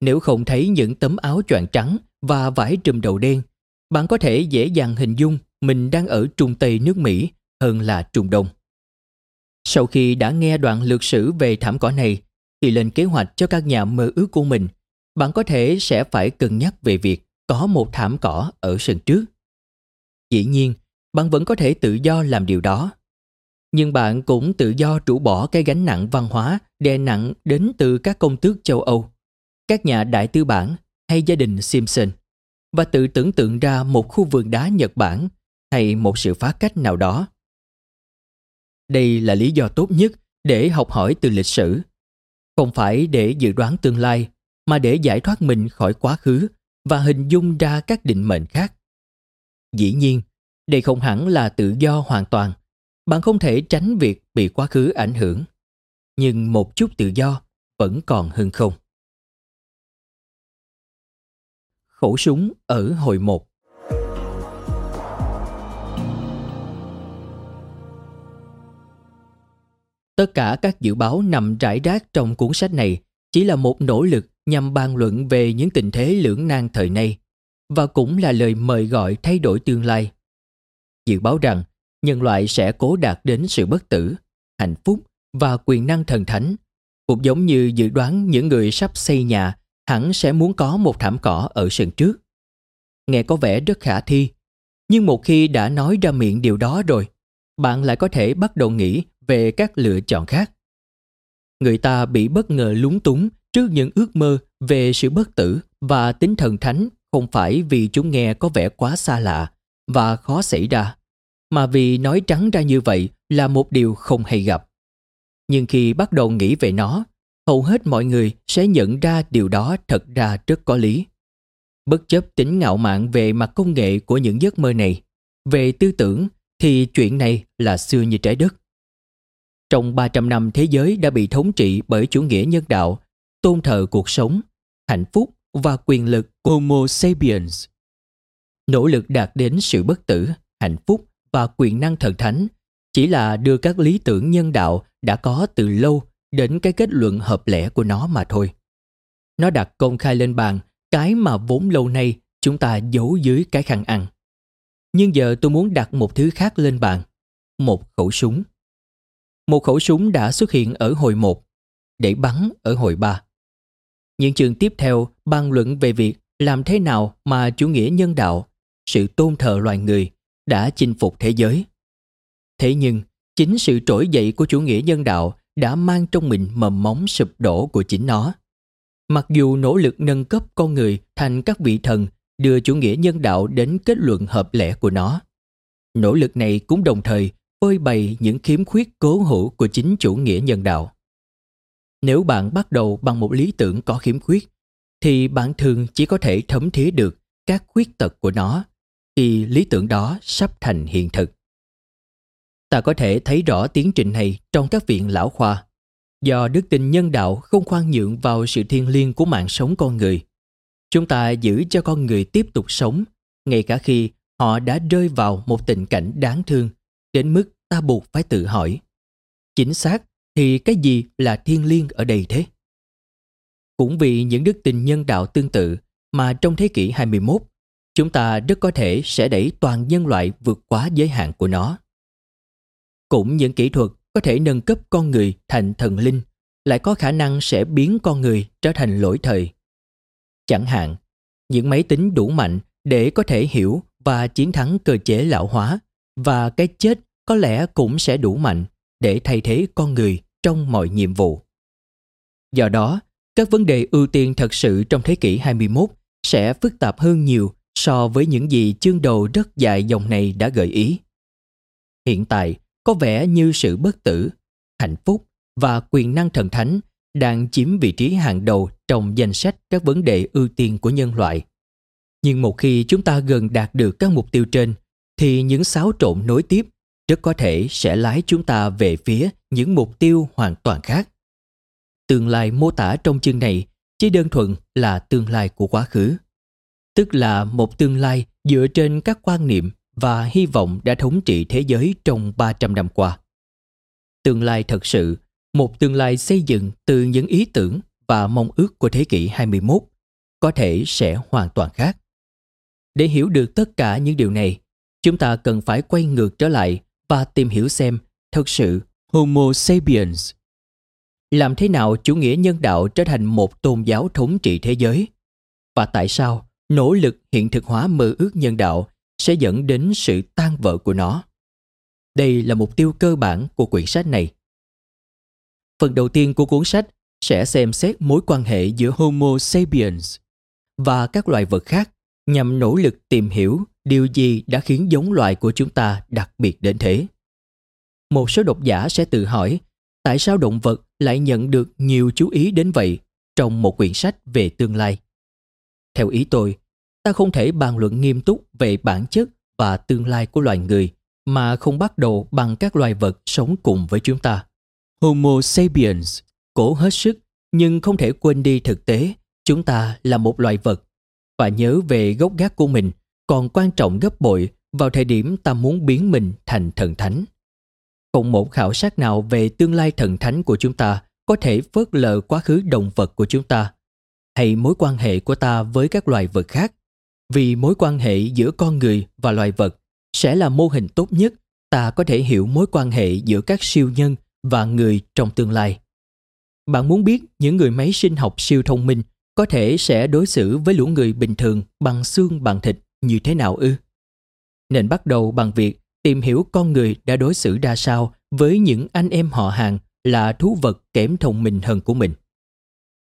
Speaker 2: Nếu không thấy những tấm áo choàng trắng và vải trùm đầu đen, bạn có thể dễ dàng hình dung mình đang ở Trung Tây nước Mỹ hơn là Trung Đông. Sau khi đã nghe đoạn lược sử về thảm cỏ này, khi lên kế hoạch cho các nhà mơ ước của mình, bạn có thể sẽ phải cân nhắc về việc có một thảm cỏ ở sân trước. Dĩ nhiên, bạn vẫn có thể tự do làm điều đó. Nhưng bạn cũng tự do rũ bỏ cái gánh nặng văn hóa đè nặng đến từ các công tước châu Âu, các nhà đại tư bản hay gia đình Simpson và tự tưởng tượng ra một khu vườn đá Nhật Bản hay một sự phá cách nào đó. Đây là lý do tốt nhất để học hỏi từ lịch sử. Không phải để dự đoán tương lai, mà để giải thoát mình khỏi quá khứ và hình dung ra các định mệnh khác. Dĩ nhiên, đây không hẳn là tự do hoàn toàn. Bạn không thể tránh việc bị quá khứ ảnh hưởng. Nhưng một chút tự do vẫn còn hơn không. Khẩu súng ở hồi một Tất cả các dự báo nằm rải rác trong cuốn sách này chỉ là một nỗ lực nhằm bàn luận về những tình thế lưỡng nan thời nay và cũng là lời mời gọi thay đổi tương lai. Dự báo rằng nhân loại sẽ cố đạt đến sự bất tử, hạnh phúc và quyền năng thần thánh, cũng giống như dự đoán những người sắp xây nhà hẳn sẽ muốn có một thảm cỏ ở sân trước. Nghe có vẻ rất khả thi, nhưng một khi đã nói ra miệng điều đó rồi, bạn lại có thể bắt đầu nghĩ về các lựa chọn khác. Người ta bị bất ngờ lúng túng trước những ước mơ về sự bất tử và tính thần thánh không phải vì chúng nghe có vẻ quá xa lạ và khó xảy ra, mà vì nói trắng ra như vậy là một điều không hay gặp. Nhưng khi bắt đầu nghĩ về nó, hầu hết mọi người sẽ nhận ra điều đó thật ra rất có lý. Bất chấp tính ngạo mạn về mặt công nghệ của những giấc mơ này, về tư tưởng thì chuyện này là xưa như trái đất. Trong 300 năm thế giới đã bị thống trị bởi chủ nghĩa nhân đạo, tôn thờ cuộc sống, hạnh phúc và quyền lực Homo sapiens. Nỗ lực đạt đến sự bất tử, hạnh phúc và quyền năng thần thánh chỉ là đưa các lý tưởng nhân đạo đã có từ lâu đến cái kết luận hợp lẽ của nó mà thôi. Nó đặt công khai lên bàn cái mà vốn lâu nay chúng ta giấu dưới cái khăn ăn. Nhưng giờ tôi muốn đặt một thứ khác lên bàn. Một khẩu súng. Một khẩu súng đã xuất hiện ở hồi 1, để bắn ở hồi 3. Những chương tiếp theo bàn luận về việc làm thế nào mà chủ nghĩa nhân đạo, sự tôn thờ loài người đã chinh phục thế giới. Thế nhưng, chính sự trỗi dậy của chủ nghĩa nhân đạo đã mang trong mình mầm móng sụp đổ của chính nó. Mặc dù nỗ lực nâng cấp con người thành các vị thần đưa chủ nghĩa nhân đạo đến kết luận hợp lẽ của nó. Nỗ lực này cũng đồng thời phơi bày những khiếm khuyết cố hữu của chính chủ nghĩa nhân đạo. Nếu bạn bắt đầu bằng một lý tưởng có khiếm khuyết, thì bạn thường chỉ có thể thấm thía được các khuyết tật của nó khi lý tưởng đó sắp thành hiện thực. Ta có thể thấy rõ tiến trình này trong các viện lão khoa. Do đức tin nhân đạo không khoan nhượng vào sự thiêng liêng của mạng sống con người, chúng ta giữ cho con người tiếp tục sống ngay cả khi họ đã rơi vào một tình cảnh đáng thương đến mức ta buộc phải tự hỏi chính xác thì cái gì là thiên liêng ở đây thế? Cũng vì những đức tin nhân đạo tương tự mà trong thế kỷ 21, chúng ta rất có thể sẽ đẩy toàn nhân loại vượt quá giới hạn của nó. Cũng những kỹ thuật có thể nâng cấp con người thành thần linh lại có khả năng sẽ biến con người trở thành lỗi thời. Chẳng hạn, những máy tính đủ mạnh để có thể hiểu và chiến thắng cơ chế lão hóa và cái chết có lẽ cũng sẽ đủ mạnh để thay thế con người trong mọi nhiệm vụ. Do đó, các vấn đề ưu tiên thật sự trong thế kỷ 21 sẽ phức tạp hơn nhiều so với những gì chương đầu rất dài dòng này đã gợi ý. Hiện tại, có vẻ như sự bất tử, hạnh phúc và quyền năng thần thánh đang chiếm vị trí hàng đầu trong danh sách các vấn đề ưu tiên của nhân loại. Nhưng một khi chúng ta gần đạt được các mục tiêu trên, thì những xáo trộn nối tiếp rất có thể sẽ lái chúng ta về phía những mục tiêu hoàn toàn khác. Tương lai mô tả trong chương này chỉ đơn thuần là tương lai của quá khứ, tức là một tương lai dựa trên các quan niệm và hy vọng đã thống trị thế giới trong 300 năm qua. Tương lai thật sự, một tương lai xây dựng từ những ý tưởng và mong ước của thế kỷ 21 có thể sẽ hoàn toàn khác. Để hiểu được tất cả những điều này, chúng ta cần phải quay ngược trở lại và tìm hiểu xem thực sự Homo sapiens làm thế nào chủ nghĩa nhân đạo trở thành một tôn giáo thống trị thế giới và tại sao nỗ lực hiện thực hóa mơ ước nhân đạo sẽ dẫn đến sự tan vỡ của nó. Đây là mục tiêu cơ bản của quyển sách này. Phần đầu tiên của cuốn sách sẽ xem xét mối quan hệ giữa Homo sapiens và các loài vật khác nhằm nỗ lực tìm hiểu điều gì đã khiến giống loài của chúng ta đặc biệt đến thế. Một số độc giả sẽ tự hỏi tại sao động vật lại nhận được nhiều chú ý đến vậy trong một quyển sách về tương lai. Theo ý tôi, ta không thể bàn luận nghiêm túc về bản chất và tương lai của loài người mà không bắt đầu bằng các loài vật sống cùng với chúng ta. Homo sapiens cố hết sức nhưng không thể quên đi thực tế chúng ta là một loài vật và nhớ về gốc gác của mình còn quan trọng gấp bội vào thời điểm ta muốn biến mình thành thần thánh. Không một khảo sát nào về tương lai thần thánh của chúng ta có thể phớt lờ quá khứ động vật của chúng ta, hay mối quan hệ của ta với các loài vật khác. Vì mối quan hệ giữa con người và loài vật sẽ là mô hình tốt nhất, ta có thể hiểu mối quan hệ giữa các siêu nhân và người trong tương lai. Bạn muốn biết những người máy sinh học siêu thông minh có thể sẽ đối xử với lũ người bình thường bằng xương bằng thịt như thế nào ư? Nên bắt đầu bằng việc tìm hiểu con người đã đối xử ra sao với những anh em họ hàng là thú vật kém thông minh hơn của mình.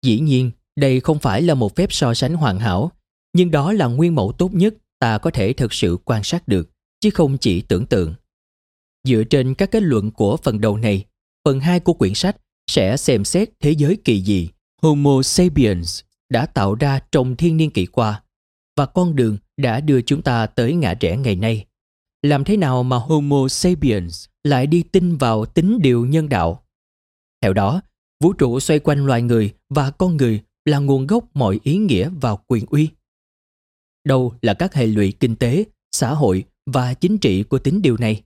Speaker 2: Dĩ nhiên, đây không phải là một phép so sánh hoàn hảo, nhưng đó là nguyên mẫu tốt nhất ta có thể thực sự quan sát được, chứ không chỉ tưởng tượng. Dựa trên các kết luận của phần đầu này, phần 2 của quyển sách sẽ xem xét thế giới kỳ dị Homo sapiens đã tạo ra trong thiên niên kỷ qua và con đường đã đưa chúng ta tới ngã rẽ ngày nay. Làm thế nào mà Homo sapiens lại đi tin vào tính điều nhân đạo? Theo đó, vũ trụ xoay quanh loài người và con người là nguồn gốc mọi ý nghĩa và quyền uy. Đâu là các hệ lụy kinh tế, xã hội và chính trị của tính điều này?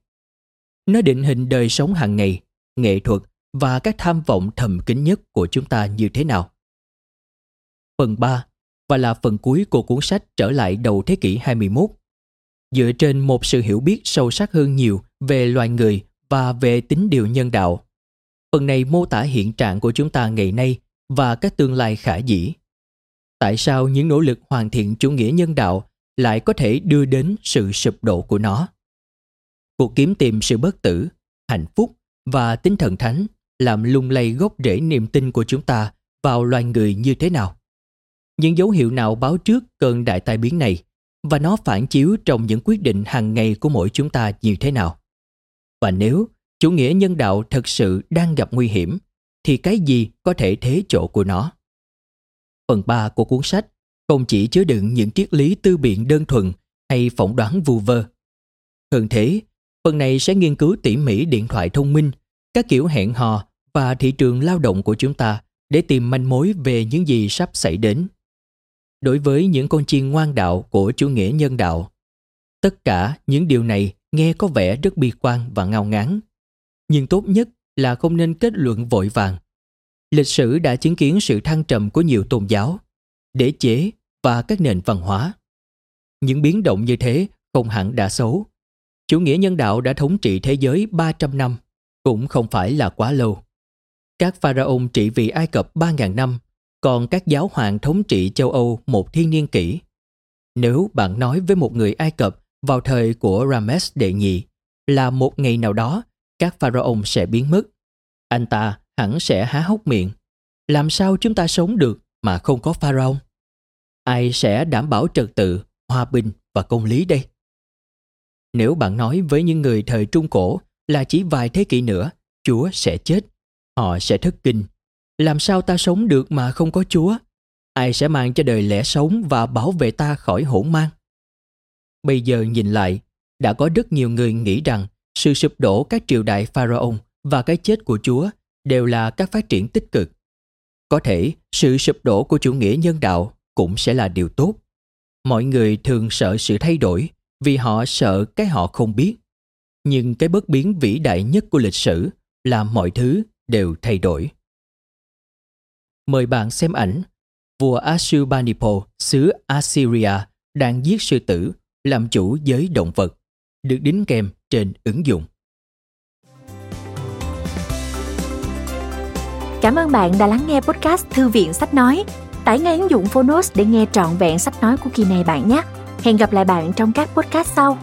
Speaker 2: Nó định hình đời sống hàng ngày, nghệ thuật và các tham vọng thầm kín nhất của chúng ta như thế nào? Phần 3 và là phần cuối của cuốn sách trở lại đầu thế kỷ 21. Dựa trên một sự hiểu biết sâu sắc hơn nhiều về loài người và về tính điều nhân đạo. Phần này mô tả hiện trạng của chúng ta ngày nay và các tương lai khả dĩ. Tại sao những nỗ lực hoàn thiện chủ nghĩa nhân đạo lại có thể đưa đến sự sụp đổ của nó? Cuộc kiếm tìm sự bất tử, hạnh phúc và tinh thần thánh làm lung lay gốc rễ niềm tin của chúng ta vào loài người như thế nào? Những dấu hiệu nào báo trước cơn đại tai biến này và nó phản chiếu trong những quyết định hàng ngày của mỗi chúng ta như thế nào. Và nếu chủ nghĩa nhân đạo thật sự đang gặp nguy hiểm, thì cái gì có thể thế chỗ của nó? Phần 3 của cuốn sách không chỉ chứa đựng những triết lý tư biện đơn thuần hay phỏng đoán vu vơ. Hơn thế, phần này sẽ nghiên cứu tỉ mỉ điện thoại thông minh, các kiểu hẹn hò và thị trường lao động của chúng ta để tìm manh mối về những gì sắp xảy đến đối với những con chiên ngoan đạo của chủ nghĩa nhân đạo. Tất cả những điều này nghe có vẻ rất bi quan và ngao ngán. Nhưng tốt nhất là không nên kết luận vội vàng. Lịch sử đã chứng kiến sự thăng trầm của nhiều tôn giáo, đế chế và các nền văn hóa. Những biến động như thế không hẳn đã xấu. Chủ nghĩa nhân đạo đã thống trị thế giới 300 năm, cũng không phải là quá lâu. Các pharaoh trị vì Ai Cập 3.000 năm còn các giáo hoàng thống trị châu Âu một thiên niên kỷ Nếu bạn nói với một người Ai Cập vào thời của Rames đệ nhị là một ngày nào đó các pharaoh sẽ biến mất, anh ta hẳn sẽ há hốc miệng. Làm sao chúng ta sống được mà không có pharaoh? Ai sẽ đảm bảo trật tự, hòa bình và công lý đây? Nếu bạn nói với những người thời Trung Cổ là chỉ vài thế kỷ nữa, Chúa sẽ chết, họ sẽ thất kinh. Làm sao ta sống được mà không có Chúa? Ai sẽ mang cho đời lẽ sống và bảo vệ ta khỏi hỗn mang? Bây giờ nhìn lại, đã có rất nhiều người nghĩ rằng sự sụp đổ các triều đại Pharaoh và cái chết của Chúa đều là các phát triển tích cực. Có thể sự sụp đổ của chủ nghĩa nhân đạo cũng sẽ là điều tốt. Mọi người thường sợ sự thay đổi vì họ sợ cái họ không biết. Nhưng cái bất biến vĩ đại nhất của lịch sử là mọi thứ đều thay đổi. Mời bạn xem ảnh vua Ashurbanipal xứ Assyria, đang giết sư tử, làm chủ giới động vật, được đính kèm trên ứng dụng.
Speaker 1: Cảm ơn bạn đã lắng nghe podcast Thư viện Sách Nói. Tải ngay ứng dụng Phonos để nghe trọn vẹn sách nói của kỳ này bạn nhé. Hẹn gặp lại bạn trong các podcast sau.